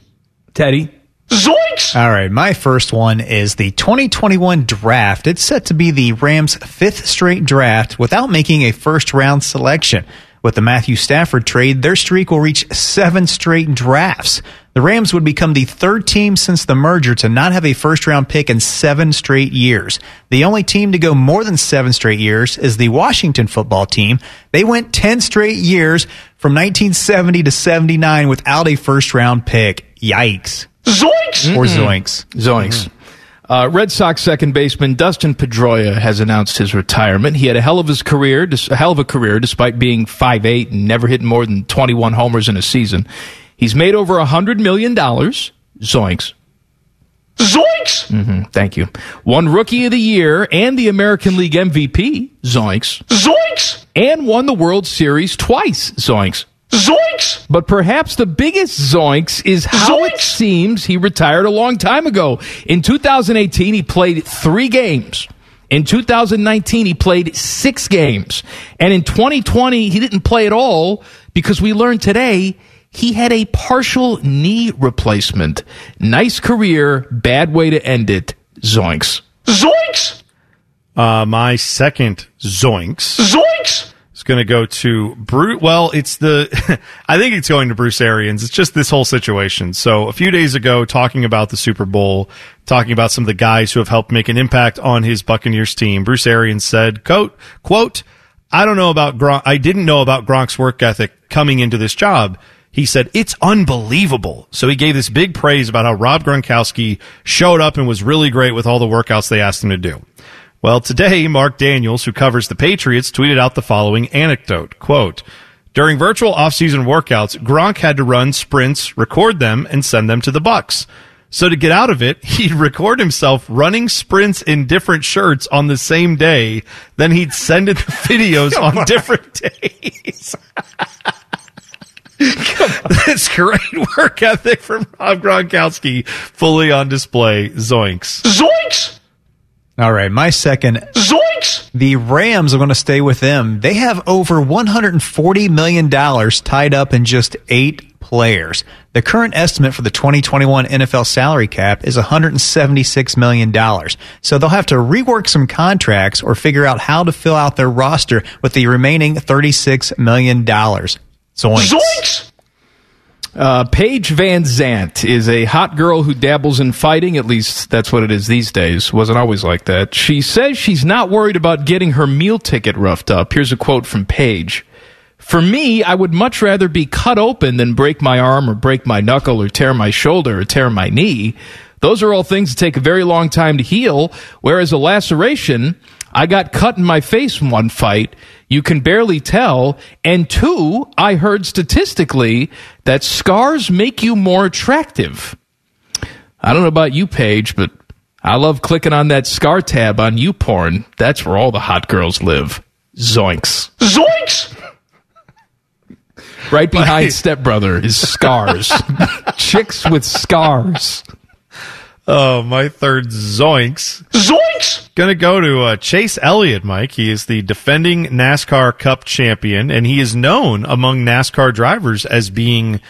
Speaker 3: Teddy.
Speaker 1: Zoinks!
Speaker 11: All right, my first one is the 2021 draft. It's set to be the Rams' fifth straight draft without making a first round selection. With the Matthew Stafford trade, their streak will reach seven straight drafts. The Rams would become the third team since the merger to not have a first round pick in seven straight years. The only team to go more than seven straight years is the Washington football team. They went 10 straight years from 1970 to 79 without a first round pick. Yikes.
Speaker 1: Zoinks!
Speaker 11: Or zoinks.
Speaker 3: Zoinks. Mm-hmm. Uh, Red Sox second baseman Dustin Pedroia has announced his retirement. He had a hell of his career, a hell of a career, despite being 5'8 and never hitting more than 21 homers in a season. He's made over $100 million. Zoinks.
Speaker 10: Zoinks!
Speaker 3: Mm-hmm, thank you. Won Rookie of the Year and the American League MVP. Zoinks.
Speaker 10: Zoinks!
Speaker 3: And won the World Series twice. Zoinks.
Speaker 10: Zoinks!
Speaker 3: But perhaps the biggest zoinks is how
Speaker 10: Zoinks!
Speaker 3: it seems he retired a long time ago. In 2018, he played three games. In 2019, he played six games. And in 2020, he didn't play at all because we learned today he had a partial knee replacement. Nice career, bad way to end it. Zoinks.
Speaker 10: Zoinks!
Speaker 2: Uh, my second zoinks
Speaker 10: Zoinks!
Speaker 2: Is going to go to Bruce. Well, it's the, I think it's going to Bruce Arians. It's just this whole situation. So a few days ago, talking about the Super Bowl, talking about some of the guys who have helped make an impact on his Buccaneers team, Bruce Arians said, quote, quote, I don't know about Gronk. I didn't know about Gronk's work ethic coming into this job. He said, it's unbelievable. So he gave this big praise about how Rob Gronkowski showed up and was really great with all the workouts they asked him to do. Well, today, Mark Daniels, who covers the Patriots, tweeted out the following anecdote. Quote, during virtual offseason workouts, Gronk had to run sprints, record them, and send them to the Bucs. So to get out of it, he'd record himself running sprints in different shirts on the same day. Then he'd send it the videos on different days. That's great work ethic from Rob Gronkowski, fully on display. Zoinks.
Speaker 10: Zoinks!
Speaker 11: All right, my second.
Speaker 10: Zoinks!
Speaker 11: The Rams are going to stay with them. They have over $140 million tied up in just eight players. The current estimate for the 2021 NFL salary cap is $176 million. So they'll have to rework some contracts or figure out how to fill out their roster with the remaining $36 million. Zoinks.
Speaker 10: Zoinks!
Speaker 3: Uh, Paige VanZant is a hot girl who dabbles in fighting. At least that's what it is these days. Wasn't always like that. She says she's not worried about getting her meal ticket roughed up. Here's a quote from Paige. For me, I would much rather be cut open than break my arm or break my knuckle or tear my shoulder or tear my knee. Those are all things that take a very long time to heal, whereas a laceration, I got cut in my face in one fight. You can barely tell. And two, I heard statistically that scars make you more attractive. I don't know about you, Paige, but I love clicking on that scar tab on YouPorn. That's where all the hot girls live. Zoinks.
Speaker 10: Zoinks!
Speaker 3: Right behind Stepbrother is scars. Chicks with scars.
Speaker 2: Oh, my third zoinks.
Speaker 10: Zoinks!
Speaker 2: Gonna go to uh, Chase Elliott, Mike. He is the defending NASCAR Cup champion, and he is known among NASCAR drivers as being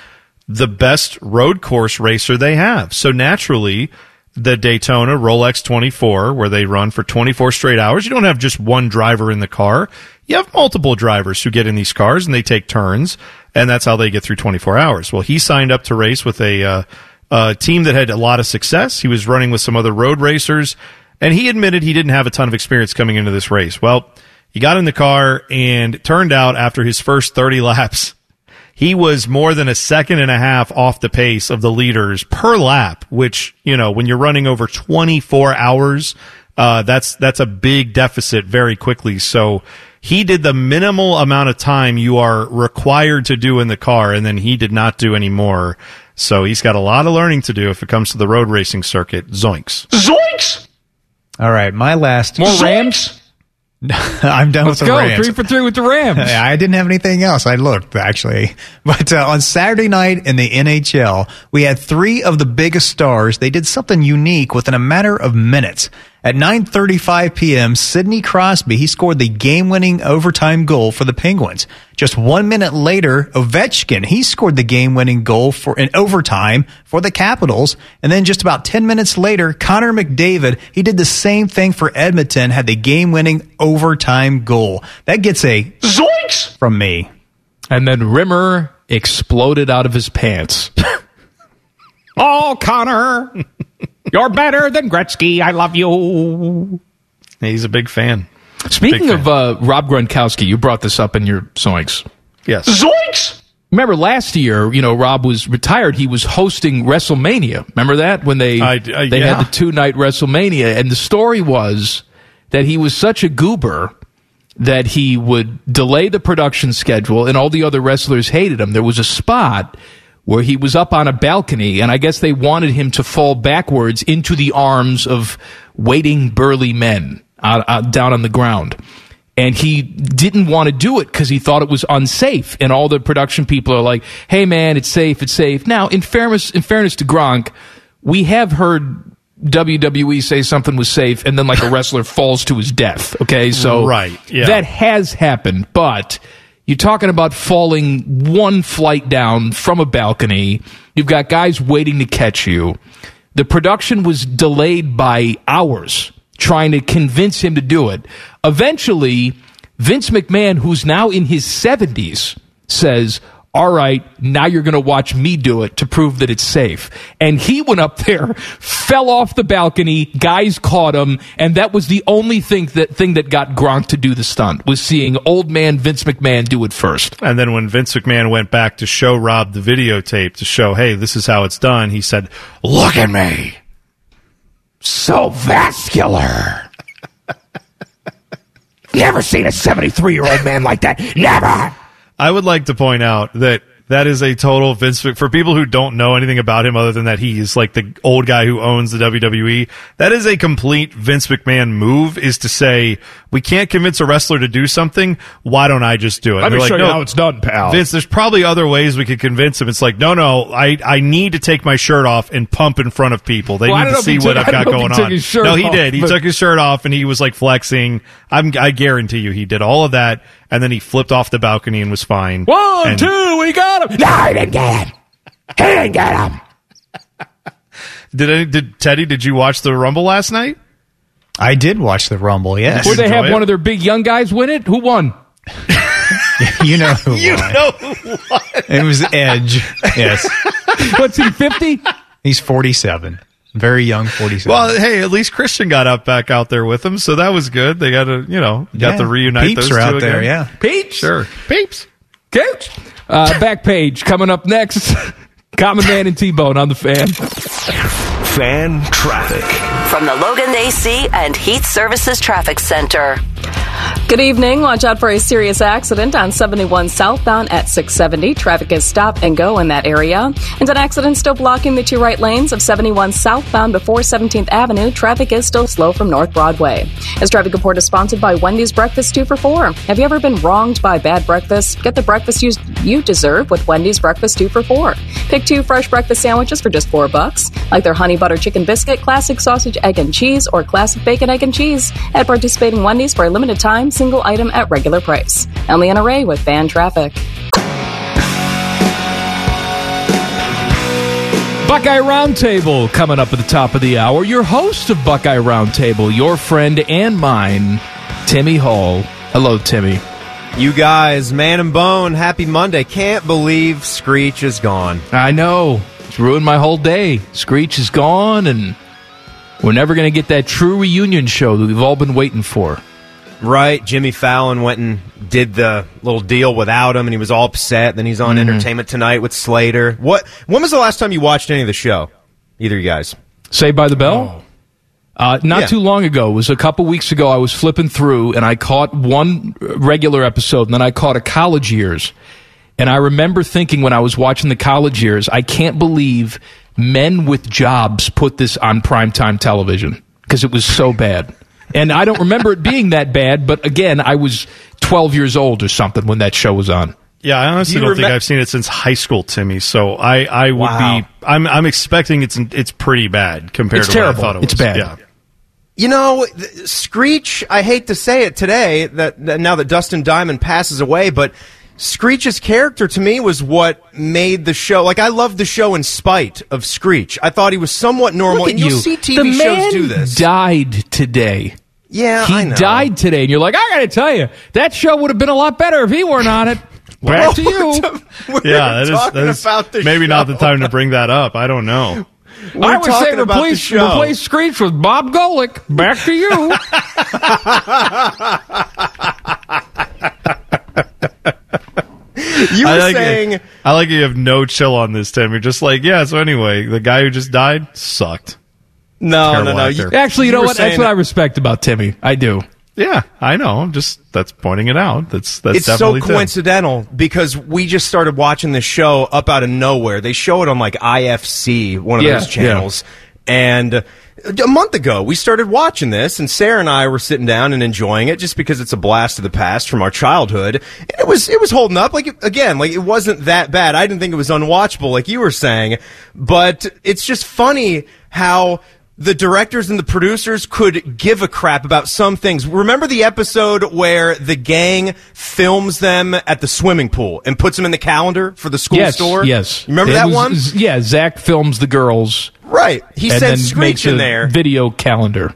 Speaker 2: the best road course racer they have. So naturally, the Daytona Rolex 24, where they run for 24 straight hours, you don't have just one driver in the car. You have multiple drivers who get in these cars and they take turns, and that's how they get through 24 hours. Well, he signed up to race with a, uh, a team that had a lot of success. He was running with some other road racers, and he admitted he didn't have a ton of experience coming into this race. Well, he got in the car, and turned out after his first 30 laps, he was more than a second and a half off the pace of the leaders per lap, which, you know, when you're running over 24 hours, uh, that's, that's a big deficit very quickly. So he did the minimal amount of time you are required to do in the car, and then he did not do any more. So he's got a lot of learning to do if it comes to the road racing circuit. Zoinks.
Speaker 10: Zoinks!
Speaker 11: All right, my last.
Speaker 3: More Rams?
Speaker 11: I'm done
Speaker 3: Let's
Speaker 11: with the
Speaker 3: go.
Speaker 11: Rams.
Speaker 3: Three for three with the Rams.
Speaker 11: Yeah, I didn't have anything else. I looked actually, but uh, on Saturday night in the NHL, we had three of the biggest stars. They did something unique within a matter of minutes. At 9:35 p.m., Sidney Crosby he scored the game-winning overtime goal for the Penguins. Just one minute later, Ovechkin he scored the game-winning goal for in overtime for the Capitals, and then just about 10 minutes later, Connor McDavid he did the same thing for Edmonton, had the game-winning overtime goal. That gets a
Speaker 10: Zoinks!
Speaker 11: from me.
Speaker 3: And then Rimer exploded out of his pants.
Speaker 4: Oh, Connor, you're better than Gretzky. I love you.
Speaker 2: He's a big fan.
Speaker 3: Speaking
Speaker 2: Big
Speaker 3: of uh, Rob Gronkowski, you brought this up in your zoinks.
Speaker 2: Yes.
Speaker 10: Zoinks!
Speaker 3: remember last year, you know, Rob was retired. He was hosting WrestleMania. Remember that when they
Speaker 2: I- uh,
Speaker 3: they
Speaker 2: yeah.
Speaker 3: had the two night WrestleMania, and the story was that he was such a goober that he would delay the production schedule, and all the other wrestlers hated him. There was a spot where he was up on a balcony, and I guess they wanted him to fall backwards into the arms of waiting burly men down on the ground. And he didn't want to do it because he thought it was unsafe. And all the production people are like, "Hey, man, it's safe. It's safe." Now, in fairness, in fairness to Gronk, we have heard WWE say something was safe, and then like a wrestler falls to his death. Okay, so
Speaker 2: Right, yeah.
Speaker 3: that has happened, but you're talking about falling one flight down from a balcony. You've got guys waiting to catch you. The production was delayed by hours trying to convince him to do it. Eventually, Vince McMahon, who's now in his 70s, says, all right, now you're going to watch me do it to prove that it's safe. And he went up there, fell off the balcony, guys caught him, and that was the only thing that thing that got Gronk to do the stunt was seeing old man Vince McMahon do it first.
Speaker 2: And then when Vince McMahon went back to show Rob the videotape to show, hey, this is how it's done, he said, Look at me.
Speaker 4: So vascular. Never seen a 73 year old man like that. Never.
Speaker 2: I would like to point out that that is a total Vince for people who don't know anything about him other than that he's like the old guy who owns the WWE. That is a complete Vince McMahon move is to say we can't convince a wrestler to do something. Why don't I just do it?
Speaker 4: Let me show
Speaker 2: like,
Speaker 4: you
Speaker 2: "No,
Speaker 4: how it's done, pal.
Speaker 2: Vince, there's probably other ways we could convince him. It's like, no, no, I, I need to take my shirt off and pump in front of people. They
Speaker 4: Well,
Speaker 2: need to see what
Speaker 4: took-
Speaker 2: I've got
Speaker 4: don't know if
Speaker 2: going on. no, he
Speaker 4: off,
Speaker 2: did. He
Speaker 4: but-
Speaker 2: took his shirt off and he was like flexing. I'm, I guarantee you he did all of that. And then he flipped off the balcony and was fine.
Speaker 4: One,
Speaker 2: And-
Speaker 4: two, we got him. No, he didn't get him. He didn't get him.
Speaker 2: Did any, did Teddy? Did you watch the Rumble last night?
Speaker 11: I did watch the Rumble. Yes,
Speaker 3: Where they
Speaker 2: enjoy
Speaker 3: have
Speaker 2: it?
Speaker 3: one of their big young guys win it? Who won?
Speaker 11: you know who
Speaker 2: You
Speaker 11: won.
Speaker 2: know what?
Speaker 11: It was Edge. Yes,
Speaker 3: What's he, 50?
Speaker 11: he's forty-seven. Very young, forty-seven.
Speaker 2: Well, hey, at least Christian got up back out there with him, so that was good. They got to, you know, got
Speaker 11: Yeah.
Speaker 2: to reunite
Speaker 11: Peeps
Speaker 2: those
Speaker 11: are
Speaker 2: two
Speaker 11: out there.
Speaker 2: again.
Speaker 11: Yeah,
Speaker 3: Peeps,
Speaker 2: Sure, peeps.
Speaker 3: Coach. Uh, back page coming up next. Common Man and T-Bone on the fan.
Speaker 1: Fan traffic.
Speaker 8: From the Logan AC and Heat Services Traffic Center.
Speaker 5: Good evening. Watch out for a serious accident on 71 southbound at 670. Traffic is stop and go in that area. And an accident still blocking the two right lanes of 71 southbound before 17th Avenue. Traffic is still slow from North Broadway. This traffic report is sponsored by Wendy's Breakfast 2 for 4. Have you ever been wronged by bad breakfast? Get the breakfast you, you deserve with Wendy's Breakfast 2 for 4. Pick two fresh breakfast sandwiches for just 4 bucks, like their honey butter chicken biscuit, classic sausage, egg and cheese, or classic bacon, egg and cheese at participating Wendy's for a limited time, single item at regular price. I'm Leanna Ray with fan traffic.
Speaker 3: Buckeye Roundtable coming up at the top of the hour. Your host of Buckeye Roundtable, your friend and mine, Timmy Hall. Hello, Timmy.
Speaker 12: You guys, man and bone, happy Monday. Can't believe Screech is gone.
Speaker 3: I know. It's ruined my whole day. Screech is gone, and we're never going to get that true reunion show that we've all been waiting for.
Speaker 12: Right, Jimmy Fallon went and did the little deal without him, and he was all upset. Then he's on
Speaker 3: Mm-hmm.
Speaker 12: Entertainment Tonight with Slater. What? When was the last time you watched any of the show? Either of you guys?
Speaker 3: Saved by the Bell? Uh, not
Speaker 12: Yeah.
Speaker 3: too long ago, it was a couple weeks ago, I was flipping through and I caught one regular episode and then I caught a college years. And I remember thinking when I was watching the college years, I can't believe men with jobs put this on primetime television because it was so bad. And I don't remember it being that bad, but again, I was 12 years old or something when that show was on.
Speaker 2: Yeah, I honestly
Speaker 12: Do you
Speaker 2: don't think I've seen it since high school, Timmy. So I, I would
Speaker 12: Wow.
Speaker 2: be. I'm, I'm expecting it's, it's pretty bad compared
Speaker 3: It's
Speaker 2: to
Speaker 3: terrible.
Speaker 2: what I thought it was.
Speaker 3: It's bad.
Speaker 2: Yeah.
Speaker 12: You know, Screech, I hate to say it today, that, that now that Dustin Diamond passes away, but Screech's character to me was what made the show. Like, I loved the show in spite of Screech. I thought he was somewhat normal.
Speaker 3: Look at
Speaker 12: and you'll see TV
Speaker 3: the man
Speaker 12: shows do this.
Speaker 3: died today.
Speaker 12: Yeah,
Speaker 3: he
Speaker 12: I know.
Speaker 3: died today, and you're like, I got to tell you, that show would have been a lot better if he weren't on it. Back to you.
Speaker 12: We're
Speaker 2: Yeah, that is,
Speaker 12: talking
Speaker 2: that is
Speaker 12: about the
Speaker 2: maybe not the time to bring that up. I don't know.
Speaker 12: We're
Speaker 3: I would say
Speaker 12: talking about the
Speaker 3: replace
Speaker 12: show.
Speaker 3: replace Screech with Bob Golic. Back to you.
Speaker 12: You
Speaker 2: I
Speaker 12: were
Speaker 2: like it.
Speaker 12: saying
Speaker 2: I like you have no chill on this, Tim. You're just like, yeah. So anyway, the guy who just died sucked.
Speaker 12: No,
Speaker 2: Terrible
Speaker 12: no, no.
Speaker 2: actor.
Speaker 12: You-
Speaker 3: Actually, you, know
Speaker 12: were
Speaker 3: what? That's
Speaker 12: saying
Speaker 3: what I respect about Timmy. I do.
Speaker 2: Yeah, I know. I'm just that's pointing it out. That's that's
Speaker 12: it's so
Speaker 2: definitely Tim.
Speaker 12: coincidental because we just started watching this show up out of nowhere. They show it on like IFC, one of
Speaker 3: Yeah,
Speaker 12: those channels. And uh, a month ago, we started watching this, and Sarah and I were sitting down and enjoying it just because it's a blast of the past from our childhood. And it was it was holding up. Like again, like it wasn't that bad. I didn't think it was unwatchable, like you were saying. But it's just funny how the directors and the producers could give a crap about some things. Remember the episode where the gang films them at the swimming pool and puts them in the calendar for the school
Speaker 3: yes,
Speaker 12: store?
Speaker 3: yes.
Speaker 12: Remember
Speaker 3: It
Speaker 12: that
Speaker 3: was-
Speaker 12: one?
Speaker 3: Yeah, Zach films the girls.
Speaker 12: Right. He
Speaker 3: then
Speaker 12: Screech in there.
Speaker 3: video calendar.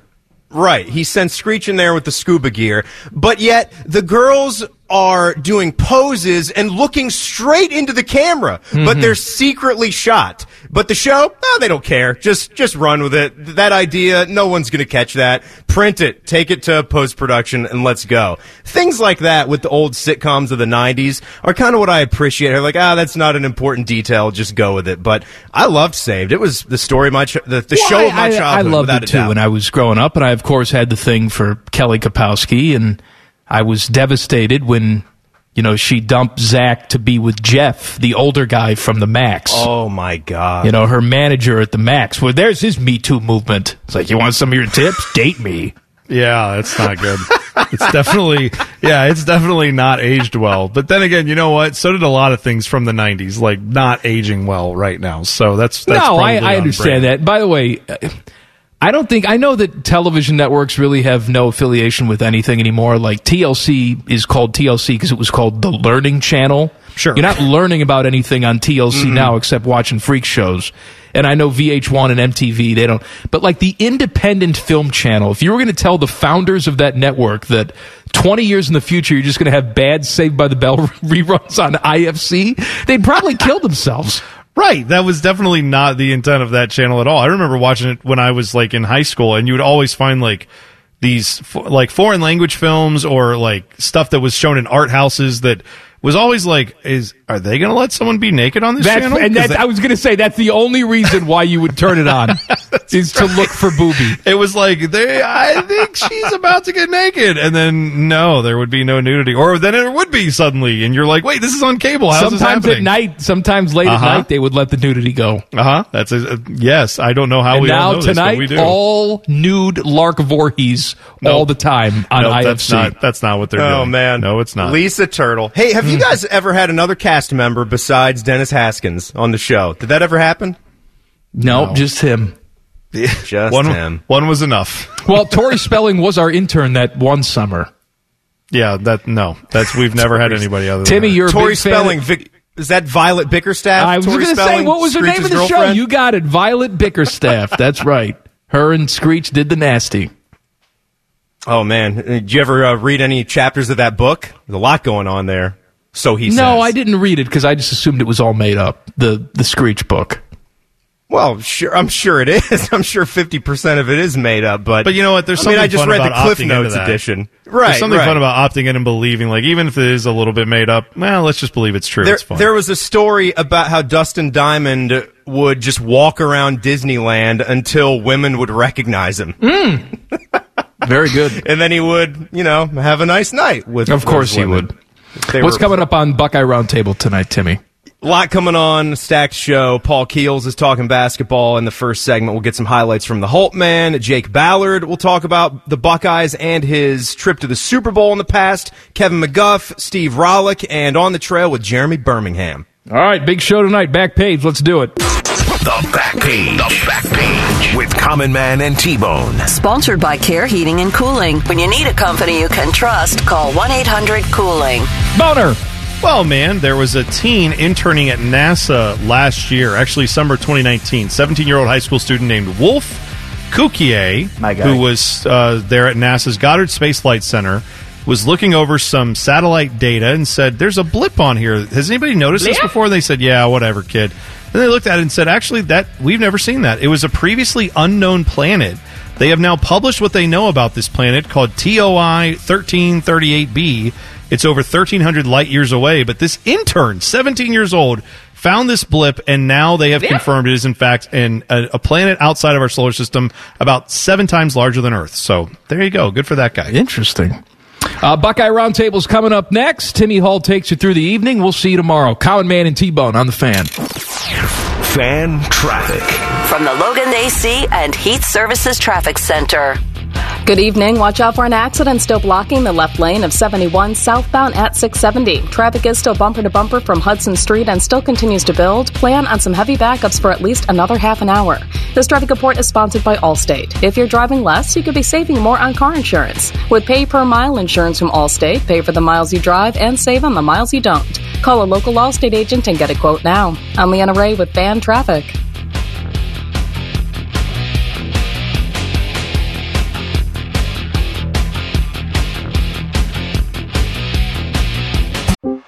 Speaker 12: Right. He sent Screech in there with the scuba gear. But yet, the girls are doing poses and looking straight into the camera, but
Speaker 3: Mhm.
Speaker 12: they're secretly shot. But the show, oh, they don't care. Just, just run with it. That idea, no one's gonna catch that. Print it, take it to post-production, and let's go. Things like that with the old sitcoms of the 90s are kind of what I appreciate. They're like, ah, that's not an important detail, just go with it. But I loved Saved. It was the story of my, ch- the, the
Speaker 3: Well,
Speaker 12: show
Speaker 3: I,
Speaker 12: of my
Speaker 3: I-
Speaker 12: childhood.
Speaker 3: I loved it too
Speaker 12: doubt.
Speaker 3: when I was growing up, and I of course had the thing for Kelly Kapowski, and I was devastated when you know she dumped Zach to be with Jeff, the older guy from the Max.
Speaker 12: Oh my god!
Speaker 3: You know her manager at the Max. Well, there's his Me Too movement. It's like you want some of your tips? Date me.
Speaker 2: Yeah, that's not good. it's definitely yeah, it's definitely not aged well. But then again, you know what? So did a lot of things from the '90s, like not aging well right now. So that's, that's
Speaker 3: no, I, I understand
Speaker 2: brand.
Speaker 3: that. By the way, I don't think I know that television networks really have no affiliation with anything anymore. Like TLC is called TLC because it was called the Learning Channel. Sure, you're not learning about anything on TLC
Speaker 2: Mm-mm.
Speaker 3: now except watching freak shows. And I know VH1 and MTV they don't. But like the independent film channel, if you were going to tell the founders of that network that 20 years in the future you're just going to have bad Saved by the Bell reruns on IFC, they'd probably kill themselves.
Speaker 2: Right. That was definitely not the intent of that channel at all. I remember watching it when I was like in high school and you would always find like these like foreign language films or like stuff that was shown in art houses that was always like is are they going to let someone be naked on this
Speaker 3: That's,
Speaker 2: channel?
Speaker 3: and
Speaker 2: 'Cause
Speaker 3: that, I was going to say that's the only reason why you would turn it on is to look for booby.
Speaker 2: It was like they. I think she's about to get naked, and then no, there would be no nudity, or then it would be suddenly, and you're like, wait, this is on cable. How's
Speaker 3: sometimes
Speaker 2: happening?
Speaker 3: at night, sometimes late
Speaker 2: Uh-huh.
Speaker 3: at night, they would let the nudity go.
Speaker 2: Uh huh. That's a, uh, yes. I don't know how
Speaker 3: and
Speaker 2: we all
Speaker 3: now
Speaker 2: know this, but
Speaker 3: tonight,
Speaker 2: we do.
Speaker 3: all nude Lark Voorhees all the time on
Speaker 2: Nope,
Speaker 3: IFC.
Speaker 2: That's not, that's not what they're doing.
Speaker 12: Oh man,
Speaker 2: no, it's not.
Speaker 12: Lisa Turtle. Hey, have you guys ever had another cast member besides Dennis Haskins on the show? Did that ever happen?
Speaker 3: no, just him.
Speaker 12: Just
Speaker 2: one,
Speaker 12: him.
Speaker 2: one was enough.
Speaker 3: Well, Tori Spelling was our intern that one summer.
Speaker 2: Yeah, that no, that's we've never had anybody other.
Speaker 3: Timmy,
Speaker 2: than
Speaker 3: you're a
Speaker 12: Tori
Speaker 3: big fan
Speaker 12: Spelling.
Speaker 3: of-
Speaker 12: Vic, is that Violet Bickerstaff?
Speaker 3: I was going to say, what was her name of the show? You got it, Violet Bickerstaff. That's right. Her and Screech did the nasty.
Speaker 12: Oh man, did you ever uh, read any chapters of that book? There's a lot going on there. So he
Speaker 3: no. I didn't read it because I just assumed it was all made up. The the Screech book.
Speaker 12: Well, sure, I'm sure it is. I'm sure 50 percent of it is made up, but
Speaker 2: But you know what? There's
Speaker 12: I
Speaker 2: something
Speaker 12: mean, I just
Speaker 2: fun
Speaker 12: read
Speaker 2: about
Speaker 12: the Cliff Notes edition. Right,
Speaker 2: There's something
Speaker 12: right.
Speaker 2: fun about opting in and believing, like even if it is a little bit made up. Well, let's just believe it's true.
Speaker 12: There,
Speaker 2: it's fun.
Speaker 12: there was a story about how Dustin Diamond would just walk around Disneyland until women would recognize him. Hmm.
Speaker 3: Very good.
Speaker 12: and then he would, you know, have a nice night with.
Speaker 3: Of course
Speaker 12: those
Speaker 3: he would.
Speaker 12: They
Speaker 3: What's
Speaker 12: were-
Speaker 3: coming up on Buckeye Roundtable tonight, Timmy?
Speaker 12: A lot coming on stacked show paul keels is talking basketball in the first segment we'll get some highlights from the holt man jake ballard will talk about the buckeyes and his trip to the super bowl in the past kevin mcguff steve rollick and on the trail with jeremy birmingham
Speaker 3: All right, big show tonight. Back page. Let's do it.
Speaker 1: The back page. The back page with Common Man and T Bone.
Speaker 8: Sponsored by Care Heating and Cooling. When you need a company you can trust, call 1 800 Cooling.
Speaker 3: Boner.
Speaker 2: Well, man, there was a teen interning at NASA last year, actually summer 2019. 17-year-old high school student named Wolf Kukier,
Speaker 13: My guy.
Speaker 2: who was uh, there at NASA's Goddard Space Flight Center, was looking over some satellite data and said, "There's a blip on here. Has anybody noticed this before?" And they said, "Yeah, whatever, kid." Then they looked at it and said, "Actually, that we've never seen that. It was a previously unknown planet." They have now published what they know about this planet called TOI 1338b. It's over 1,300 light years away, but this intern, 17 years old, found this blip, and now they have confirmed it is, in fact, an, a, a planet outside of our solar system about seven times larger than Earth. So there you go. Good for that guy.
Speaker 3: Interesting. Uh, Buckeye Roundtable's coming up next. Timmy Hall takes you through the evening. We'll see you tomorrow. Common Man and T-Bone on the fan.
Speaker 1: Fan traffic.
Speaker 8: From the Logan AC and Heat Services Traffic Center.
Speaker 5: Good evening. Watch out for an accident still blocking the left lane of 71 southbound at 670. Traffic is still bumper to bumper from Hudson Street and still continues to build. Plan on some heavy backups for at least another half an hour. This traffic report is sponsored by Allstate. If you're driving less, you could be saving more on car insurance. With pay per mile insurance from Allstate, pay for the miles you drive and save on the miles you don't. Call a local Allstate agent and get a quote now. I'm Leanna Ray with Fan Traffic.